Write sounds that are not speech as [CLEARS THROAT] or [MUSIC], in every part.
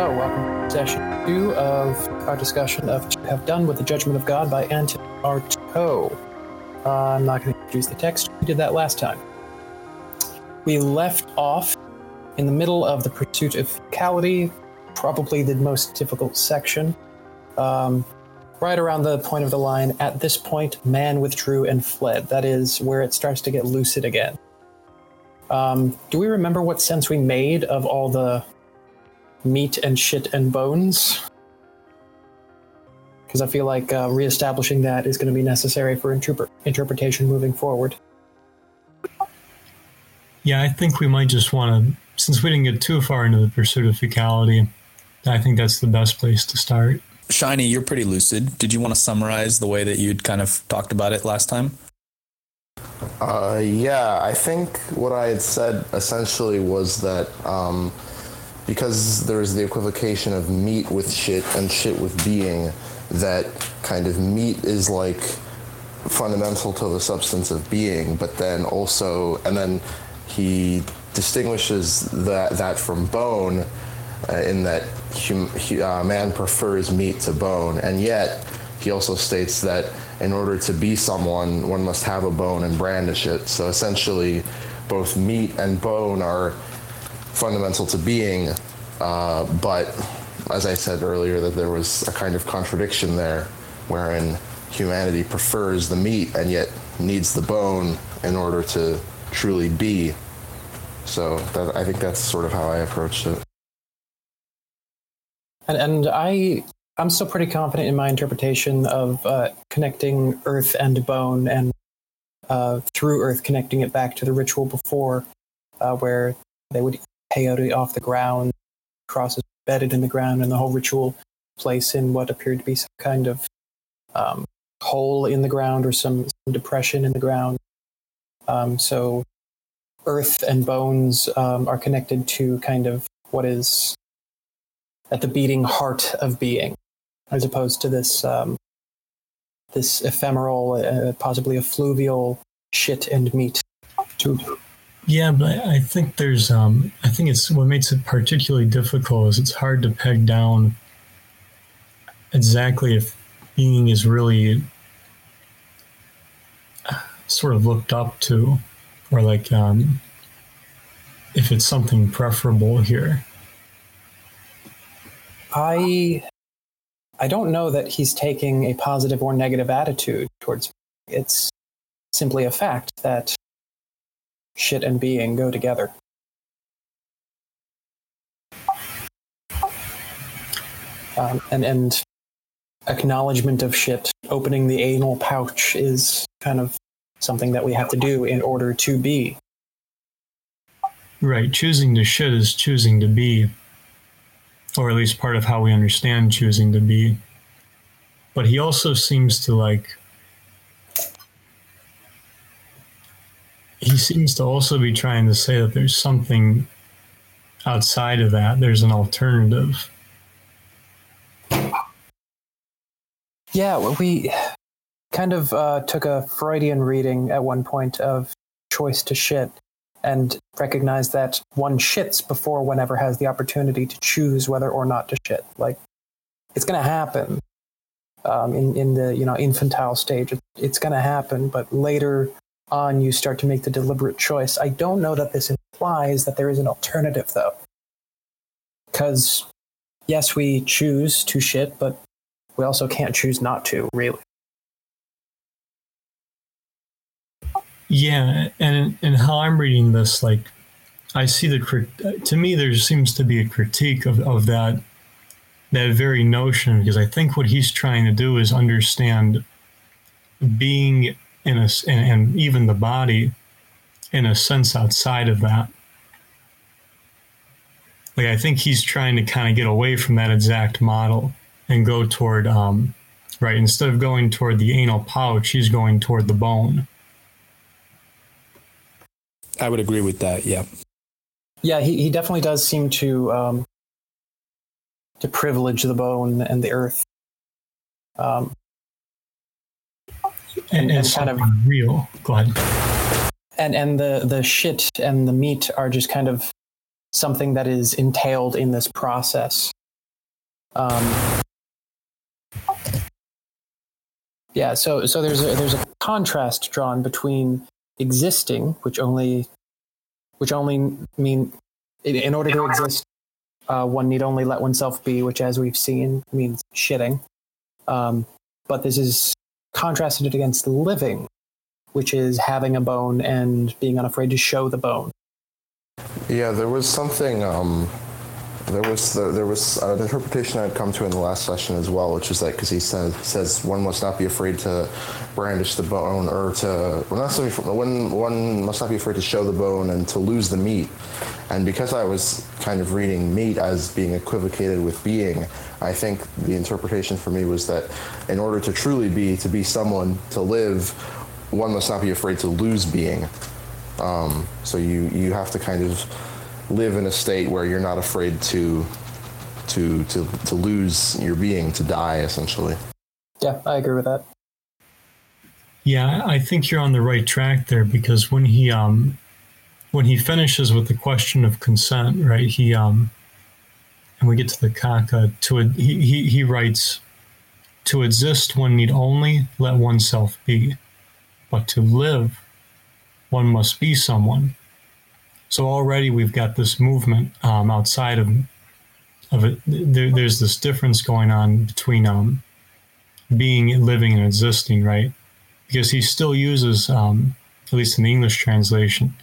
So, welcome to session two of our discussion of Have Done with the Judgment of God by Anton Artaud. Uh, I'm not going to introduce the text. We did that last time. We left off in the middle of the pursuit of fecality, probably the most difficult section. Um, right around the point of the line, at this point, man withdrew and fled. That is where it starts to get lucid again. Um, do we remember what sense we made of all the meat and shit and bones? Because I feel like uh, reestablishing that is going to be necessary for interpre- interpretation moving forward. Yeah, I think we might just want to, since we didn't get too far into the pursuit of fecality, I think that's the best place to start. Shiny, you're pretty lucid. Did you want to summarize the way that you'd kind of talked about it last time? Uh, yeah, I think what I had said essentially was that um, because there's the equivocation of meat with shit and shit with being, that kind of meat is like fundamental to the substance of being, but then also, and then he distinguishes that that from bone, uh, in that hum, uh, man prefers meat to bone, and yet he also states that in order to be someone, one must have a bone and brandish it. So essentially, both meat and bone are fundamental to being, uh, but as I said earlier, that there was a kind of contradiction there, wherein humanity prefers the meat and yet needs the bone in order to truly be. So that, I think that's sort of how I approached it. And, and I, I'm still pretty confident in my interpretation of uh, connecting earth and bone, and uh, through earth connecting it back to the ritual before, uh, where they would peyote off the ground, crosses bedded in the ground, and the whole ritual place in what appeared to be some kind of um, hole in the ground or some, some depression in the ground. Um, so earth and bones um, are connected to kind of what is at the beating heart of being, as opposed to this um, this ephemeral, uh, possibly effluvial shit and meat. Yeah, but I think there's, um, I think it's what makes it particularly difficult is it's hard to peg down exactly if being is really sort of looked up to, or like um, if it's something preferable here. I I don't know that he's taking a positive or negative attitude towards it's simply a fact that shit and being go together. Um, and and acknowledgement of shit, opening the anal pouch is kind of something that we have to do in order to be. Right, choosing to shit is choosing to be, or at least part of how we understand choosing to be. But he also seems to like. He seems to also be trying to say that there's something outside of that, there's an alternative. Yeah, we kind of uh, took a Freudian reading at one point of choice to shit and recognized that one shits before one ever has the opportunity to choose whether or not to shit. Like, it's going to happen um, in, in the you know infantile stage. It- It's going to happen, but later on, you start to make the deliberate choice. I don't know that this implies that there is an alternative, though. Because, yes, we choose to shit, but we also can't choose not to, really. Yeah, and and how I'm reading this, like, I see the to me there seems to be a critique of, of that that very notion because I think what he's trying to do is understand being in a, and, and even the body in a sense outside of that. Like I think he's trying to kind of get away from that exact model and go toward um, right instead of going toward the anal pouch, he's going toward the bone. I would agree with that. Yeah. Yeah, he, he definitely does seem to um, to privilege the bone and the earth. Um, and, And- kind of- real. Go ahead. and and the the shit and the meat are just kind of something that is entailed in this process Um, yeah, so so there's a there's a contrast drawn between existing, which only which only mean in, in order to exist, uh, one need only let oneself be, which, as we've seen, means shitting. Um, but this is contrasted it against living, which is having a bone and being unafraid to show the bone. Yeah, there was something. Um, there was the, there was an interpretation I'd come to in the last session as well, which is that because he says says one must not be afraid to brandish the bone or to well, not so one one must not be afraid to show the bone and to lose the meat. And because I was kind of reading meat as being equivocated with being, I think the interpretation for me was that in order to truly be, to be someone, to live, one must not be afraid to lose being. Um, so you you have to kind of live in a state where you're not afraid to to to to lose your being, to die, essentially. Yeah, I agree with that. Yeah, I think you're on the right track there because when he um when he finishes with the question of consent, right? He um and we get to the kaka to a, he, he he writes to exist one need only let oneself be but to live one must be someone so already we've got this movement um, outside of of it. There, there's this difference going on between um, being, living, and existing, right? Because he still uses, um, at least in the English translation,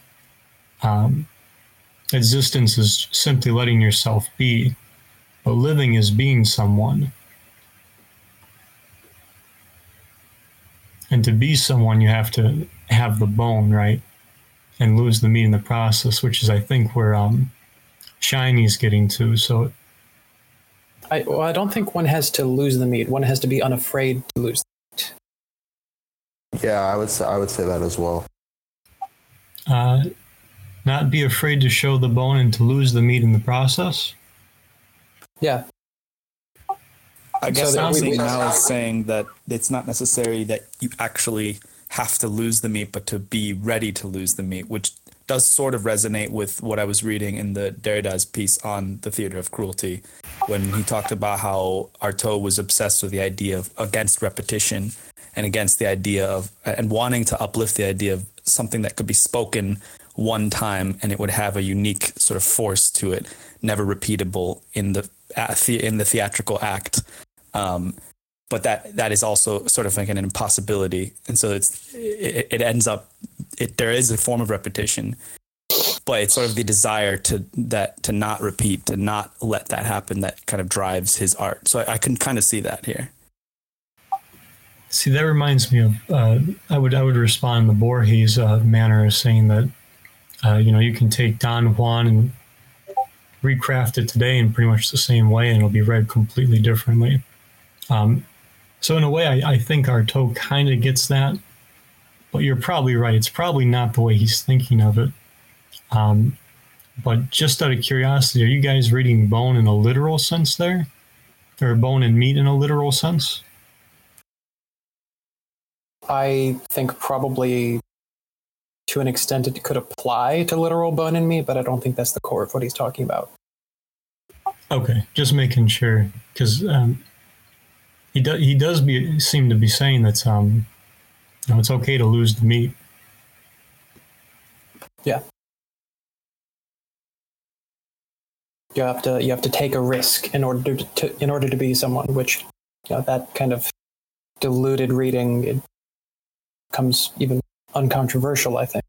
um, existence is simply letting yourself be, but living is being someone. And to be someone, you have to have the bone, right? And lose the meat in the process, which is I think where um, Shiny's getting to. So I well, I don't think one has to lose the meat. One has to be unafraid to lose. The meat. Yeah, I would say I would say that as well. Uh, not be afraid to show the bone and to lose the meat in the process. Yeah. I guess So that we- something now is saying that it's not necessary that you actually have to lose the meat, but to be ready to lose the meat, which does sort of resonate with what I was reading in the Derrida's piece on the theater of cruelty, when he talked about how Artaud was obsessed with the idea of against repetition and against the idea of and wanting to uplift the idea of something that could be spoken one time and it would have a unique sort of force to it, never repeatable in the in the theatrical act. Um, but that that is also sort of like an impossibility. And so it's it, it ends up it there is a form of repetition but it's sort of the desire to that to not repeat to not let that happen that kind of drives his art. So i, I can kind of see that here. See, that reminds me of uh, I would I would respond the Borges uh, manner of saying that uh, you know you can take Don Juan and recraft it today in pretty much the same way, and it'll be read completely differently. Um, so in a way, I, I think Artaud kind of gets that, but you're probably right. It's probably not the way he's thinking of it. Um, but just out of curiosity, are you guys reading bone in a literal sense there, or bone and meat in a literal sense? I think probably to an extent it could apply to literal bone and meat, but I don't think that's the core of what he's talking about. Okay, just making sure because um, he does he does be, seem to be saying that um, you know, it's okay to lose the meat. Yeah. You have to you have to take a risk in order to, to in order to be someone, which you know that kind of diluted reading it becomes even uncontroversial, I think.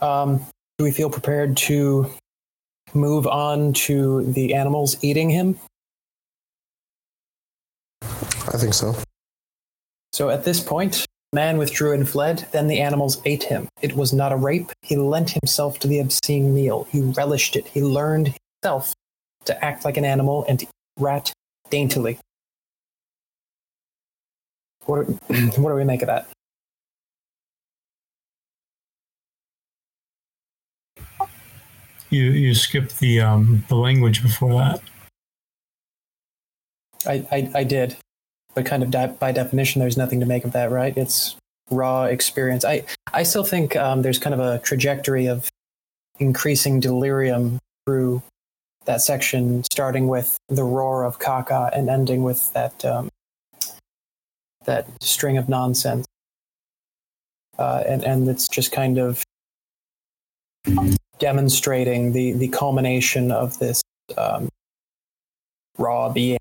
Um, do we feel prepared to move on to the animals eating him? I think so. So at this point, man withdrew and fled. Then the animals ate him. It was not a rape. He lent himself to the obscene meal. He relished it. He learned himself to act like an animal and to eat rat daintily. What, [CLEARS THROAT] what do we make of that? You you skipped the um, the language before that. I, I, I did, but kind of di- by definition, there's nothing to make of that, right? It's raw experience. I I still think um, there's kind of a trajectory of increasing delirium through that section, starting with the roar of Kaka and ending with that um, that string of nonsense, uh, and and it's just kind of demonstrating the the culmination of this um, raw being.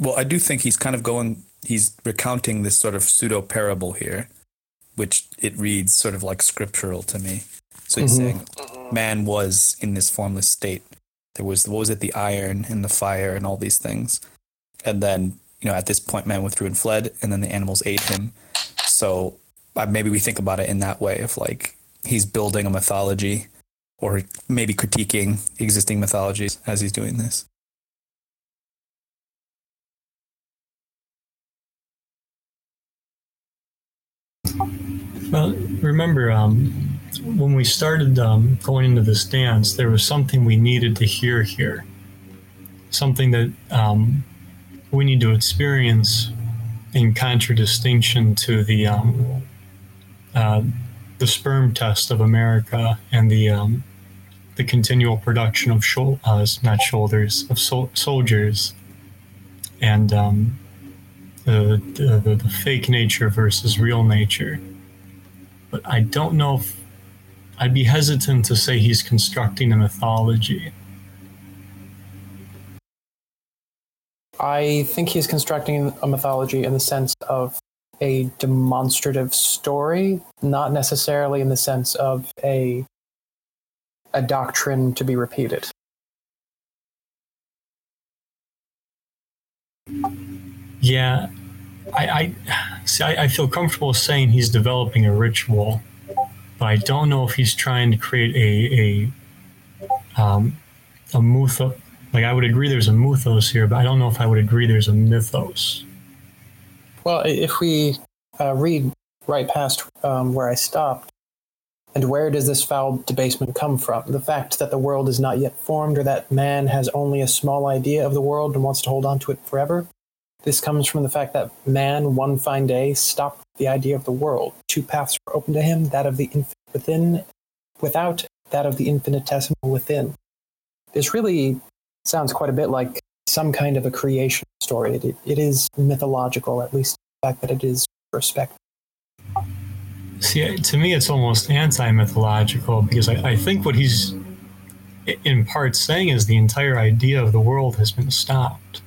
Well, I do think he's kind of going, he's recounting this sort of pseudo parable here, which it reads sort of like scriptural to me. So he's Mhm. saying, man was in this formless state. There was, what was it, the iron and the fire and all these things. And then, you know, at this point, man withdrew and fled, and then the animals ate him. So maybe we think about it in that way of like he's building a mythology or maybe critiquing existing mythologies as he's doing this. Well, remember, um, when we started um, going into this dance, there was something we needed to hear here. Something that um, we need to experience in contradistinction to the um, uh, the sperm test of America and the um, the continual production of shou- uh, not shoulders of sol- soldiers and um, the, the the fake nature versus real nature but I don't know if I'd be hesitant to say he's constructing a mythology. I think he's constructing a mythology in the sense of a demonstrative story, not necessarily in the sense of a a doctrine to be repeated. Yeah, I, I see. I, I feel comfortable saying he's developing a ritual, but I don't know if he's trying to create a a um, a mythos. Like I would agree, there's a mythos here, but I don't know if I would agree there's a mythos. Well, if we uh, read right past um, where I stopped, and where does this foul debasement come from? The fact that the world is not yet formed, or that man has only a small idea of the world and wants to hold on to it forever? This comes from the fact that man, one fine day, stopped the idea of the world. Two paths were open to him: that of the infinite within, without that of the infinitesimal within. This really sounds quite a bit like some kind of a creation story. It, it is mythological, at least the fact that it is perspective. See, to me, it's almost anti-mythological because I, I think what he's in part saying is the entire idea of the world has been stopped.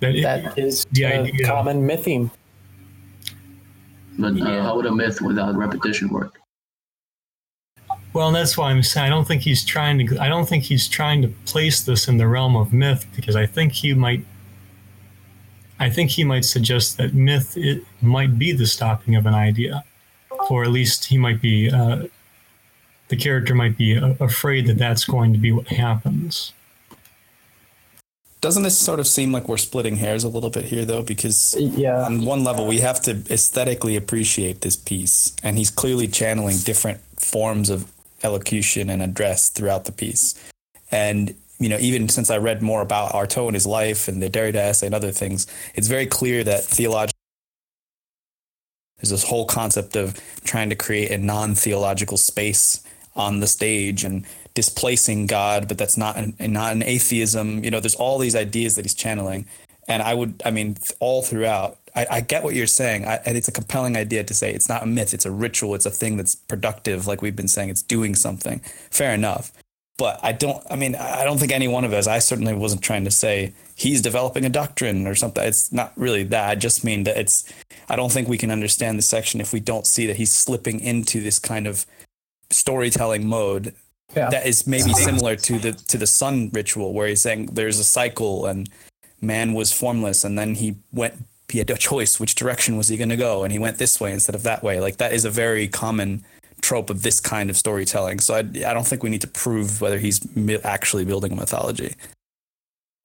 That, it- That is The a idea. common mytheme. But uh, Yeah. how would a myth without repetition work? Well, that's why I'm saying I don't think he's trying to. I don't think he's trying to place this in the realm of myth because I think he might. I think he might suggest that myth it might be the stopping of an idea, or at least he might be. Uh, the character might be uh, afraid that that's going to be what happens. Doesn't this sort of seem like we're splitting hairs a little bit here, though? Because Yeah. on one level, we have to aesthetically appreciate this piece, and he's clearly channeling different forms of elocution and address throughout the piece. And you know, even since I read more about Artaud and his life and the Derrida essay and other things, it's very clear that theological there's this whole concept of trying to create a non-theological space on the stage and displacing God, but that's not an, not an atheism. You know, there's all these ideas that he's channeling, and I would, I mean, all throughout, I, I get what you're saying, I, and it's a compelling idea to say it's not a myth, it's a ritual, it's a thing that's productive, like we've been saying, it's doing something. Fair enough, but I don't. I mean, I don't think any one of us. I certainly wasn't trying to say he's developing a doctrine or something. It's not really that. I just mean that it's. I don't think we can understand the section if we don't see that he's slipping into this kind of storytelling mode Yeah. that is maybe similar to the to the sun ritual where he's saying there's a cycle and man was formless and then he went he had a choice which direction was he going to go and he went this way instead of that way. Like that is a very common trope of this kind of storytelling. So i, I don't think we need to prove whether he's actually building a mythology.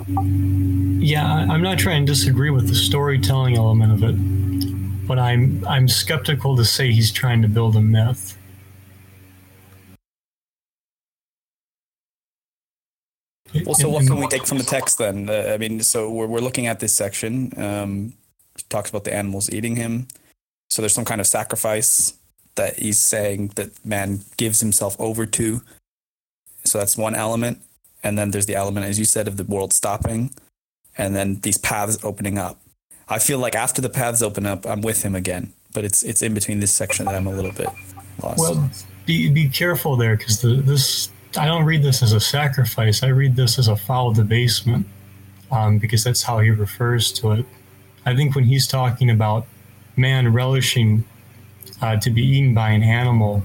Yeah, I'm not trying to disagree with the storytelling element of it, but I'm I'm skeptical to say he's trying to build a myth. Well, so what can we take from the text then? Uh, I mean, so we're, we're looking at this section. Um, it talks about the animals eating him. So there's some kind of sacrifice that he's saying that man gives himself over to. So that's one element. And then there's the element, as you said, of the world stopping and then these paths opening up. I feel like after the paths open up, I'm with him again. But it's it's in between this section that I'm a little bit lost. Well, be be careful there because the, this I don't read this as a sacrifice. I read this as a foul debasement um, because that's how he refers to it. I think when he's talking about man relishing uh, to be eaten by an animal,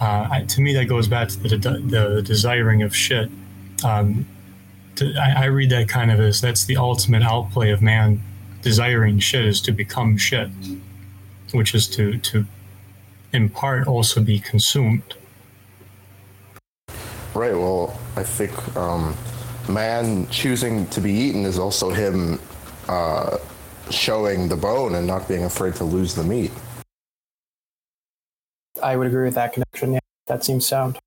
uh, I, to me that goes back to the, the, the desiring of shit. Um, to, I, I read that kind of as that's the ultimate outplay of man desiring shit is to become shit, which is to to in part also be consumed. Right. Well, I think um, man choosing to be eaten is also him uh, showing the bone and not being afraid to lose the meat. I would agree with that connection. Yeah, that seems sound.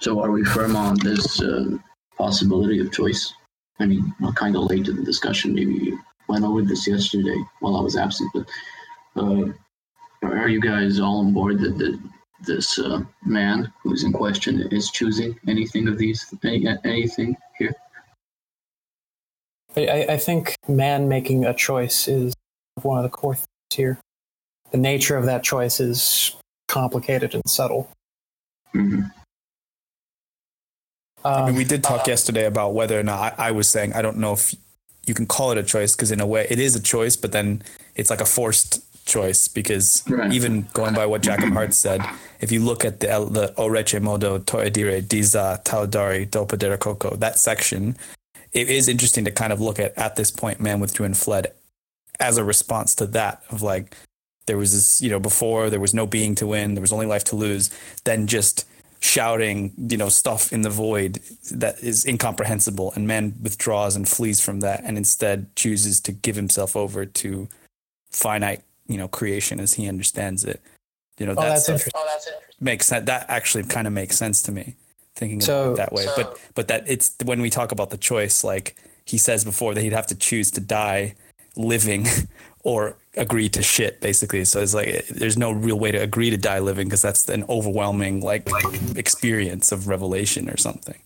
So are we firm on this uh, possibility of choice? I mean, we're kind of late to the discussion. Maybe you went over this yesterday while I was absent, but uh, are you guys all on board that the, this uh, man who's in question is choosing anything of these, any, anything here? I, I- I think man making a choice is one of the core things here. The nature of that choice is complicated and subtle. hmm I mean, we did talk yesterday about whether or not I, I was saying I don't know if you can call it a choice because in a way it is a choice, but then it's like a forced choice because Right. even going by what Jacob Hart said, if you look at the the Oreche modo toedire diza taudari dopadera coco that section, it is interesting to kind of look at at this point man withdrew and fled as a response to that of like there was this you know before there was no being to win there was only life to lose then just shouting you know stuff in the void that is incomprehensible and man withdraws and flees from that and instead chooses to give himself over to finite you know creation as he understands it. You know oh, that that's stuff oh, interesting. makes sense that actually kind of makes sense to me thinking So- of it that way. But but that it's when we talk about the choice like he says before that he'd have to choose to die living [LAUGHS] or agree to shit basically. So it's like there's no real way to agree to die living because that's an overwhelming like experience of revelation or something.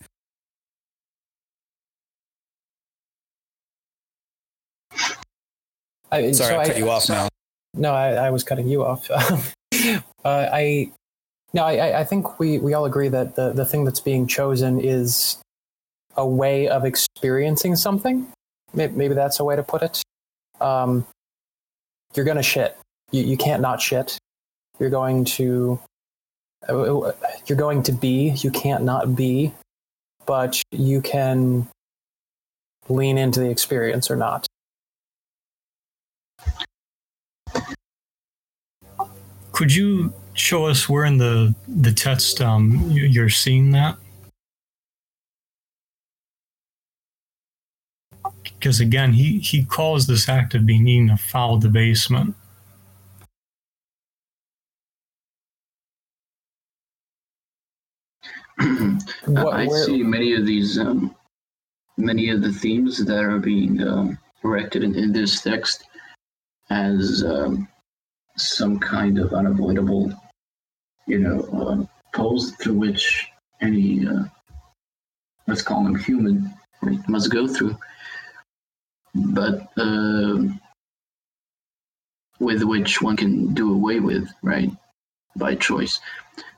I, sorry so i cut you off now No, I, I was cutting you off. [LAUGHS] uh, I no, I, I think we, we all agree that the, the thing that's being chosen is a way of experiencing something. Maybe, that's a way to put it. Um, you're gonna shit. You, you can't not shit. You're going to uh, you're going to be. You can't not be, but you can lean into the experience or not. Could you show us where in the the text um, you- you're seeing that? Because again, he he calls this act of being eaten a foul debasement. [CLEARS THROAT] What- I where- see many of these, um, many of the themes that are being um, erected in, in this text as um, some kind of unavoidable, you know, uh, pose through which any, uh, let's call them human, right, must go through. But um with which one can do away with, right, by choice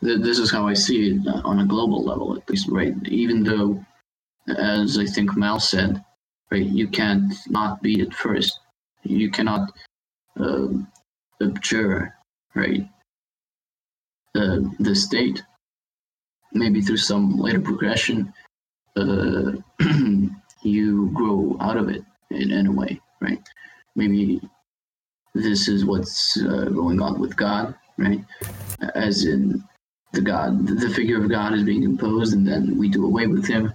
th- this is how I see it uh, on a global level, at least, right? Even though, as I think Mal said, right, you can't not be at first. You cannot um abjure, right, the state. Maybe through some later progression, uh, [CLEARS THROAT] you grow out of it in, in a way, right? Maybe this is what's uh, going on with God, right? As in the God, the figure of God is being imposed, and then we do away with him.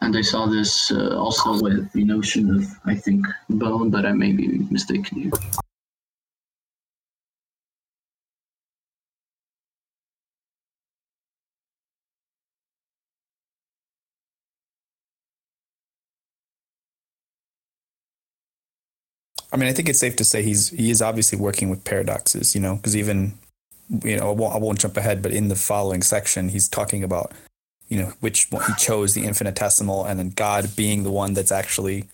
And I saw this uh, also with the notion of, I think, bone, but I may be mistaken here. I mean, I think it's safe to say he's he is obviously working with paradoxes, you know, because even you know I won't, I won't jump ahead, but in the following section, he's talking about you know which one he chose the infinitesimal, and then God being the one that's actually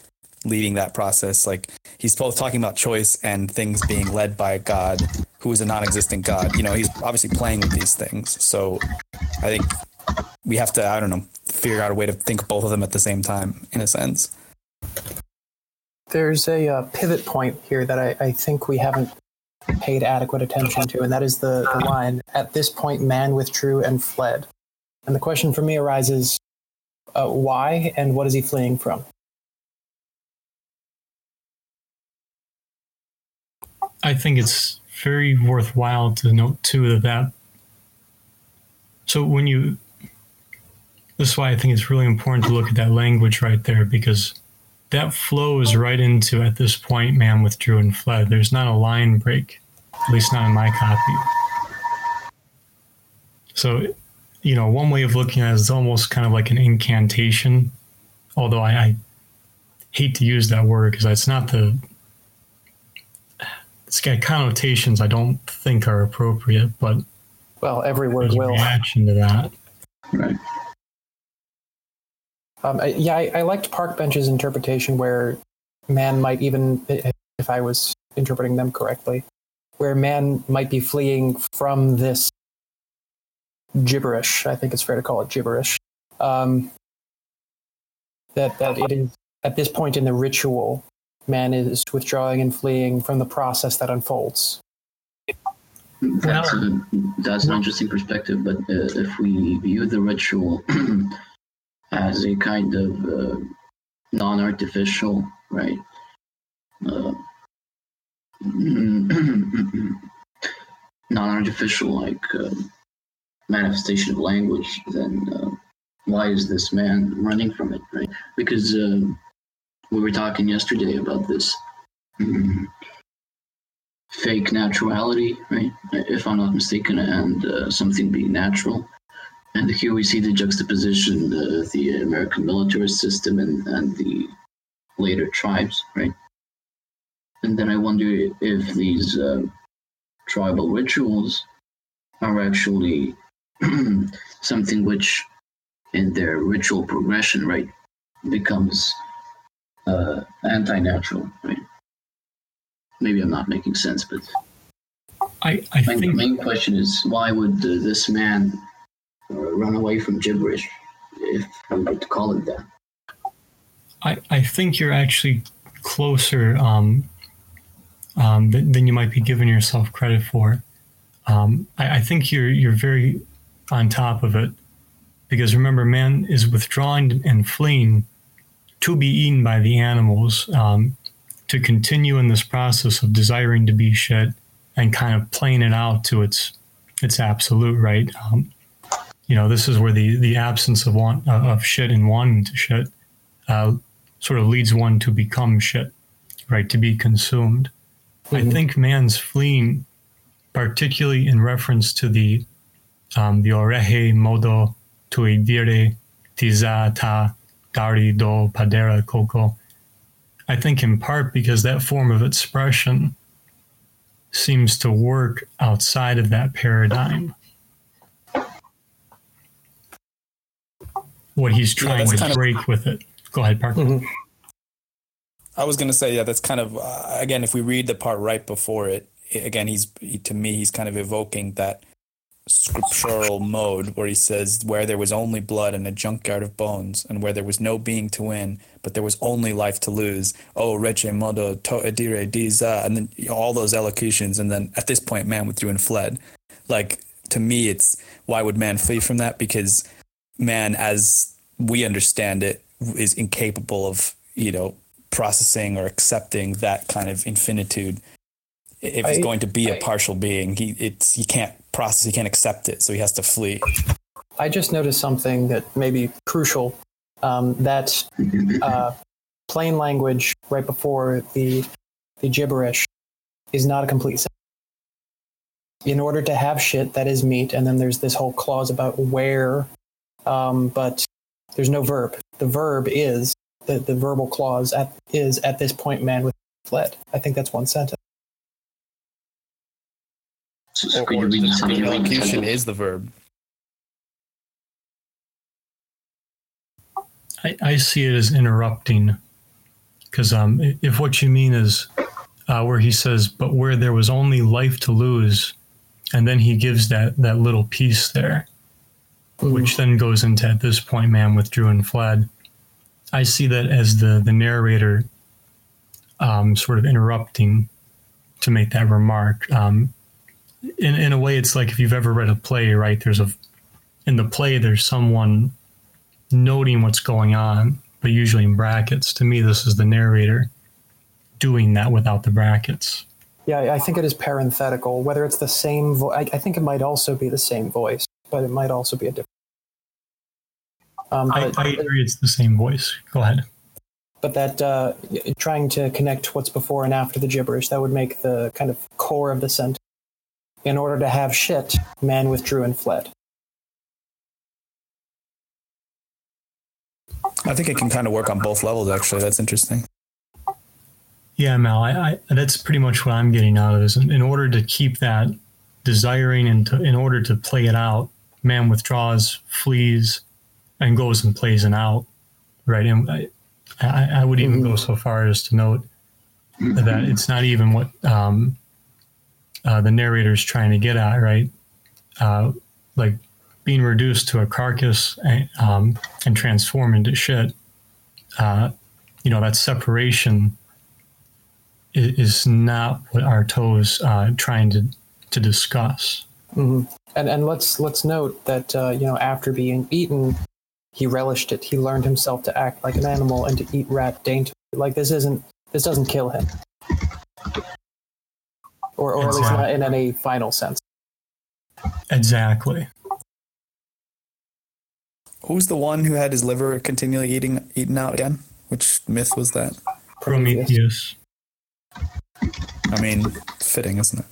leading that process. Like he's both talking about choice and things being led by God, who is a non-existent God. You know, he's obviously playing with these things. So I think we have to, I don't know, figure out a way to think both of them at the same time, in a sense. There's a uh, pivot point here that I, I think we haven't paid adequate attention to, and that is the, the line At this point, man withdrew and fled. And the question for me arises uh, why and what is he fleeing from? I think it's very worthwhile to note too that that. So when you, this is why I think it's really important to look at that language right there because that flows right into at this point man withdrew and fled. There's not a line break, at least not in my copy. So, you know, one way of looking at it is almost kind of like an incantation, although I, I hate to use that word because it's not the it's got connotations I don't think are appropriate, but well, every word will. reaction to that. Right. Um, I, yeah, I, I liked Parkbench's interpretation where man might even, if I was interpreting them correctly, where man might be fleeing from this gibberish. I think it's fair to call it gibberish. Um, that that it is at this point in the ritual man is withdrawing and fleeing from the process that unfolds. That's, a, that's an interesting perspective, but uh, if we view the ritual [CLEARS THROAT] as a kind of uh, non artificial, right? Uh, [CLEARS THROAT] non artificial, like uh, manifestation of language, then why is this man running from it, right? Because we were talking yesterday about this fake naturality, right? If I'm not mistaken, and uh, something being natural. And here we see the juxtaposition of the American military system and, and the later tribes, right? And then I wonder if these uh, tribal rituals are actually [CLEARS THROAT] something which, in their ritual progression, right, becomes uh, anti-natural, right? Maybe I'm not making sense, but I, I my think main question is why would uh, this man run away from gibberish, if were to call it that? I, I think you're actually closer um, um, than, than you might be giving yourself credit for. Um, I, I think you're you're very on top of it because remember, man is withdrawing and fleeing to be eaten by the animals, um, to continue in this process of desiring to be shit and kind of playing it out to its its absolute right. Um, you know, this is where the the absence of want uh, of shit and wanting to shit uh, sort of leads one to become shit, right? To be consumed. Mm-hmm. I think man's fleeing, particularly in reference to the um, the orehe modo tuidire tiza ta Dari do Padera Coco. I think in part because that form of expression seems to work outside of that paradigm. What he's trying yeah, to break of, with it. Go ahead, Parker. Mm-hmm. I was going to say, yeah, that's kind of, uh, again, if we read the part right before it, again, he's, he, to me, he's kind of evoking that scriptural mode where he says where there was only blood and a junkyard of bones and where there was no being to win but there was only life to lose oh reche modo to edire diza and then you know, all those elocutions and then at this point man withdrew and fled like to me it's why would man flee from that because man as we understand it is incapable of you know processing or accepting that kind of infinitude if he's going to be a partial being he it's he can't process. He can't accept it, so he has to flee. I just noticed something that may be crucial. Um, that uh, plain language right before the the gibberish is not a complete sentence. In order to have shit, that is meat, and then there's this whole clause about where, um, but there's no verb. The verb is the, the verbal clause at, is at this point man with fled. I think that's one sentence. So, so Or, or the something elocution is the verb. I, I see it as interrupting because um, if what you mean is uh, where he says, "But where there was only life to lose," and then he gives that that little piece there, which then goes into at this point, man withdrew and fled. I see that as the the narrator um, sort of interrupting to make that remark. Um, in in a way, it's like if you've ever read a play, right? There's a in the play, there's someone noting what's going on, but usually in brackets. To me, this is the narrator doing that without the brackets. Yeah, I- think it is parenthetical. Whether it's the same voice, I, I think it might also be the same voice, but it might also be a different. Um, I, but, I agree it's the same voice. Go ahead. but that uh, trying to connect what's before and after the gibberish that would make the kind of core of the sentence. In order to have shit, man withdrew and fled. I think it can kind of work on both levels. Actually, that's interesting. Yeah, Mal, I, I, that's pretty much what I'm getting out of this. In, in order to keep that desiring and to, in order to play it out, man withdraws, flees, and goes and plays an out. Right. And I, I, I would even go so far as to note that it's not even what um, uh, the narrator's trying to get at, right? Uh, like being reduced to a carcass and, um, and transformed into shit. Uh, you know, that separation i- is not what Artaud's uh, trying to to discuss. And and let's let's note that uh, you know after being eaten, he relished it. He learned himself to act like an animal and to eat rat daintily. Like this isn't this doesn't kill him, or or at least not in any final sense. Exactly. Who's the one who had his liver continually eating eaten out again? Which myth was that? Prometheus. I mean, fitting, isn't it?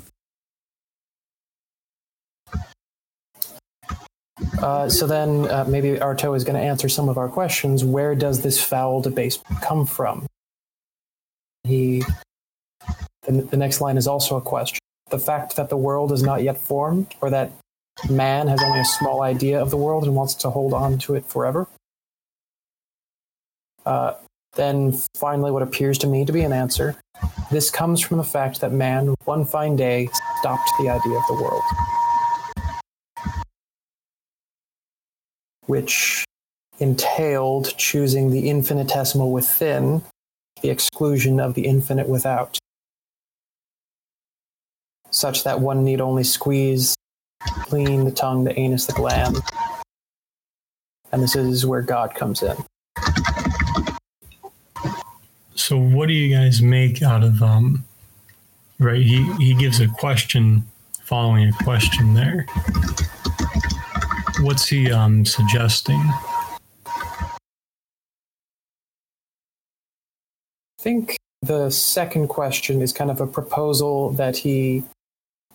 Uh, so then uh, maybe Artaud is going to answer some of our questions. Where does this foul debasement come from? He. The, the next line is also a question. The fact that the world is not yet formed, or that man has only a small idea of the world and wants to hold on to it forever. Uh, then finally, what appears to me to be an answer. This comes from the fact that man, one fine day, stopped the idea of the world. Which entailed choosing the infinitesimal within the exclusion of the infinite without, such that one need only squeeze clean the tongue, the anus, the gland. And this is where God comes in. So, what do you guys make out of um? Right, he he gives a question following a question there. What's he um suggesting? I think the second question is kind of a proposal that he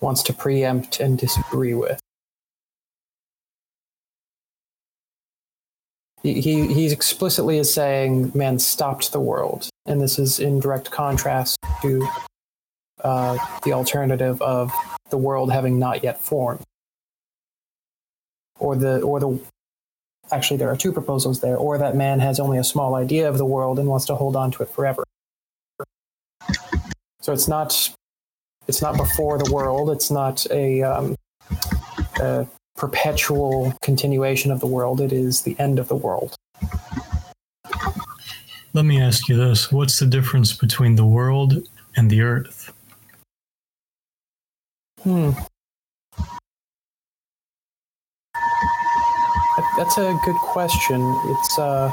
wants to preempt and disagree with. He, he, explicitly is saying man stopped the world, and this is in direct contrast to uh, the alternative of the world having not yet formed, or the or the actually there are two proposals there, or that man has only a small idea of the world and wants to hold on to it forever. So it's not it's not before the world. It's not a, um, a perpetual continuation of the world. It is the end of the world. Let me ask you this: What's the difference between the world and the earth? Hmm. That's a good question. It's uh.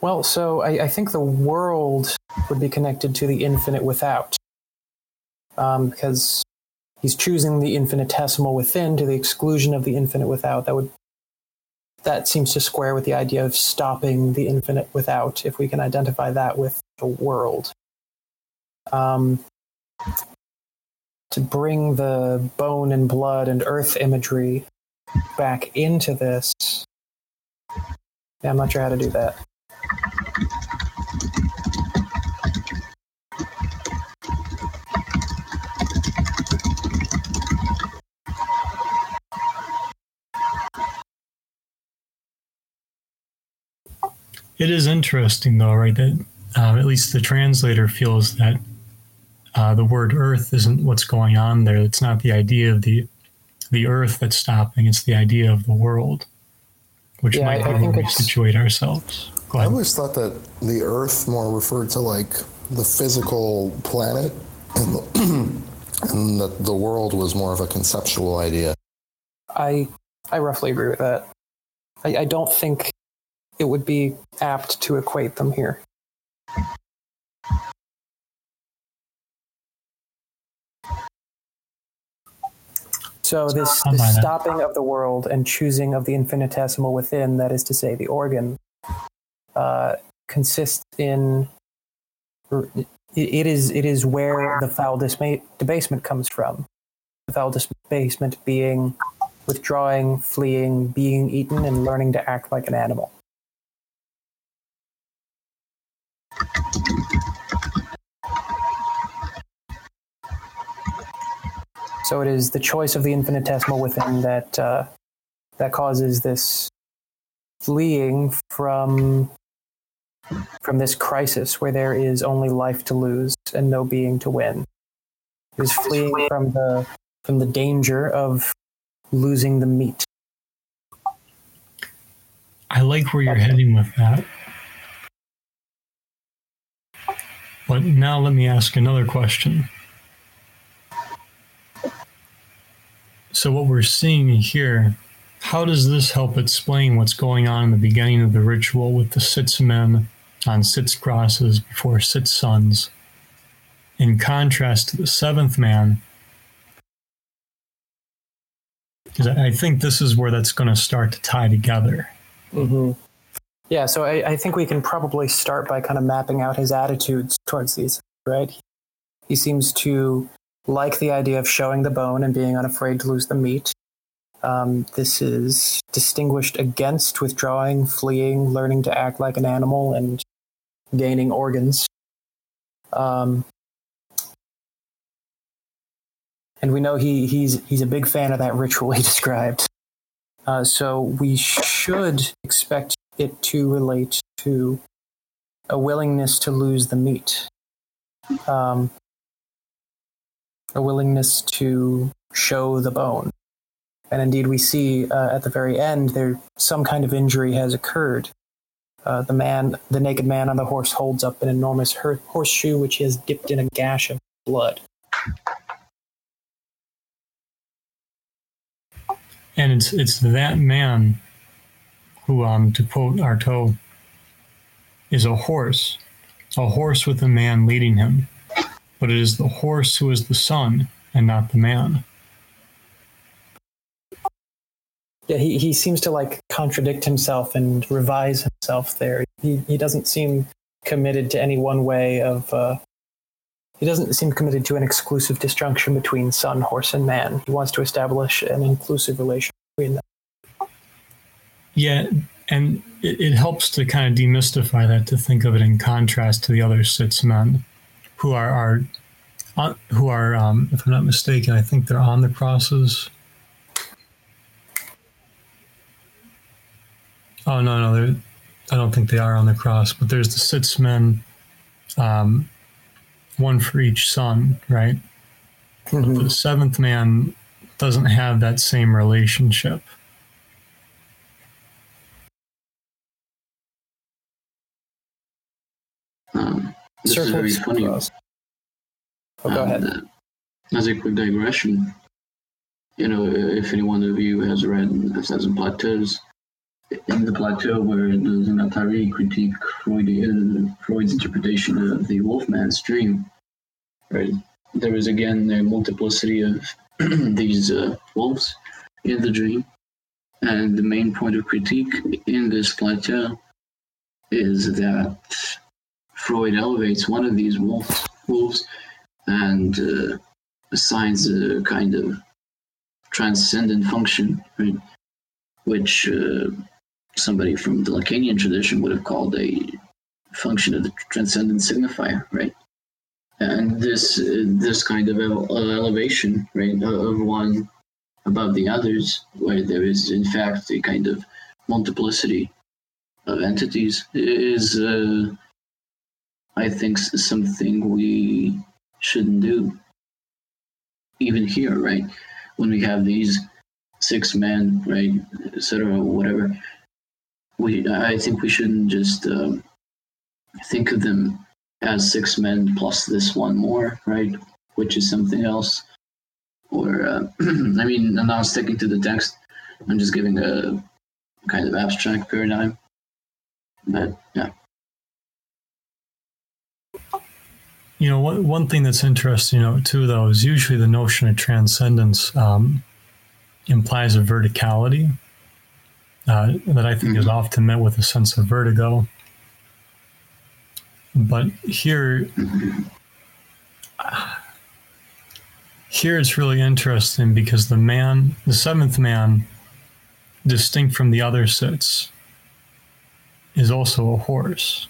Well, so I, I think the world would be connected to the infinite without, um, because he's choosing the infinitesimal within to the exclusion of the infinite without. That would that seems to square with the idea of stopping the infinite without, if we can identify that with the world. Um, to bring the bone and blood and earth imagery back into this. Yeah, I'm not sure how to do that. It is interesting, though, right? That uh, at least the translator feels that uh, the word earth isn't what's going on there. It's not the idea of the the earth that's stopping. It's the idea of the world, which Yeah, might I- I be think where we situate ourselves. Go I always thought that the Earth more referred to like the physical planet, and, the, [CLEARS THROAT] and that the world was more of a conceptual idea. I I roughly agree with that. I, I don't think it would be apt to equate them here. So this, this stopping of the world and choosing of the infinitesimal within, that is to say, the organ, uh, consists in it- is it is where the foul disma- debasement comes from. The foul debasement being withdrawing, fleeing, being eaten, and learning to act like an animal. So it is the choice of the infinitesimal within that uh, that causes this fleeing from from this crisis where there is only life to lose and no being to win. It is fleeing from the from the danger of losing the meat. I like where you're heading with that. But now let me ask another question. So, what we're seeing here, how does this help explain what's going on in the beginning of the ritual with the six men on six crosses before six suns, in contrast to the seventh man? I think this is where that's going to start to tie together. Mm-hmm. Yeah, so I, I think we can probably start by kind of mapping out his attitudes towards these, right? He seems to like the idea of showing the bone and being unafraid to lose the meat. Um, this is distinguished against withdrawing, fleeing, learning to act like an animal, and gaining organs. Um, and we know he, he's he's a big fan of that ritual he [LAUGHS] described. Uh, so we should expect it to relate to a willingness to lose the meat, um, a willingness to show the bone. And indeed, we see uh, at the very end there some kind of injury has occurred. Uh, the man, the naked man on the horse, holds up an enormous her- horseshoe which he has dipped in a gash of blood. And it's it's that man who, um, to quote Artaud, is a horse, a horse with a man leading him. But it is the horse who is the sun and not the man. Yeah, he, he seems to like contradict himself and revise himself there. He he doesn't seem committed to any one way of. Uh, he doesn't seem committed to an exclusive disjunction between sun, horse, and man. He wants to establish an inclusive relation between them. Yeah, and it, it helps to kind of demystify that to think of it in contrast to the other six men, who are are, uh, who are, um, if I'm not mistaken, I think they're on the crosses. Oh no, no, they're, I don't think they are on the cross. But there's the six men, um, one for each sun, right? Mm-hmm. The seventh man doesn't have that same relationship. Um, this is Circle very funny. Oh, go And, ahead. uh, as a quick digression, you know, if any one of you has read A Thousand Plateaus, in the plateau where the Zenatari critique Freud, uh, Freud's interpretation of the Wolfman's dream, right? There is again a multiplicity of [CLEARS THROAT] these uh, wolves in the dream, and the main point of critique in this plateau is that Freud elevates one of these wolves, wolves and uh, assigns a kind of transcendent function, right? which uh, somebody from the Lacanian tradition would have called a function of the transcendent signifier, right? And this uh, this kind of ele- elevation, right, of one above the others, where there is in fact a kind of multiplicity of entities is, uh, I think, something we shouldn't do. Even here, right? When we have these six men, right, etc., whatever, we I think we shouldn't just um, think of them as six men plus this one more, right, which is something else. Or, uh, [CLEARS THROAT] I mean, I'm not sticking to the text. I'm just giving a kind of abstract paradigm. But yeah, You know, one, one thing that's interesting, you know, too, though, is usually the notion of transcendence um, implies a verticality uh, that I think is often met with a sense of vertigo. But here, [SIGHS] here it's really interesting because the man, the seventh man, distinct from the other six, is also a horse.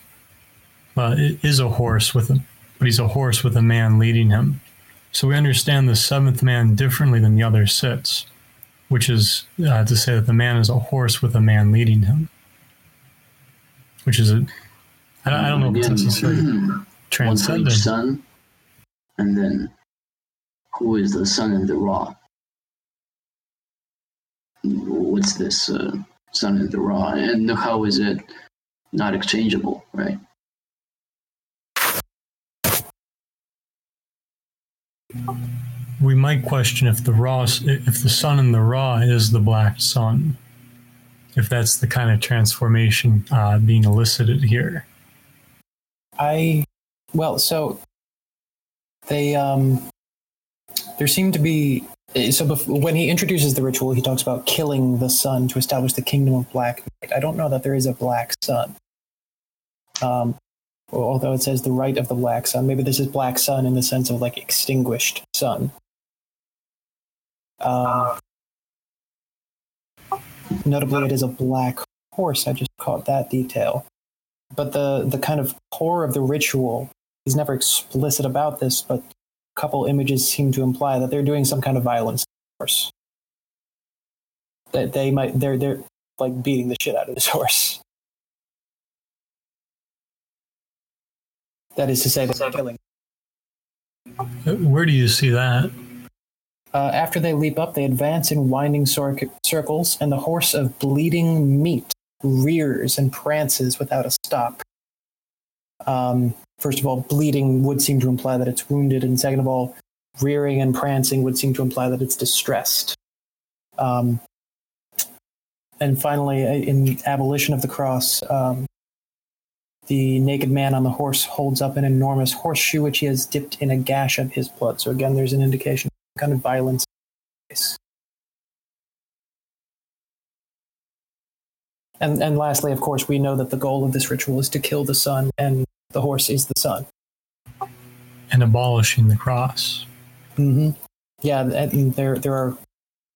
Well, it is a horse with a but he's a horse with a man leading him. So we understand the seventh man differently than the other six, which is uh, to say that the man is a horse with a man leading him, which is a I don't, know if it's necessarily for transcendent. sun, and then who is the sun and the raw? What's this uh, sun and the raw, and how is it not exchangeable, right? We might question if the raw, if the sun in the raw is the black sun, if that's the kind of transformation uh, being elicited here. I well, so they um there seem to be so when he introduces the ritual, he talks about killing the sun to establish the kingdom of black. I don't know that there is a black sun. Um, well, although it says the rite of the black sun, maybe this is black sun in the sense of like extinguished sun. Um, notably, it is a black horse. I just caught that detail but the the kind of core of the ritual is never explicit about this but a couple images seem to imply that they're doing some kind of violence of course that they might they're they're like beating the shit out of this horse that is to say they're killing Uh, Where do you see that? uh, after they leap up they advance in winding cir- circles and the horse of bleeding meat rears and prances without a stop Um, first of all, bleeding would seem to imply that it's wounded, and second of all, rearing and prancing would seem to imply that it's distressed. Um, and finally, uh, in abolition of the cross, um, the naked man on the horse holds up an enormous horseshoe which he has dipped in a gash of his blood. So again, there's an indication of kind of violence. And and lastly, of course, we know that the goal of this ritual is to kill the sun, and the horse is the sun. And abolishing the cross. Mm-hmm. Yeah, there there are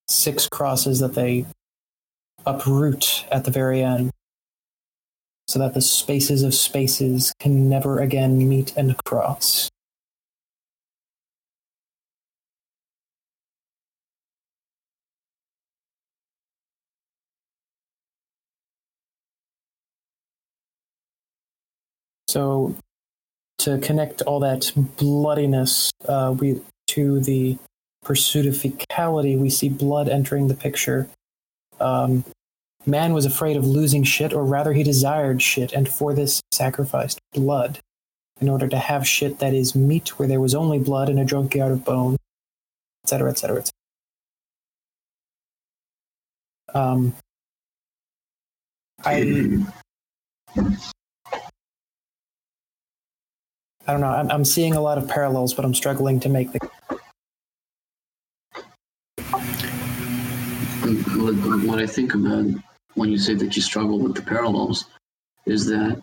six crosses that they uproot at the very end, so that the spaces of spaces can never again meet and cross. So, to connect all that bloodiness, uh, we to the pursuit of fecality, we see blood entering the picture. Um, man was afraid of losing shit, or rather, he desired shit, and for this sacrificed blood in order to have shit that is meat where there was only blood and a junkyard of bone, etc., etc., etc. Um, I I don't know. I'm, I'm seeing a lot of parallels, but I'm struggling to make the. what I think about when you say that you struggle with the parallels is that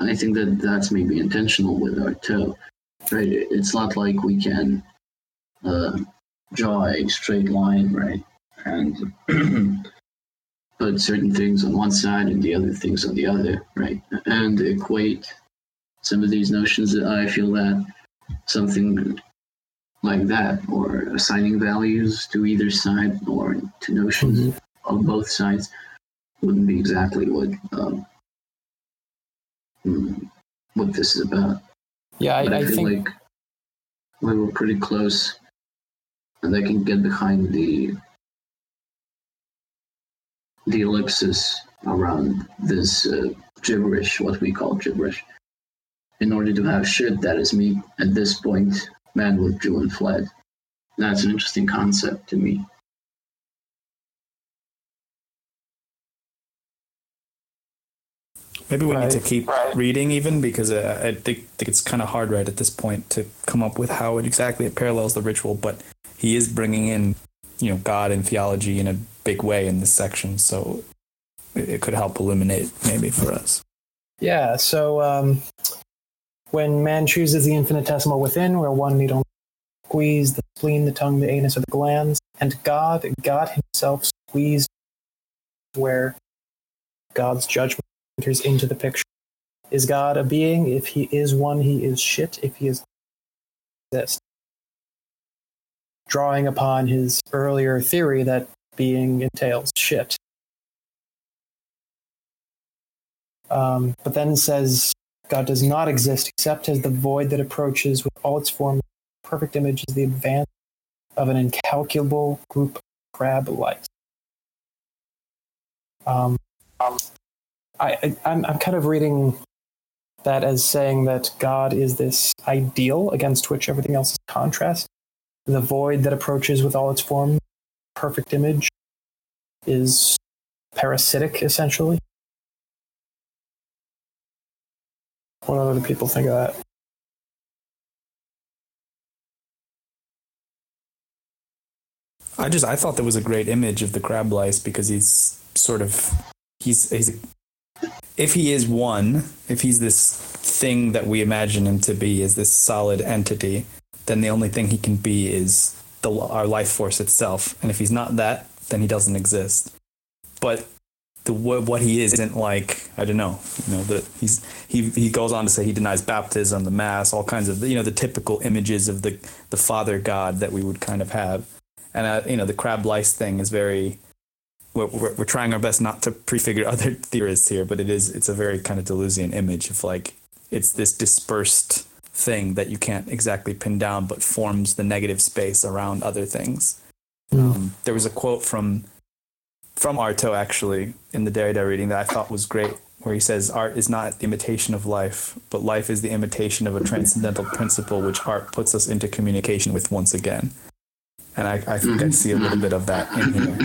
I think that that's maybe intentional with Artaud. Right? It's not like we can uh, draw a straight line, right? And [CLEARS THROAT] put certain things on one side and the other things on the other, right? And equate some of these notions. That I feel that something like that, or assigning values to either side or to notions of both sides, wouldn't be exactly what um, mm, what this is about. Yeah, I, I, I feel think like we were pretty close, and I can get behind the the ellipsis around this uh, gibberish, what we call gibberish. In order to have shit that is me, at this point, man withdrew and fled. That's an interesting concept to me. Maybe we need to Right. keep reading even because uh, I think, think it's kind of hard right at this point to come up with how it exactly it parallels the ritual. But he is bringing in, you know, God and theology in a big way in this section, so it, it could help illuminate maybe for us. Yeah, so um, when man chooses the infinitesimal within, where one need only squeeze the spleen, the tongue, the anus, or the glands, and God, God himself squeezed where God's judgment enters into the picture. Is God a being? If he is one, he is shit. If he is this. Drawing upon his earlier theory that being entails shit. Um, but then says God does not exist except as the void that approaches with all its forms. Perfect image is the advance of an incalculable group of crab lice. Um, I, I, I'm, I'm kind of reading that as saying that God is this ideal against which everything else is contrast. The void that approaches with all its form, perfect image, is parasitic essentially. What other people think of that? I just I thought that was a great image of the crab lice because he's sort of he's he's if he is one, if he's this thing that we imagine him to be, is this solid entity, then the only thing he can be is the our life force itself. And if he's not that, then he doesn't exist. But the what, he is isn't like I don't know, you know, he's he he goes on to say he denies baptism, the mass, all kinds of you know the typical images of the the father god that we would kind of have. And uh, you know, the crab lice thing is very we're, we're, trying our best not to prefigure [LAUGHS] other theorists here, but it is it's a very kind of Deleuzian image of like it's this dispersed thing that you can't exactly pin down, but forms the negative space around other things. Um, there was a quote from from Artaud actually in the Derrida reading that I thought was great, where he says, "Art is not the imitation of life, but life is the imitation of a transcendental principle which art puts us into communication with once again." And I, I think I see a little bit of that in here,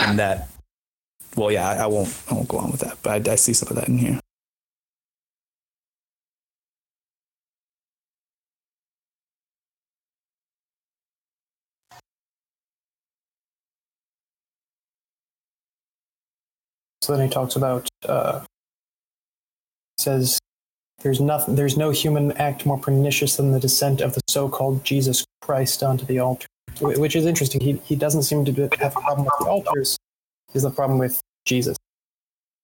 and that. Well, yeah, I, I won't. I won't go on with that, but I, I see some of that in here. So then he talks about uh, says there's nothing there's no human act more pernicious than the descent of the so-called Jesus Christ onto the altar, which is interesting. He he doesn't seem to have a problem with the altars. Is the problem with Jesus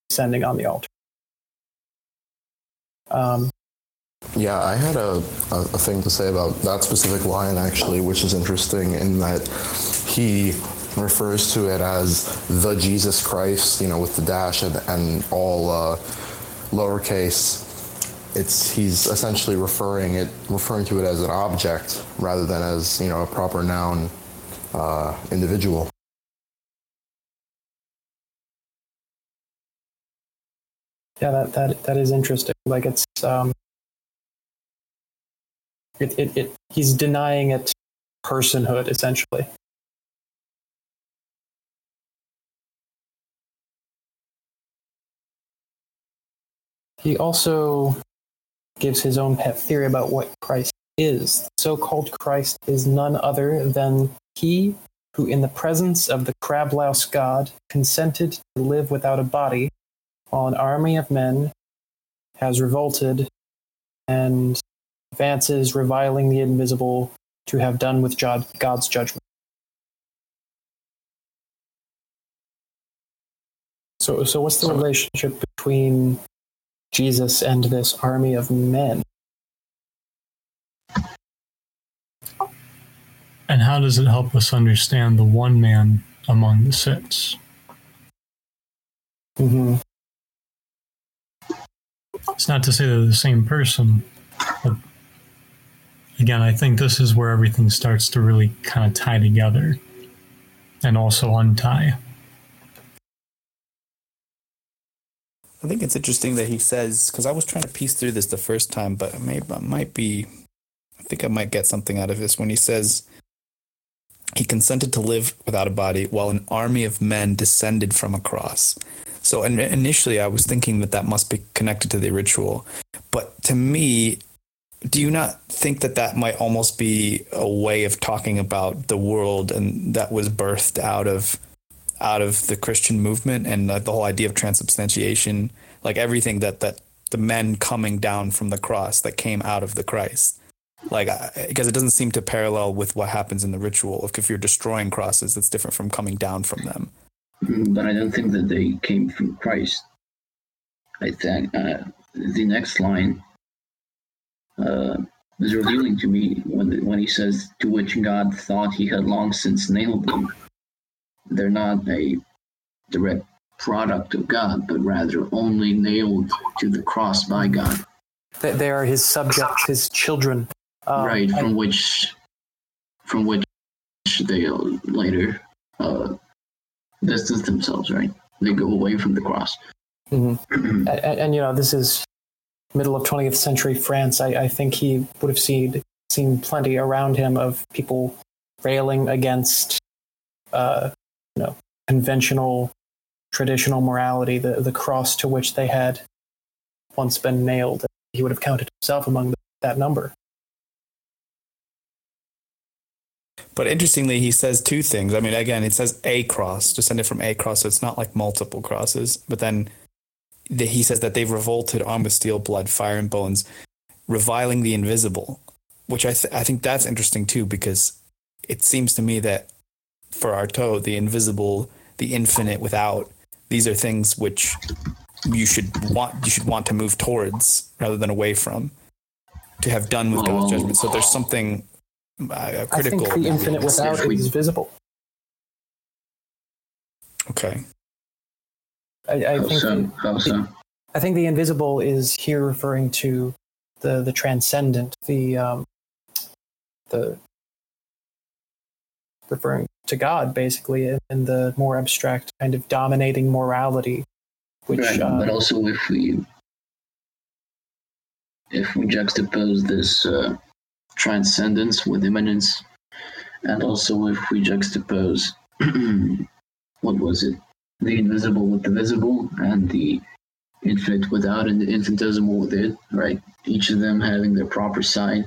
descending on the altar? Um, Yeah, I had a, a, a thing to say about that specific line actually, which is interesting in that he refers to it as the Jesus Christ, you know, with the dash and, and all uh, lowercase. It's he's essentially referring it referring to it as an object rather than as you know a proper noun uh, individual. yeah, that that that is interesting. Like it's um, it it, it he's denying it personhood essentially. He also gives his own pet theory about what Christ is. The so called Christ is none other than he who, in the presence of the crab louse god, consented to live without a body, while an army of men has revolted and advances, reviling the invisible to have done with God's judgment. So, so what's the relationship between Jesus and this army of men? And how does it help us understand the one man among the six? Mm-hmm. It's not to say they're the same person, but again, I think this is where everything starts to really kind of tie together and also untie. I think it's interesting that he says because I was trying to piece through this the first time, but maybe I might be. I think I might get something out of this when he says he consented to live without a body while an army of men descended from a cross. So in- initially, I was thinking that that must be connected to the ritual, but to me, do you not think that that might almost be a way of talking about the world and that was birthed out of out of the Christian movement and uh, the whole idea of transubstantiation, like everything that that the men coming down from the cross that came out of the Christ, like because it doesn't seem to parallel with what happens in the ritual. If, if you're destroying crosses, that's different from coming down from them. Mm, But I don't think that they came from Christ. I think uh, the next line uh, is revealing to me when when he says, "To which God thought He had long since nailed them." They're not a direct product of God, but rather only nailed to the cross by God. They, they are his subjects, his children. Um, right, and- from which from which they later uh, distance themselves. Right, they go away from the cross. [CLEARS THROAT] Mhm. and, and, you know this is middle of 20th century france I, I think he would have seen seen plenty around him of people railing against uh, you know conventional traditional morality the, the cross to which they had once been nailed he would have counted himself among that number But interestingly, he says two things. I mean, again, it says a cross, descended from a cross, so it's not like multiple crosses. But then the, he says that they've revolted, armed with steel, blood, fire, and bones, reviling the invisible, which I, th- I think that's interesting too, because it seems to me that for our Artaud, the invisible, the infinite without, these are things which you should want you should want to move towards rather than away from to have done with God's judgment. So there's something uh, i critical. think the infinite without is visible Okay. i, I think so? How so? I think the invisible is here referring to the the transcendent, the um, the referring to God basically, and- and the more abstract kind of dominating morality, which Right, uh, but also if we if we juxtapose this uh, transcendence with immanence, and also if we juxtapose [CLEARS THROAT] what was it, the invisible with the visible, and the infinite without and the infinitesimal within, right? Each of them having their proper side.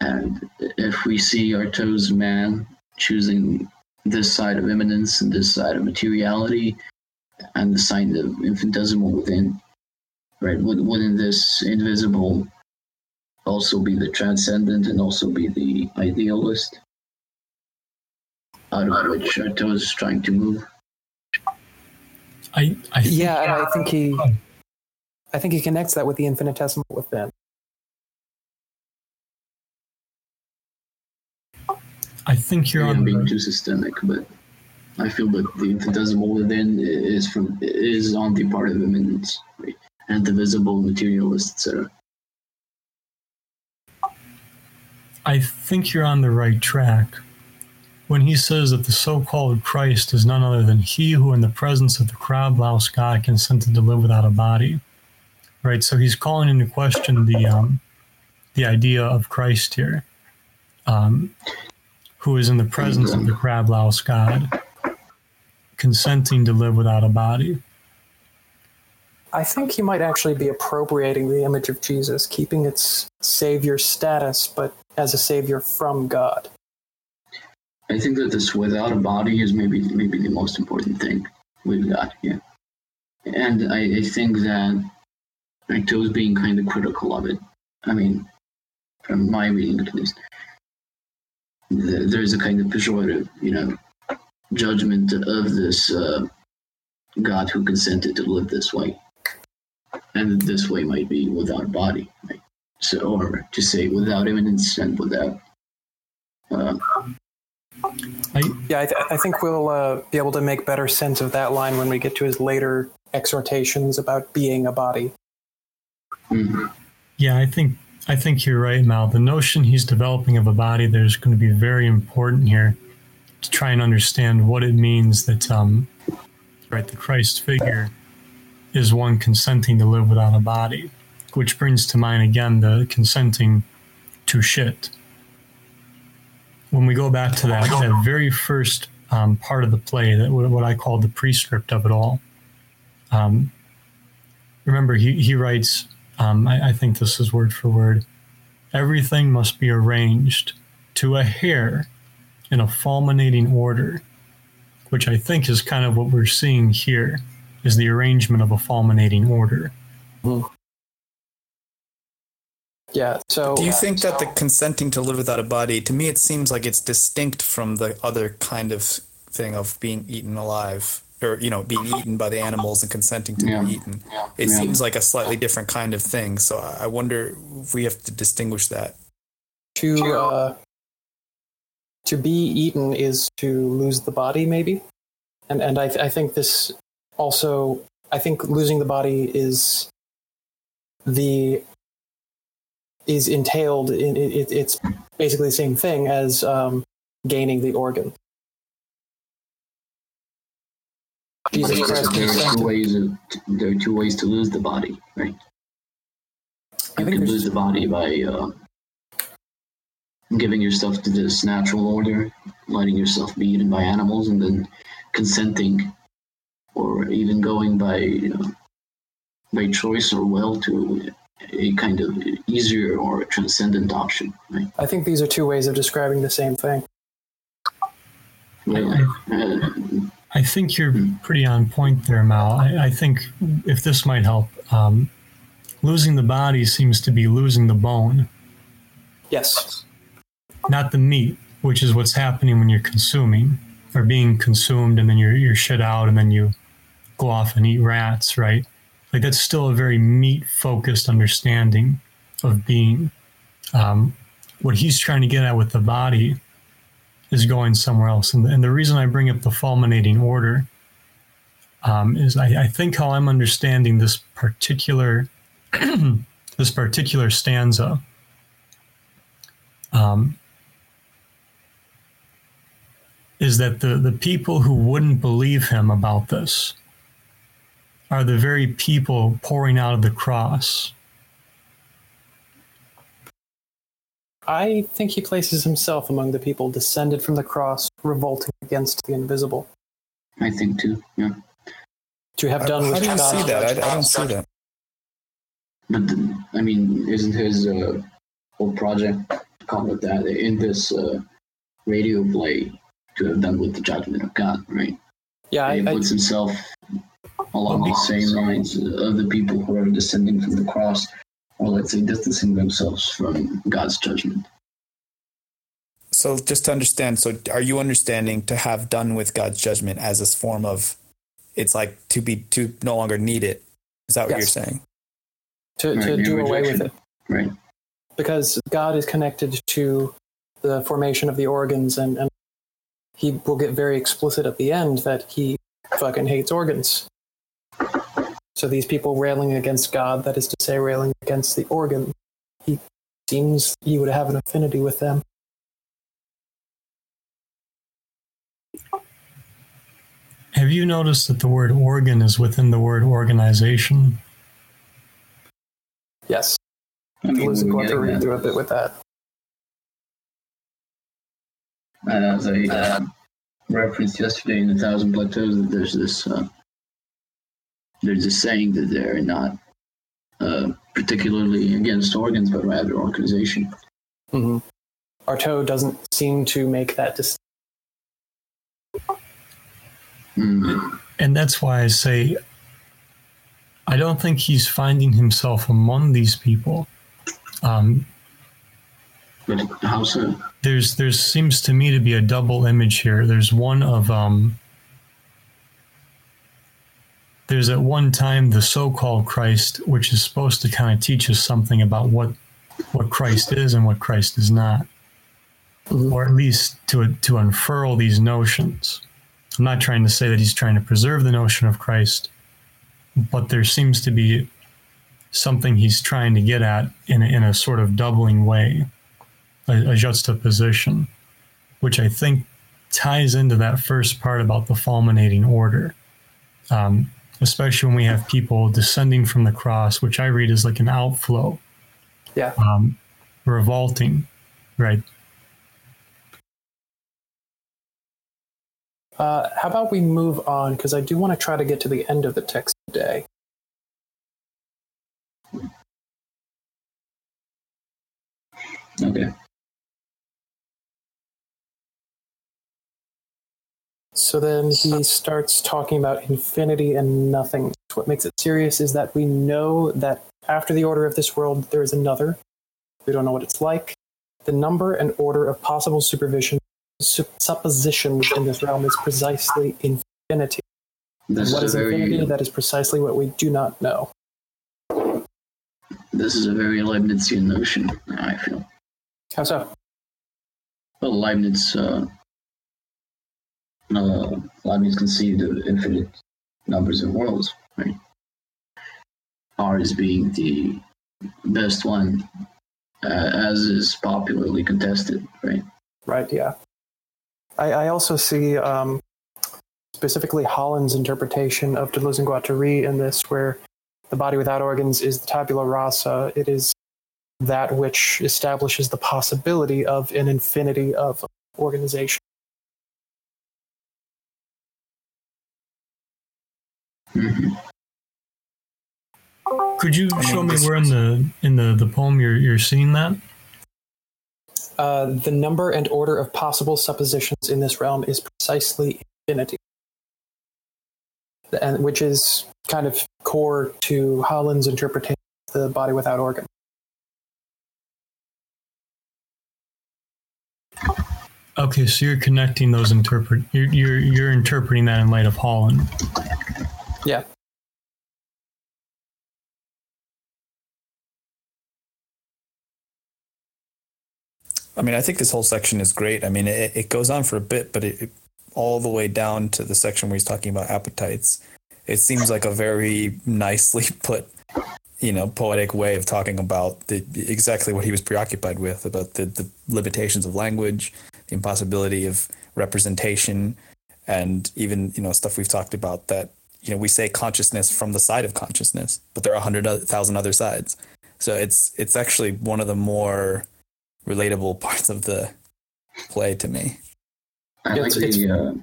And if we see Artaud's man choosing this side of immanence and this side of materiality, and the sign of infinitesimal within. Right? Would, wouldn't this invisible also be the transcendent and also be the idealist? Out of which Artaud is trying to move. I, I yeah, and I think he, I think he connects that with the infinitesimal within. I think you're on being too systemic, but I feel that the infinitesimal within is from is on the part of immanence, right? And the visible materialist, etc. I think you're on the right track. When he says that the so-called Christ is none other than he who in the presence of the crab louse God consented to live without a body. Right? So he's calling into question the um the idea of Christ here. Um who is in the presence of the crab louse God, consenting to live without a body. I think he might actually be appropriating the image of Jesus, keeping its savior status, but as a savior from God. I think that this without a body is maybe maybe the most important thing we've got here. And I, I think that Artaud's being kind of critical of it. I mean, from my reading at least, th- there's a kind of pejorative, you know, judgment of this uh, God who consented to live this way. And this way might be without a body, right? So, or to say without immanence and without uh, I, Yeah, I, th- I think we'll uh, be able to make better sense of that line when we get to his later exhortations about being a body. Mhm. Yeah, I think I think you're right, Mal. The notion he's developing of a body there is going to be very important here to try and understand what it means that um, right the Christ figure is one consenting to live without a body, which brings to mind again the consenting to shit. When we go back to that, that very first um, part of the play, that what I call the prescript of it all. Um, remember, he he writes. Um, I, I think this is word for word. Everything must be arranged to a hair in a fulminating order, which I think is kind of what we're seeing here, is the arrangement of a fulminating order. Yeah. So Do you think that the consenting to live without a body, to me, it seems like it's distinct from the other kind of thing of being eaten alive, or you know, being eaten by the animals and consenting to Yeah. be eaten. It Yeah. seems like a slightly different kind of thing. So I I wonder if we have to distinguish that. to uh, to be eaten is to lose the body, maybe, and and I I think this also I think losing the body is the is entailed in it, it, it's basically the same thing as um, gaining the organ. Jesus There Christ are two ways. Of, there are two ways to lose the body, right? I You think can lose the body by uh, giving yourself to this natural order, letting yourself be eaten by animals, and then consenting, or even going by uh, by choice or will to a kind of easier or transcendent option, right? I think these are two ways of describing the same thing. Right? Uh, I think you're pretty on point there, Mal. I, I think if this might help, um, losing the body seems to be losing the bone, Yes. not the meat, which is what's happening when you're consuming or being consumed, and then you're you're shit out, and then you go off and eat rats, right? Like that's still a very meat focused understanding of being. Um, what he's trying to get at with the body is going somewhere else, and, and the reason I bring up the fulminating order um, is I, I think how I'm understanding this particular [CLEARS THROAT] this particular stanza. Um, is that the, the people who wouldn't believe him about this are the very people pouring out of the cross. I think he places himself among the people descended from the cross, revolting against the invisible. I think too. Yeah, To have done How with do you God's see that? I, I don't see that. but the, I mean, isn't his uh, whole project call it that in this uh, radio play to have done with the judgment of God, right? Yeah, I, he I, puts himself along the same lines of the people who are descending from the cross, or let's say distancing themselves from God's judgment. So just to understand, so are you understanding to have done with God's judgment as this form of it's like to be to no longer need it? Is that what Yes. you're saying? to, Right, to yeah, do away with it. Right. Because God is connected to the formation of the organs, and, and he will get very explicit at the end that he fucking hates organs. So these people railing against God, that is to say, railing against the organ, he seems he would have an affinity with them. Have you noticed that the word organ is within the word organization? Yes, I I mean, was we're going to getting read through a bit with that. as I uh, referenced yesterday in the Thousand Plateaus, that there's this uh, there's this saying that they're not uh, particularly against organs, but rather organization. hmm Artaud doesn't seem to make that distinction. Mm. And that's why I say I don't think he's finding himself among these people. Um, But how so? there's there seems to me to be a double image here. There's one of um there's at one time the so-called Christ, which is supposed to kind of teach us something about what what Christ is and what Christ is not, Mhm. or at least to to unfurl these notions. I'm not trying to say that he's trying to preserve the notion of Christ, but there seems to be something he's trying to get at in a, in a sort of doubling way, a, a juxtaposition, which I think ties into that first part about the fulminating order. Um, especially when we have people descending from the cross, which I read as like an outflow, Yeah. um, revolting, right? Uh, how about we move on? Because I do want to try to get to the end of the text today. Okay. So then he starts talking about infinity and nothing. What makes it serious is that we know that after the order of this world, there is another. We don't know what it's like. The number and order of possible supervision sup- suppositions in this realm is precisely infinity. This what is is very infinity? That is precisely what we do not know. this is a very Leibnizian notion. I feel. How so? Well, Leibniz, uh, uh, Leibniz conceived of infinite numbers of worlds, right? Ours being the best one, uh, as is popularly contested, right? Right, yeah. I, I also see um, specifically Holland's interpretation of Deleuze and Guattari in this, where the body without organs is the tabula rasa. It is that which establishes the possibility of an infinity of organization. Could you I mean, show me where in the in the, the poem you're you're seeing that? Uh, the number and order of possible suppositions in this realm is precisely infinity, and which is kind of core to Holland's interpretation of the body without organ. Okay, so you're connecting those interpret you're you're you're interpreting that in light of Holland. Yeah. I mean, I think this whole section is great. I mean, it, it goes on for a bit, but it, it all the way down to the section where he's talking about appetites. It seems like a very nicely [LAUGHS] put, you know, poetic way of talking about the exactly what he was preoccupied with about the, the limitations of language, the impossibility of representation, and even you know stuff we've talked about that you know we say consciousness from the side of consciousness, but there are a hundred thousand other sides. So it's it's actually one of the more relatable [LAUGHS] parts of the play to me. I like it's- the uh,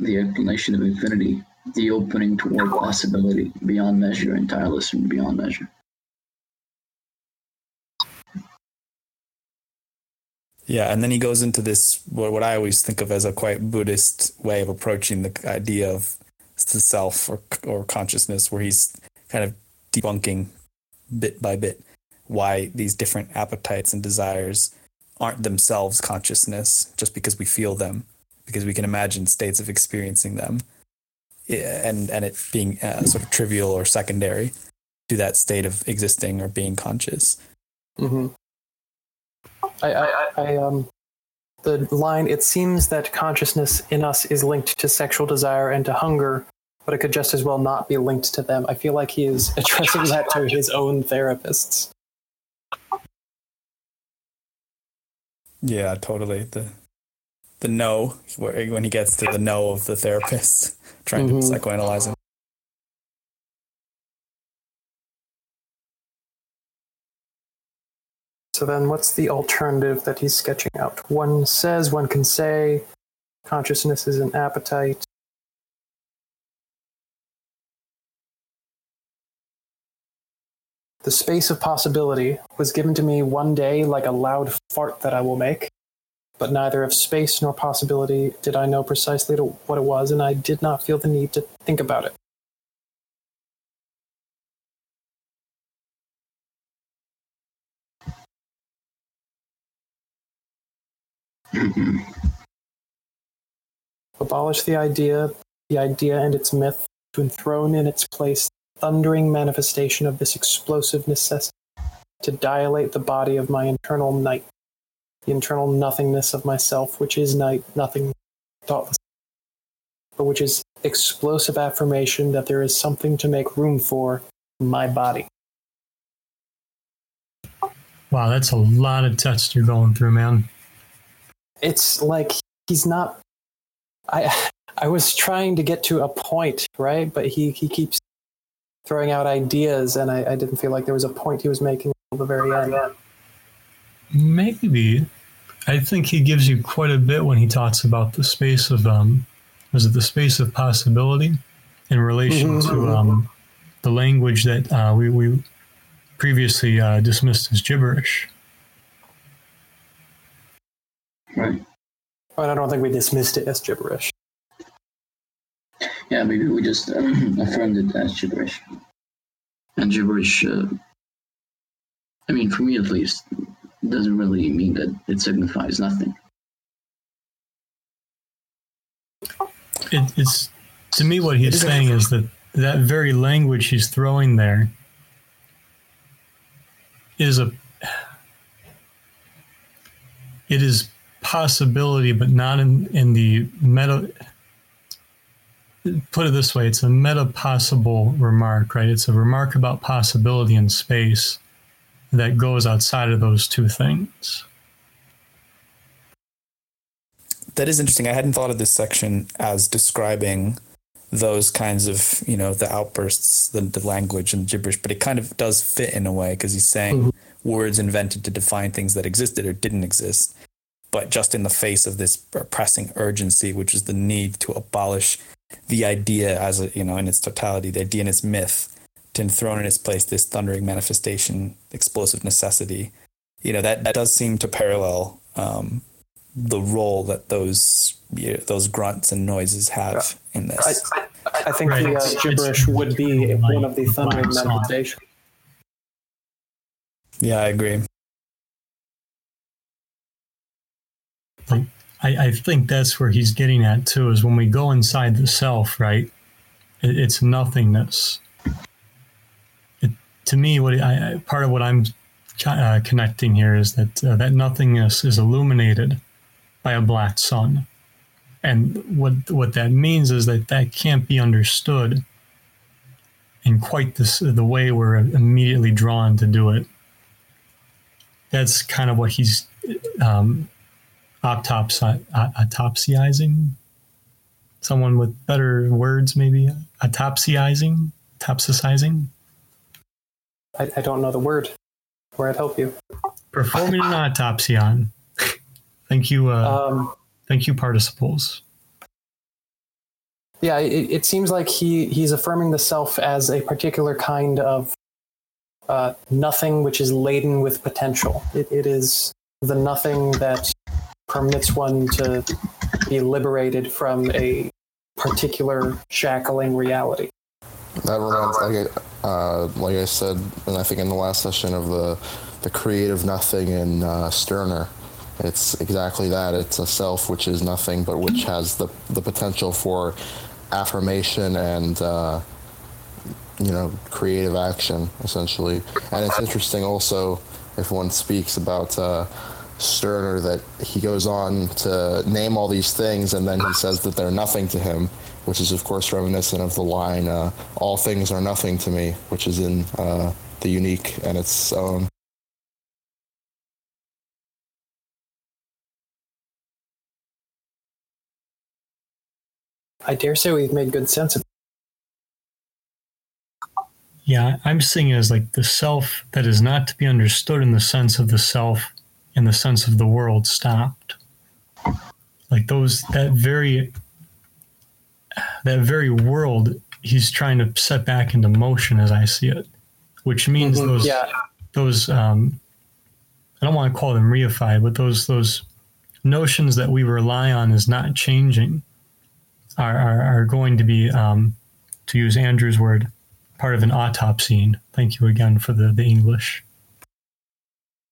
the explanation of infinity, the opening toward possibility, beyond measure, and tireless and beyond measure. Yeah, and then he goes into this what, what I always think of as a quite Buddhist way of approaching the idea of the self or or consciousness, where he's kind of debunking bit by bit why these different appetites and desires aren't themselves consciousness just because we feel them, because we can imagine states of experiencing them, and and it being uh, sort of trivial or secondary to that state of existing or being conscious. hmm I, I, I, um, the line, it seems that consciousness in us is linked to sexual desire and to hunger, but it could just as well not be linked to them. I feel like he is [LAUGHS] addressing that to his own therapists. Yeah, totally. The the no when he gets to the no of the therapist [LAUGHS] trying Mhm. to psychoanalyze him. So then, what's the alternative that he's sketching out? One says, one can say, consciousness is an appetite. The space of possibility was given to me one day like a loud fart that I will make, but neither of space nor possibility did I know precisely what it was, and I did not feel the need to think about it. Mm-hmm. abolish the idea, the idea and its myth, to enthrone in its place the thundering manifestation of this explosive necessity, to dilate the body of my internal night, the internal nothingness of myself, which is night, nothing, thoughtless, but which is explosive affirmation that there is something to make room for my body. Wow, that's a lot of text you're going through, man. It's like he's not. I I was trying to get to a point, right? But he he keeps throwing out ideas, and I, I didn't feel like there was a point he was making at the very end. Maybe. I think he gives you quite a bit when he talks about the space of um was it the space of possibility in relation to um the language that uh, we we previously uh, dismissed as gibberish. Right. But I don't think we dismissed it as gibberish. Yeah, maybe we just um, [CLEARS THROAT] affirmed it as gibberish. And gibberish, uh, I mean, for me at least, doesn't really mean that it signifies nothing. It, it's to me what he's saying is that that very language he's throwing there is a it is possibility, but not in in the meta. Put it this way: it's a meta possible remark, right? It's a remark about possibility in space that goes outside of those two things. That is interesting. I hadn't thought of this section as describing those kinds of, you know, the outbursts, the, the language and gibberish, but it kind of does fit in a way because he's saying mm-hmm. words invented to define things that existed or didn't exist, but just in the face of this pressing urgency, which is the need to abolish the idea as a, you know, in its totality, the idea in its myth, to enthrone in its place this thundering manifestation, explosive necessity. You know, that, that does seem to parallel um, the role that those you know, those grunts and noises have in I, this. I, I think Right. the uh, gibberish it's would be one of the thundering manifestations. yeah, I agree. I, I think that's where he's getting at too is when we go inside the self right it, it's nothingness. It, to me what I, part of what i'm uh, connecting here is that uh, that nothingness is illuminated by a black sun. And what what that means is that that can't be understood in quite this the way we're immediately drawn to do it. That's kind of what he's um, autopsy, uh, autopsyizing someone with better words maybe? Autopsyizing autopsizing? I, I don't know the word. Where I'd help you. performing an autopsy on. Thank you uh, Um, thank you participles. Yeah, it, it seems like he, he's affirming the self as a particular kind of uh, nothing which is laden with potential. It, it is the nothing that permits one to be liberated from a particular shackling reality. That reminds, like, I- uh, like I said, and I think in the last session of the the creative nothing in uh, Stirner, it's exactly that. It's a self which is nothing, but which has the the potential for affirmation and uh, you know creative action, essentially. And it's interesting also if one speaks about. Stirner that he goes on to name all these things and then he says that they're nothing to him, which is of course reminiscent of the line uh, "All things are nothing to me," which is in uh, the unique and its own. I dare say we've made good sense of yeah i'm seeing it as like the self that is not to be understood in the sense of the self in the sense of the world stopped. Like those that very that very world he's trying to set back into motion as i see it which means Mhm, those yeah. those um i don't want to call them reified but those those notions that we rely on as not changing are are, are going to be um to use andrew's word part of an autopsy. Thank you again for the the english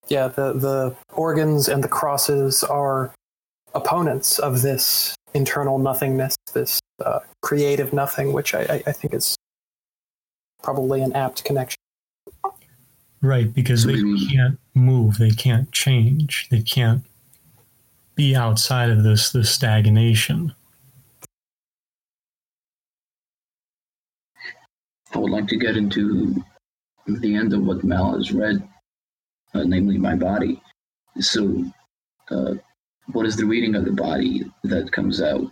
yeah the the organs and the crosses are opponents of this internal nothingness this uh, creative nothing which I, I, I think is probably an apt connection Right, because they can't move, they can't change, they can't be outside of this this stagnation. I would like to get into the end of what Mal has read, uh, namely my body. So, uh, what is the reading of the body that comes out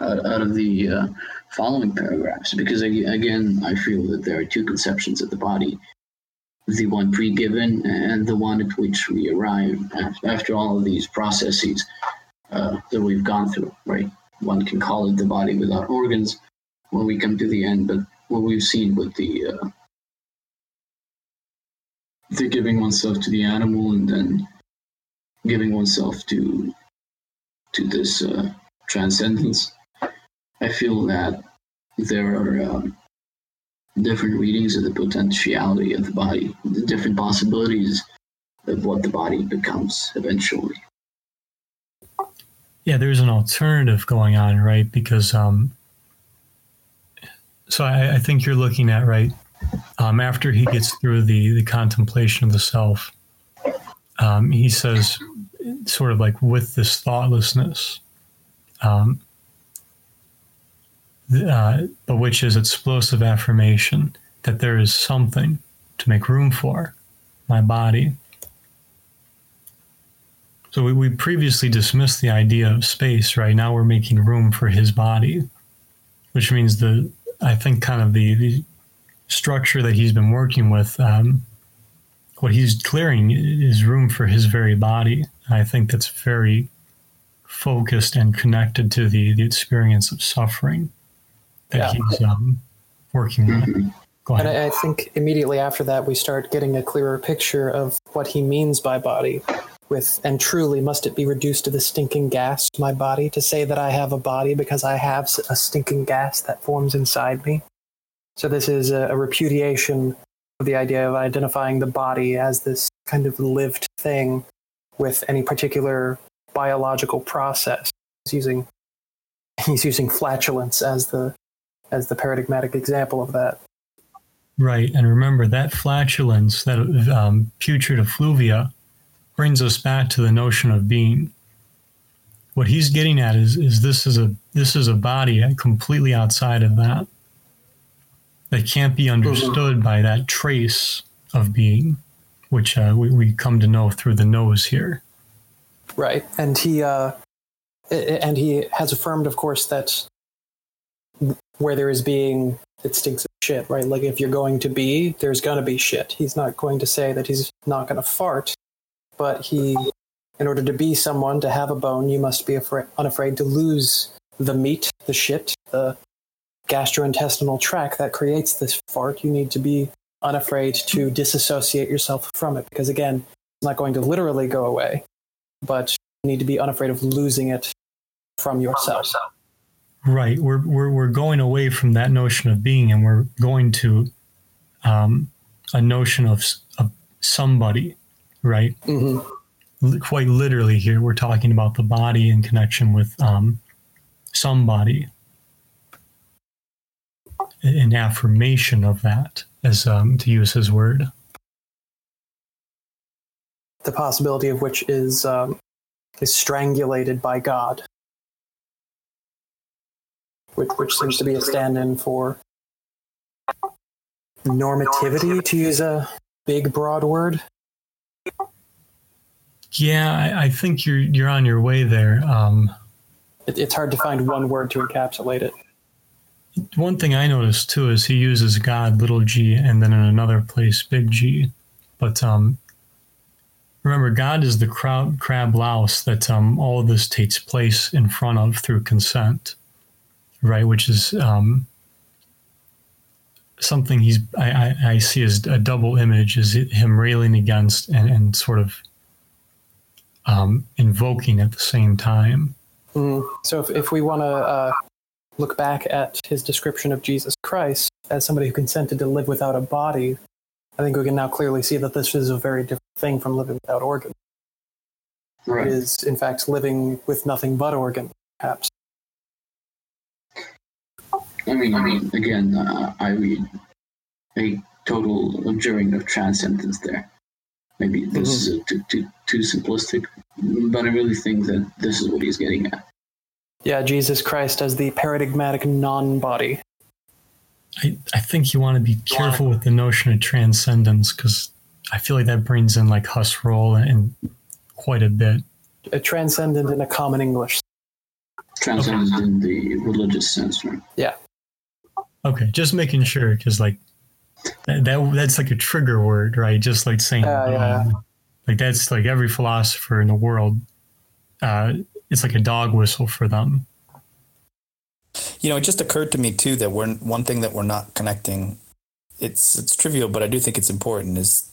out, out of the uh, following paragraphs? Because again, I feel that there are two conceptions of the body: the one pre-given and the one at which we arrive after all of these processes uh, that we've gone through. Right? One can call it the body without organs when we come to the end, but what we've seen with the giving oneself to the animal and then giving oneself to to this uh, transcendence. I feel that there are um, different readings of the potentiality of the body, the different possibilities of what the body becomes eventually. Yeah, there's an alternative going on, right? Because um, so I, I think you're looking at right um, after he gets through the the contemplation of the self. Um, he says, sort of like with this thoughtlessness, um, uh, but which is explosive affirmation that there is something to make room for, my body. So we, we previously dismissed the idea of space, right? Now we're making room for his body, which means the I think kind of the, the structure that he's been working with, um, what he's clearing is room for his very body. I think that's very focused and connected to the, the experience of suffering that yeah. he's um, working with. Mm-hmm. And I, I think immediately after that, we start getting a clearer picture of what he means by body. With and truly, must it be reduced to the stinking gas, my body, to say that I have a body because I have a stinking gas that forms inside me? So this is a, a repudiation of the idea of identifying the body as this kind of lived thing with any particular biological process. He's using he's using flatulence as the as the paradigmatic example of that. Right, and remember that flatulence, that um, putrid effluvia, brings us back to the notion of being. What he's getting at is, is this is a this is a body completely outside of that that can't be understood mm-hmm. by that trace of being, which uh, we, we come to know through the nose here. Right, and he uh, and he has affirmed, of course, that where there is being, it stinks of shit. Right, like if you're going to be, there's gonna be shit. He's not going to say that he's not gonna fart, but he, in order to be someone, to have a bone, you must be afraid, unafraid to lose the meat, the shit, the gastrointestinal tract that creates this fart, you need to be unafraid to disassociate yourself from it because again, it's not going to literally go away, but you need to be unafraid of losing it from yourself. Right. We're we're we're going away from that notion of being, and we're going to um, a notion of of somebody, right? Mm-hmm. Quite literally, here we're talking about the body in connection with um, somebody, an affirmation of that, as um, to use his word. The possibility of which is um, is strangulated by God, which which seems to be a stand-in for normativity, to use a big broad word. Yeah, I, I think you're you're on your way there. Um, it, it's hard to find one word to encapsulate it. One thing I noticed too is he uses God little g and then in another place big G. But um, remember, God is the crab, crab louse that um, all of this takes place in front of through consent, right? Which is um, something he's I, I, I, see as a double image is him railing against and, and sort of um, invoking at the same time. Mm. So if, if we want to uh, look back at his description of Jesus Christ as somebody who consented to live without a body, I think we can now clearly see that this is a very different thing from living without organs. Right. It is, in fact, living with nothing but organs, perhaps. I mean, I mean, again, uh, I read a total abjuring of transcendence there. Maybe this mm-hmm. is too, too, too simplistic, but I really think that this is what he's getting at. Yeah, Jesus Christ as the paradigmatic non body. I, I think you want to be careful with the notion of transcendence because I feel like that brings in like Husserl and quite a bit. A transcendent in a common English. Transcendent in the religious sense, right? Yeah. Okay, just making sure because like that, that that's like a trigger word, right? Just like saying, Yeah, yeah. um, like that's like every philosopher in the world. Uh, it's like a dog whistle for them. You know, it just occurred to me too that we're one thing that we're not connecting. It's it's trivial, but I do think it's important. Is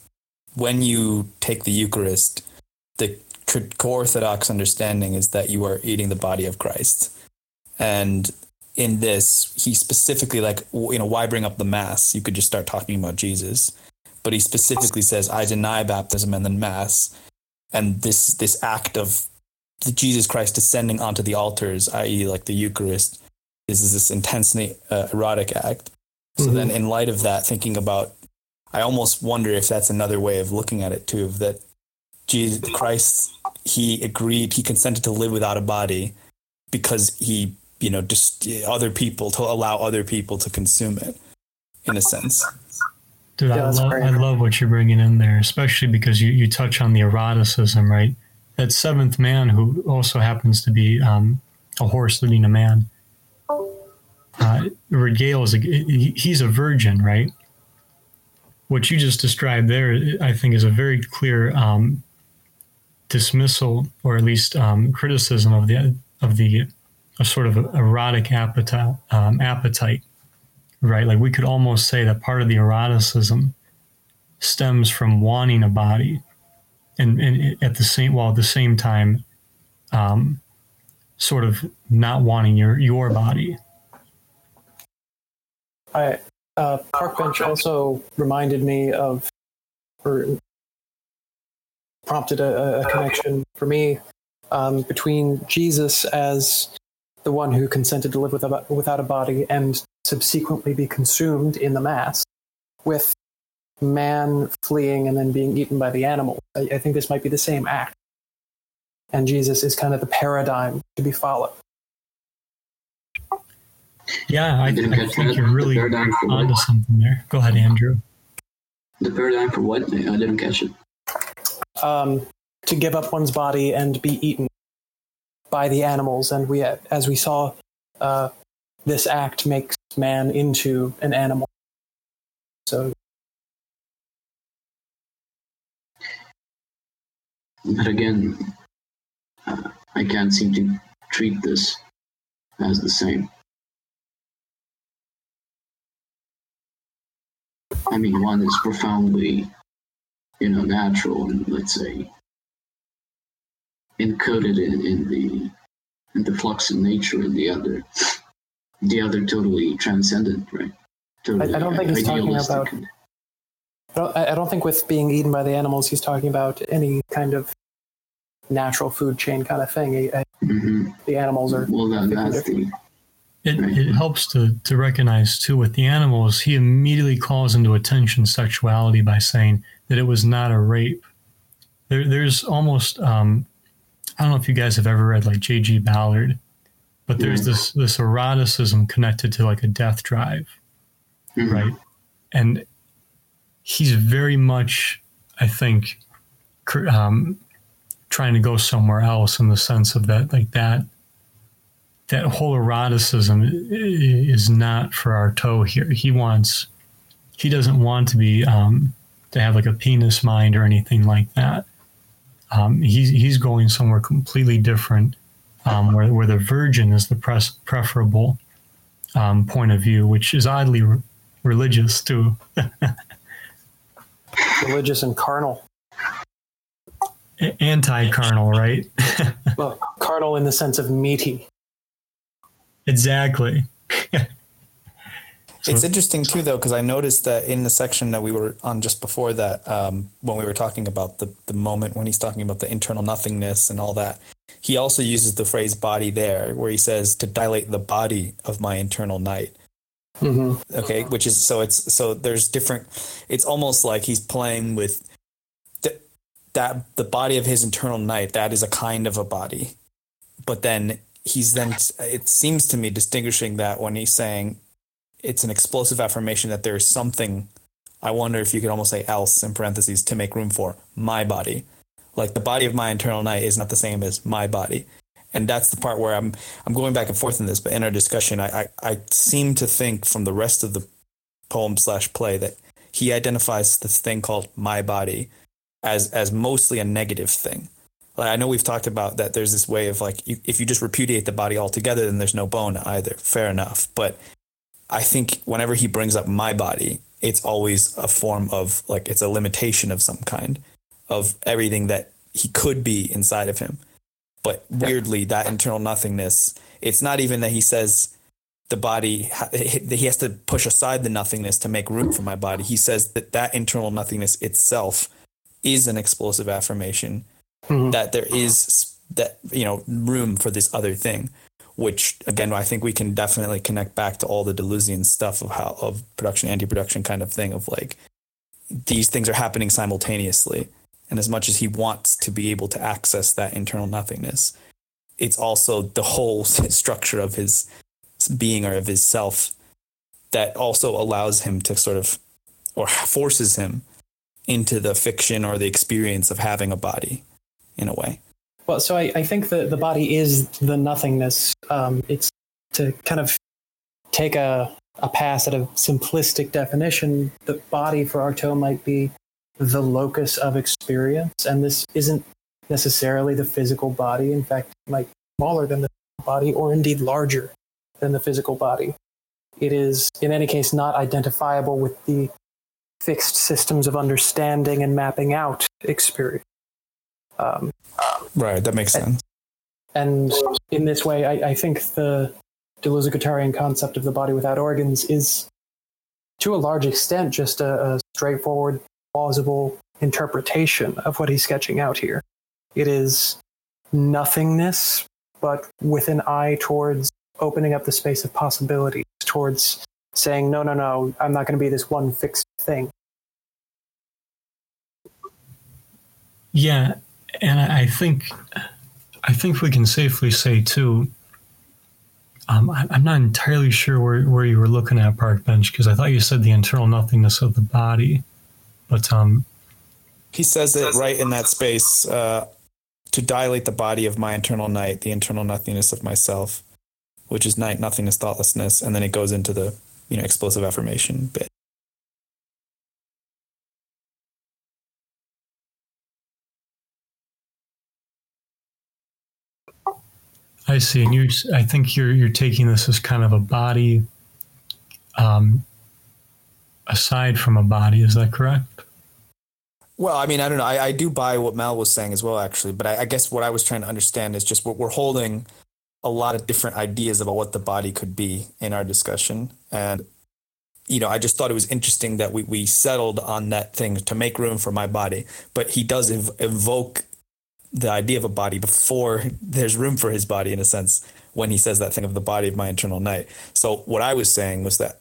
when you take the Eucharist, the orthodox understanding is that you are eating the body of Christ, and in this, he specifically like you know why bring up the mass? You could just start talking about Jesus, but he specifically says, "I deny baptism and then mass," and this this act of Jesus Christ descending onto the altars, i.e., like the Eucharist, is this intensely uh, erotic act. So Mhm. then, in light of that, thinking about, I almost wonder if that's another way of looking at it too. Of that, Jesus Christ, he agreed, he consented to live without a body because he, you know, just other people to allow other people to consume it, in a sense. Dude, Yeah, I love I love what you're bringing in there, especially because you, you touch on the eroticism, right? That seventh man who also happens to be um, a horse leading a man. Uh, Regale is a, he's a virgin, right? What you just described there, I think, is a very clear um, dismissal, or at least um, criticism of the of the a sort of erotic appetite, um, appetite right? Like we could almost say that part of the eroticism stems from wanting a body, and, and at the same while at the same time, um, sort of not wanting your your body. I uh, Park Bench also reminded me of, or prompted a, a connection for me um, between Jesus as the one who consented to live without, without a body and subsequently be consumed in the mass, with man fleeing and then being eaten by the animal. I, I think this might be the same act, and Jesus is kind of the paradigm to be followed. Yeah, I, I didn't catch think that. you're really The paradigm onto something there. Go ahead, Andrew. The paradigm for what? I didn't catch it. um, to give up one's body and be eaten by the animals. And we, as we saw, uh, this act makes man into an animal. So But again, uh, I can't seem to treat this as the same. I mean, one is profoundly, you know, natural and let's say encoded in, in the in the flux of nature, and the other, the other totally transcendent, right? Totally I don't think he's talking about- I don't, I don't think with being eaten by the animals, he's talking about any kind of natural food chain kind of thing. I- I- Mhm. The animals are Well, that, that's the It, Right. it helps to, to recognize too with the animals, he immediately calls into attention sexuality by saying that it was not a rape. There, there's almost, um, I don't know if you guys have ever read like J.G. Ballard, but there's Yeah. this, this eroticism connected to like a death drive, mhm. right? And he's very much, I think, um, trying to go somewhere else in the sense of that, like that that whole eroticism is not for Artaud here. He wants, he doesn't want to be, um, to have like a penis mind or anything like that. Um, he's, he's going somewhere completely different, um, where, where the virgin is the pres- preferable um, point of view, which is oddly re- religious too. [LAUGHS] religious and carnal. Anti carnal, right? [LAUGHS] Well, carnal in the sense of meaty. exactly. It's interesting too, though, because I noticed that in the section that we were on just before that, um, when we were talking about the the moment when he's talking about the internal nothingness and all that, he also uses the phrase "body" there, where he says to dilate the body of my internal night. Hmm Okay, which is so it's so there's different. It's almost like he's playing with th- that the body of his internal night. That is a kind of a body, but then he's then it seems to me distinguishing that when he's saying it's an explosive affirmation that there's something I wonder if you could almost say else in parentheses to make room for my body. Like the body of my internal night is not the same as my body. And that's the part where I'm I'm going back and forth in this, but in our discussion I, I, I seem to think from the rest of the poem slash play that he identifies this thing called my body as as mostly a negative thing. Like I know we've talked about that there's this way of like you, if you just repudiate the body altogether then there's no bone either. Fair enough. But I think whenever he brings up my body, it's always a form of like it's a limitation of some kind of everything that he could be inside of him. But weirdly, that internal nothingness, it's not even that he says the body, he has to push aside the nothingness to make room for my body. He says that that internal nothingness itself is an explosive affirmation mm-hmm. that there is that, you know, room for this other thing which again I think we can definitely connect back to all the Deleuzian stuff of how of production anti-production kind of thing of like these things are happening simultaneously and as much as he wants to be able to access that internal nothingness it's also the whole [LAUGHS] structure of his being or of his self that also allows him to sort of or forces him into the fiction or the experience of having a body in a way well, so I, I think that the body is the nothingness. Um, it's to kind of take a, a pass at a simplistic definition. The body for Artaud might be the locus of experience, and this isn't necessarily the physical body. In fact, it might be smaller than the body, or indeed larger than the physical body. It is, in any case, not identifiable with the fixed systems of understanding and mapping out experience. Um, right, that makes sense. And in this way, I, I think the Deleuze-Guattarian concept of the body without organs is, to a large extent, just a, a straightforward, plausible interpretation of what he's sketching out here. It is nothingness, but with an eye towards opening up the space of possibilities, towards saying, no, no, no, I'm not going to be this one fixed thing. Yeah, and I think I think we can safely say too. Um, I, am not entirely sure where, where you were looking at Park Bench because I thought you said the internal nothingness of the body, but um, he says it right in that space uh, to dilate the body of my internal night, the internal nothingness of myself, which is night nothingness, thoughtlessness, and then it goes into the you know explosive affirmation bit. I see. And you, I think you're you're taking this as kind of a body, um, aside from a body. Is that correct? Well, I mean, I don't know. I, I do buy what Mel was saying as well, actually. But I, I guess what I was trying to understand is just what we're holding a lot of different ideas about what the body could be in our discussion. And, you know, I just thought it was interesting that we, we settled on that thing to make room for my body. But he does ev- evoke the idea of a body before there's room for his body in a sense when he says that thing of the body of my internal night. So what I was saying was that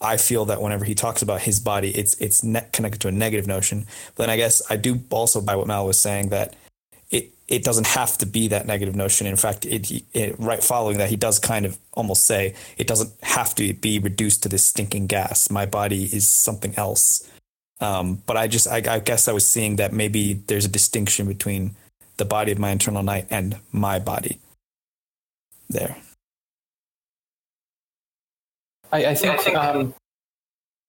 I feel that whenever he talks about his body, it's it's net connected to a negative notion. But then I guess I do also buy what Mal was saying that it it doesn't have to be that negative notion. In fact, it, it right following that, he does kind of almost say it doesn't have to be reduced to this stinking gas. My body is something else. Um, but I just I, I guess I was seeing that maybe there's a distinction between the body of my internal night and my body there. I, I think um,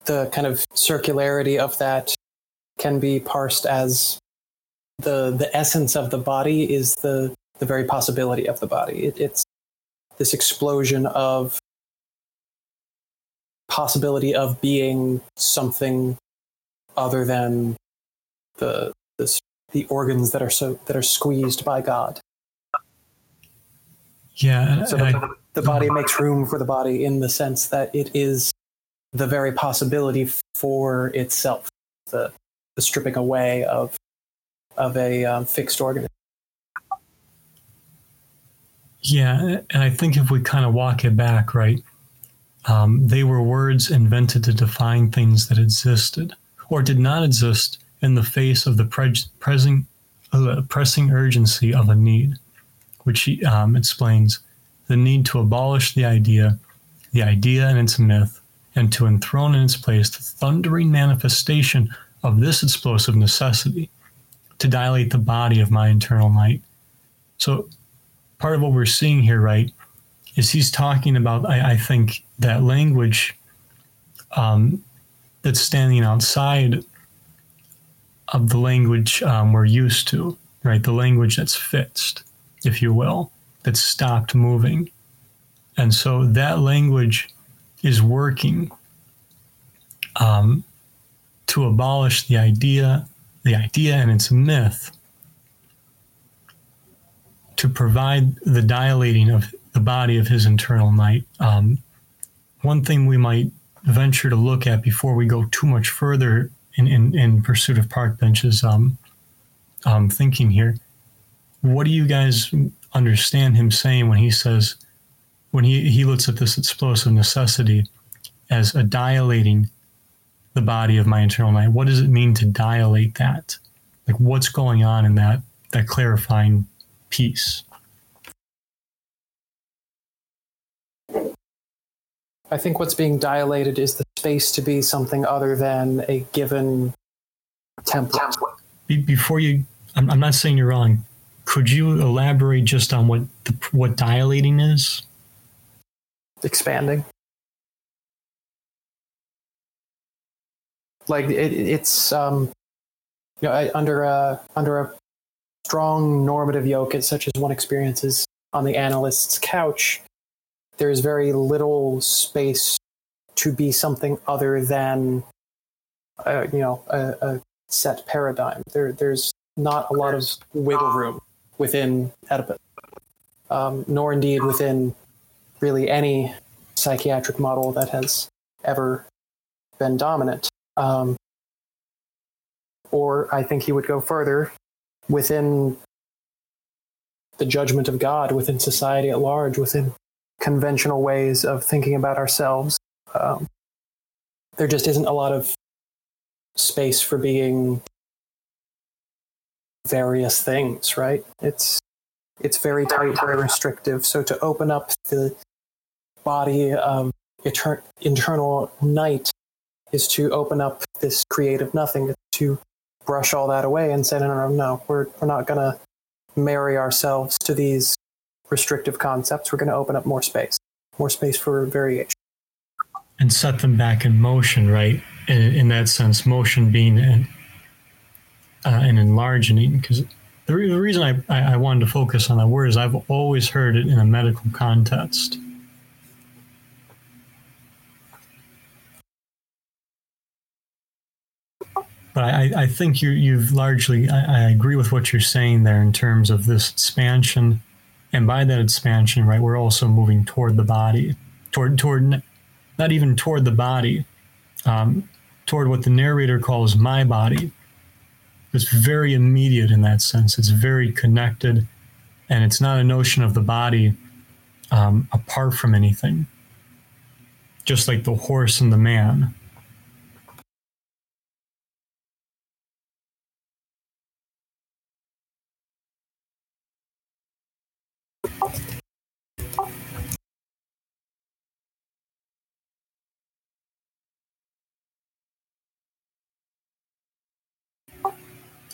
the kind of circularity of that can be parsed as the the essence of the body is the the very possibility of the body. It, it's this explosion of possibility of being something other than the this the organs that are so that are squeezed by God. Yeah, so the, the body makes room for the body in the sense that it is the very possibility for itself, the, the stripping away of of a um, fixed organism. Yeah, and I think if we kind of walk it back, right, um, they were words invented to define things that existed or did not exist in the face of the pre- present, uh, pressing urgency of a need, which he um, explains the need to abolish the idea, the idea and its myth, and to enthrone in its place the thundering manifestation of this explosive necessity to dilate the body of my internal night. So, part of what we're seeing here, right, is he's talking about, I, I think, that language um, that's standing outside of the language um, we're used to, right? The language that's fixed, if you will, that's stopped moving. And so that language is working um, to abolish the idea, the idea and its myth, to provide the dilating of the body of his internal night. Um, one thing we might venture to look at before we go too much further in, in, in pursuit of park benches um, um, thinking here. What do you guys understand him saying when he says, when he, he looks at this explosive necessity as a dilating the body of my internal night? What does it mean to dilate that? Like what's going on in that that clarifying piece? I think what's being dilated is the space to be something other than a given template. Be- before you, I'm, I'm not saying you're wrong. Could you elaborate just on what the, what dilating is? Expanding. Like it, it's um, you know, under a under a strong normative yoke, such as one experiences on the analyst's couch, there is very little space to be something other than uh, you know a, a set paradigm. There, there's not a lot of wiggle room within Oedipus, um, nor indeed within really any psychiatric model that has ever been dominant. Um, or I think he would go further within the judgment of God, within society at large, within conventional ways of thinking about ourselves. Um, there just isn't a lot of space for being various things, right? It's it's very tight, very restrictive. So to open up the body of etern- internal night is to open up this creative nothing, to brush all that away and say, no, no, no, we're we're not gonna marry ourselves to these restrictive concepts. We're going to open up more space, more space for variation. And set them back in motion, right? In, in that sense, motion being an, uh, an enlarging, because the, re- the reason I, I, I wanted to focus on that word is I've always heard it in a medical context. But I, I think you, you've largely, I, I agree with what you're saying there in terms of this expansion and by that expansion right we're also moving toward the body toward toward not even toward the body um, toward what the narrator calls my body it's very immediate in that sense. It's very connected and it's not a notion of the body um, apart from anything. Just like the horse and the man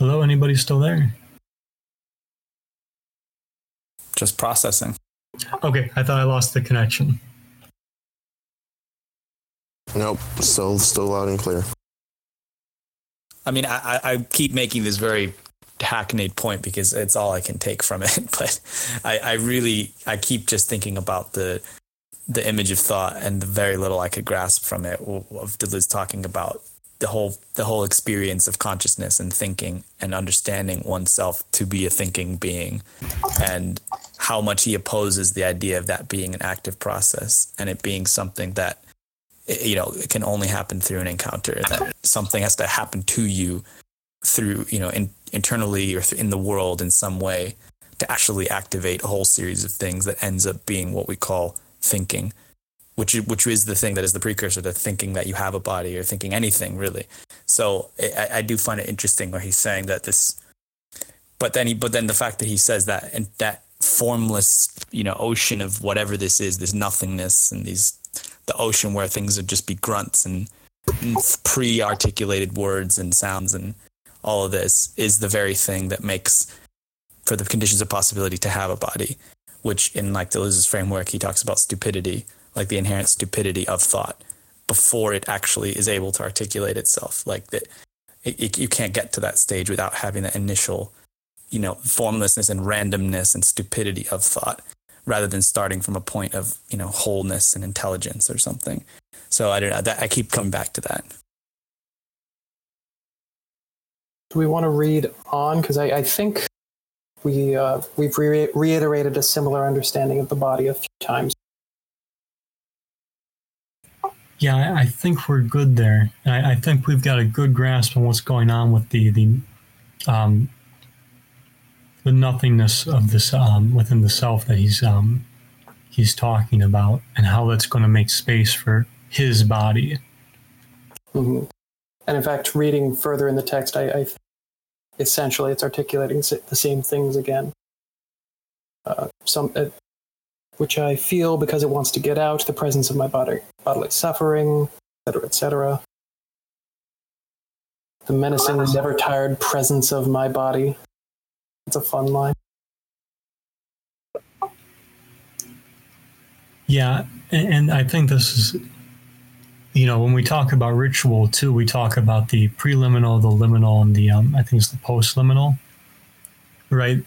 Hello, anybody still there? Just processing. Okay, I thought I lost the connection. Nope, still still loud and clear. I mean, I, I I keep making this very hackneyed point because it's all I can take from it. [LAUGHS] But I, I really I keep just thinking about the the image of thought and the very little I could grasp from it of Deleuze talking about the whole the whole experience of consciousness and thinking and understanding oneself to be a thinking being and how much he opposes the idea of that being an active process and it being something that you know it can only happen through an encounter that something has to happen to you through you know in, internally or in the world in some way to actually activate a whole series of things that ends up being what we call thinking which which is the thing that is the precursor to thinking that you have a body or thinking anything really. So I, I do find it interesting where he's saying that this, but then he but then the fact that he says that and that formless you know ocean of whatever this is, this nothingness and these the ocean where things would just be grunts and pre-articulated words and sounds and all of this is the very thing that makes for the conditions of possibility to have a body which in like deleuze's framework he talks about stupidity like the inherent stupidity of thought before it actually is able to articulate itself like that it, it, you can't get to that stage without having that initial you know formlessness and randomness and stupidity of thought rather than starting from a point of you know wholeness and intelligence or something so i don't know that i keep coming back to that Do we want to read on? Because I, I think we uh, we've re- reiterated a similar understanding of the body a few times. Yeah, I, I think we're good there. I, I think we've got a good grasp on what's going on with the the um, the nothingness of this um, within the self that he's um, he's talking about, and how that's going to make space for his body. hmm And in fact, reading further in the text, I, I essentially it's articulating the same things again. Uh, some, uh, which I feel because it wants to get out the presence of my body, bodily suffering, etc., etc. The menacing, never tired presence of my body. It's a fun line. Yeah, and, I think this is, you know, when we talk about ritual too, we talk about the preliminal, the liminal, and the um, I think it's the postliminal, right?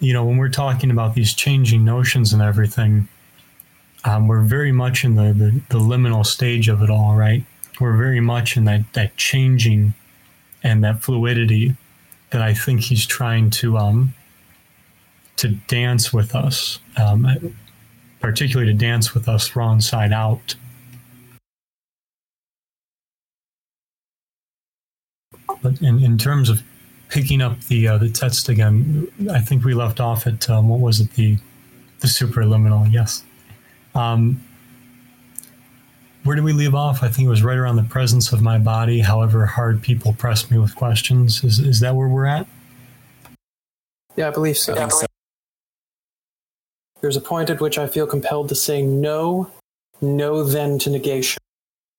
You know, when we're talking about these changing notions and everything, um, we're very much in the, the the liminal stage of it all, right? We're very much in that that changing and that fluidity that I think he's trying to um to dance with us. Um, particularly to dance with us wrong side out. But in, in terms of picking up the uh, the text again, I think we left off at um, what was it the the superliminal? Yes. Um, where did we leave off? I think it was right around the presence of my body. However hard people press me with questions, is is that where we're at? Yeah, I believe so. I think so. There's a point at which I feel compelled to say no, no, then to negation.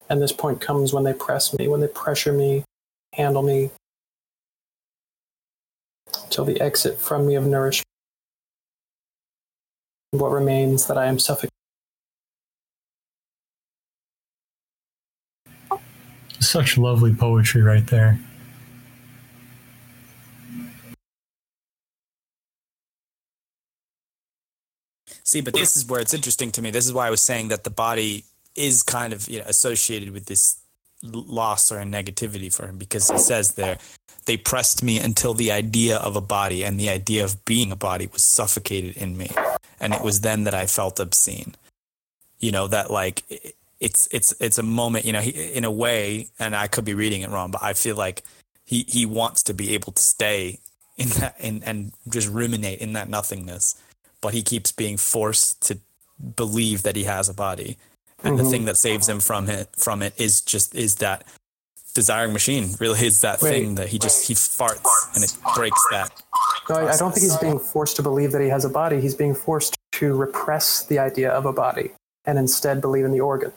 And this point comes when they press me, when they pressure me, handle me, till the exit from me of nourishment. What remains that I am suffocating. Such lovely poetry right there. See, but this is where it's interesting to me. This is why I was saying that the body is kind of you know, associated with this l- loss or a negativity for him because it says there, they pressed me until the idea of a body and the idea of being a body was suffocated in me. And it was then that I felt obscene. You know, that like it's it's it's a moment, you know, he, in a way, and I could be reading it wrong, but I feel like he he wants to be able to stay in that and and just ruminate in that nothingness but he keeps being forced to believe that he has a body and the Mhm. thing that saves him from it from it is just is that desiring machine really is that Wait. thing that he just he farts and it breaks that No, I, I don't think he's being forced to believe that he has a body. He's being forced to repress the idea of a body and instead believe in the organs.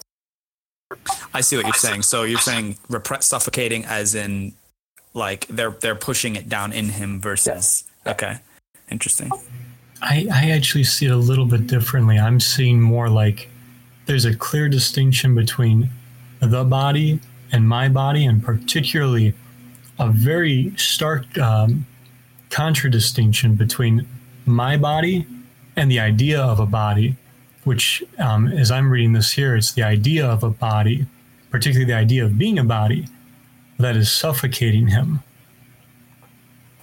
i see what you're saying so you're saying repress suffocating as in like they're they're pushing it down in him versus okay interesting I, I actually see it a little bit differently. I'm seeing more like there's a clear distinction between the body and my body, and particularly a very stark um, contradistinction between my body and the idea of a body, which, um, as I'm reading this here, it's the idea of a body, particularly the idea of being a body, that is suffocating him.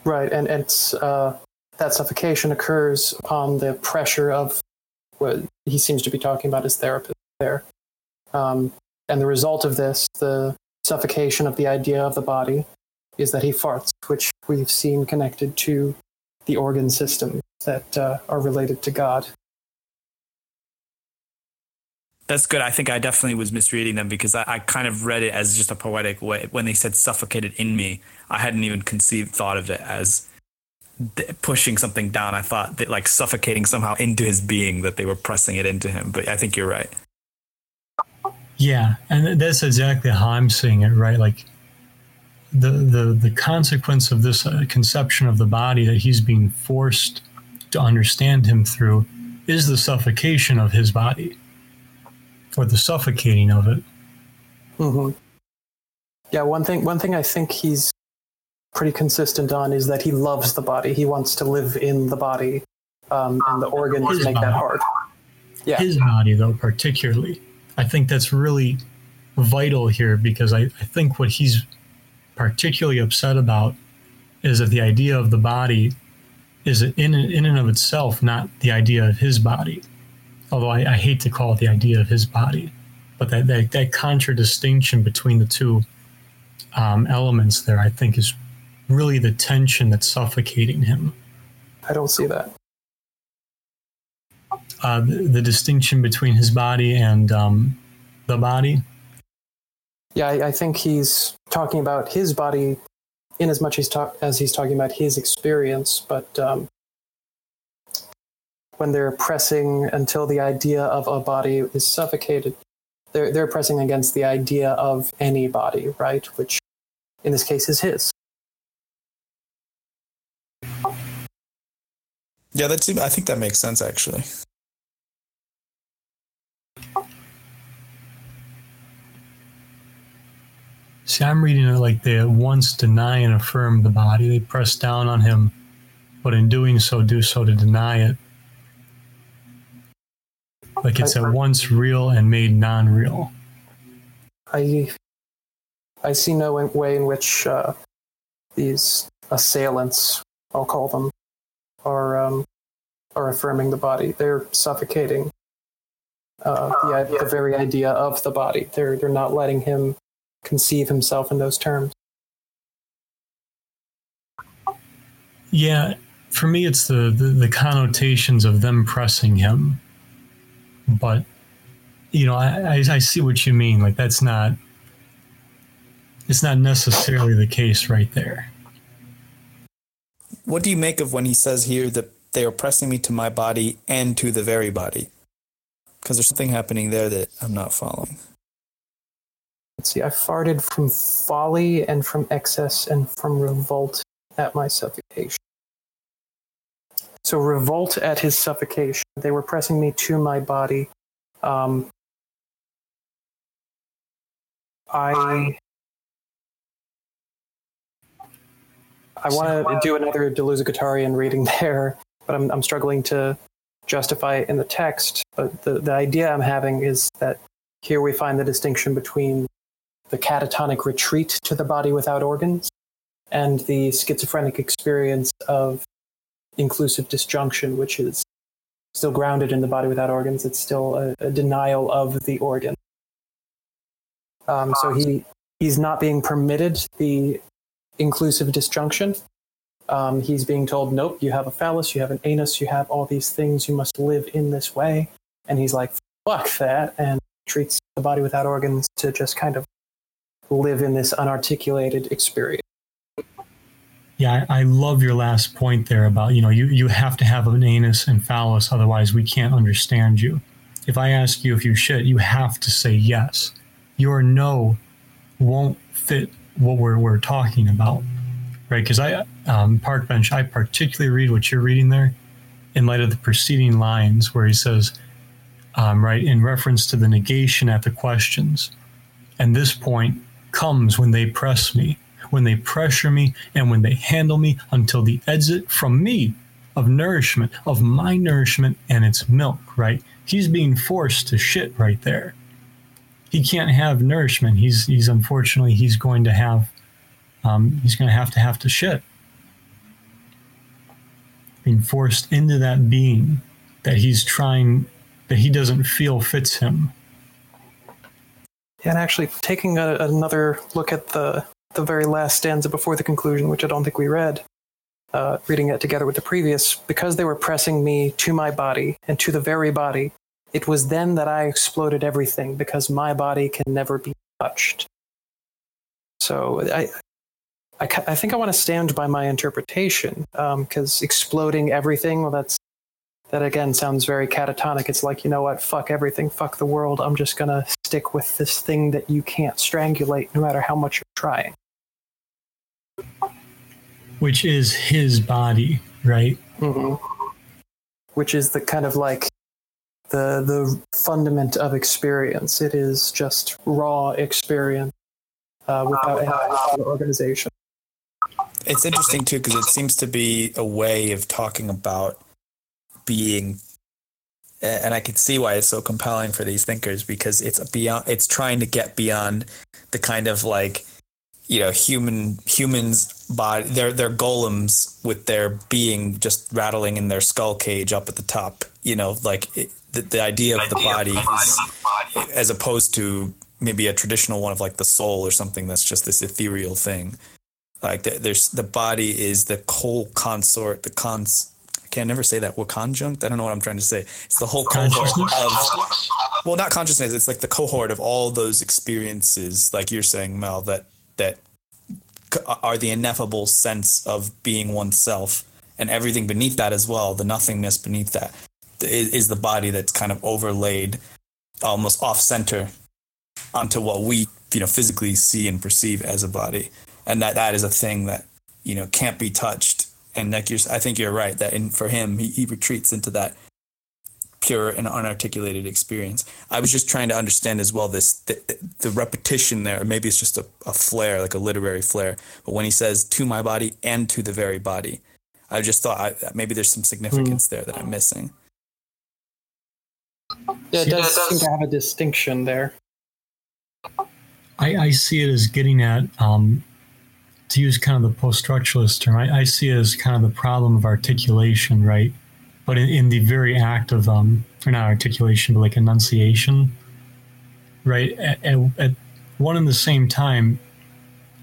Right, and it's uh, that suffocation occurs upon the pressure of what he seems to be talking about his therapist there. Um, and the result of this, the suffocation of the idea of the body, is that he farts, which we've seen connected to the organ systems that uh, are related to God. That's good. I think I definitely was misreading them because I, I kind of read it as just a poetic way. When they said suffocated in me, I hadn't even conceived thought of it as th- pushing something down. I thought that like suffocating somehow into his being, that they were pressing it into him. But I think you're right. Yeah, and that's exactly how I'm seeing it, right? Like the the the consequence of this uh, conception of the body that he's being forced to understand him through is the suffocation of his body, or the suffocating of it. hmm Yeah, one thing one thing I think he's pretty consistent on is that he loves the body. He wants to live in the body, um, and the organs His make that hard. Yeah. His body, though, particularly, I think that's really vital here because I, I think what he's particularly upset about is that the idea of the body is in in and of itself not the idea of his body. Although I, I hate to call it the idea of his body, but that that, that contradistinction between the two um, elements there, I think, is really the tension that's suffocating him. I don't see that. Uh, the, the distinction between his body and um, the body. Yeah, I, I think he's talking about his body in as much he's talk, as he's talking about his experience, but um, when they're pressing until the idea of a body is suffocated, they're, they're pressing against the idea of any body, right? Which in this case is his. Yeah, that seems, I think that makes sense actually. See, I'm reading it like they at once deny and affirm the body. They press down on him, but in doing so, do so to deny it. Like it's at once real and made non real. I I see no way in which uh, these assailants, I'll call them, are um, are affirming the body. They're suffocating uh, the the very idea of the body. They're they're not letting him conceive himself in those terms. Yeah, for me, it's the, the, the connotations of them pressing him. But, you know, I, I, I see what you mean. Like, that's not, it's not necessarily the case right there. What do you make of when he says here that they are pressing me to my body and to the very body? Because there's something happening there that I'm not following. Let's see. I farted from folly and from excess and from revolt at my suffocation. So revolt at his suffocation. They were pressing me to my body. Um, I I want to do another Deleuze Guattarian reading [LAUGHS] there, but I'm I'm struggling to justify it in the text. But the the idea I'm having is that here we find the distinction between the catatonic retreat to the body without organs and the schizophrenic experience of inclusive disjunction, which is still grounded in the body without organs. It's still a, a denial of the organ. Um, so he he's not being permitted the inclusive disjunction. Um, he's being told, nope, you have a phallus, you have an anus, you have all these things, you must live in this way. And he's like, fuck that, and treats the body without organs to just kind of live in this unarticulated experience. Yeah, I, I love your last point there about, you know, you, you have to have an anus and phallus, otherwise we can't understand you. If I ask you if you shit, you have to say yes. Your no won't fit what we're, we're talking about, right? Because I, um, Park Bench, I particularly read what you're reading there in light of the preceding lines where he says, um, right, in reference to the negation at the questions. And this point comes when they press me, when they pressure me, and when they handle me until the exit from me of nourishment, of my nourishment and its milk, right? He's being forced to shit right there. He can't have nourishment. He's he's unfortunately he's going to have um, he's going to have to have to shit. Being forced into that being that he's trying that he doesn't feel fits him. And actually, taking a, another look at the the very last stanza before the conclusion, which I don't think we read, uh, reading it together with the previous, because they were pressing me to my body and to the very body, it was then that I exploded everything because my body can never be touched. So I, I, I think I want to stand by my interpretation because exploding everything, well, that's that again sounds very catatonic. It's like, you know what, fuck everything, fuck the world. I'm just gonna stick with this thing that you can't strangulate no matter how much you're trying. which is his body, right? hmm Which is the kind of like the the fundament of experience. It is just raw experience uh, without any organization. It's interesting too because it seems to be a way of talking about being, and I can see why it's so compelling for these thinkers because it's beyond. It's trying to get beyond the kind of like, you know, human humans body. They're they're golems with their being just rattling in their skull cage up at the top. You know, like it, the the idea of the body is, as opposed to maybe a traditional one of like the soul or something that's just this ethereal thing like the, there's the body is the whole consort the cons i can't never say that what conjunct i don't know what i'm trying to say it's the whole cohort of well not consciousness it's like the cohort of all those experiences like you're saying mel that that c- are the ineffable sense of being oneself and everything beneath that as well the nothingness beneath that is, the body that's kind of overlaid almost off center onto what we you know physically see and perceive as a body. And that that is a thing that you know can't be touched. And like you're i think you're right that in, for him he, he retreats into that pure and unarticulated experience. I was just trying to understand as well this the, the repetition there. Maybe it's just a, a flair like a literary flair. But when he says to my body and to the very body i just thought I, maybe there's some significance there that i'm missing. Yeah, it See, does seem to have a distinction there. I, I see it as getting at, um, to use kind of the post structuralist term, I, I see it as kind of the problem of articulation, right? But in, in the very act of, um, or not articulation, but like enunciation, right? At, at, at one and the same time,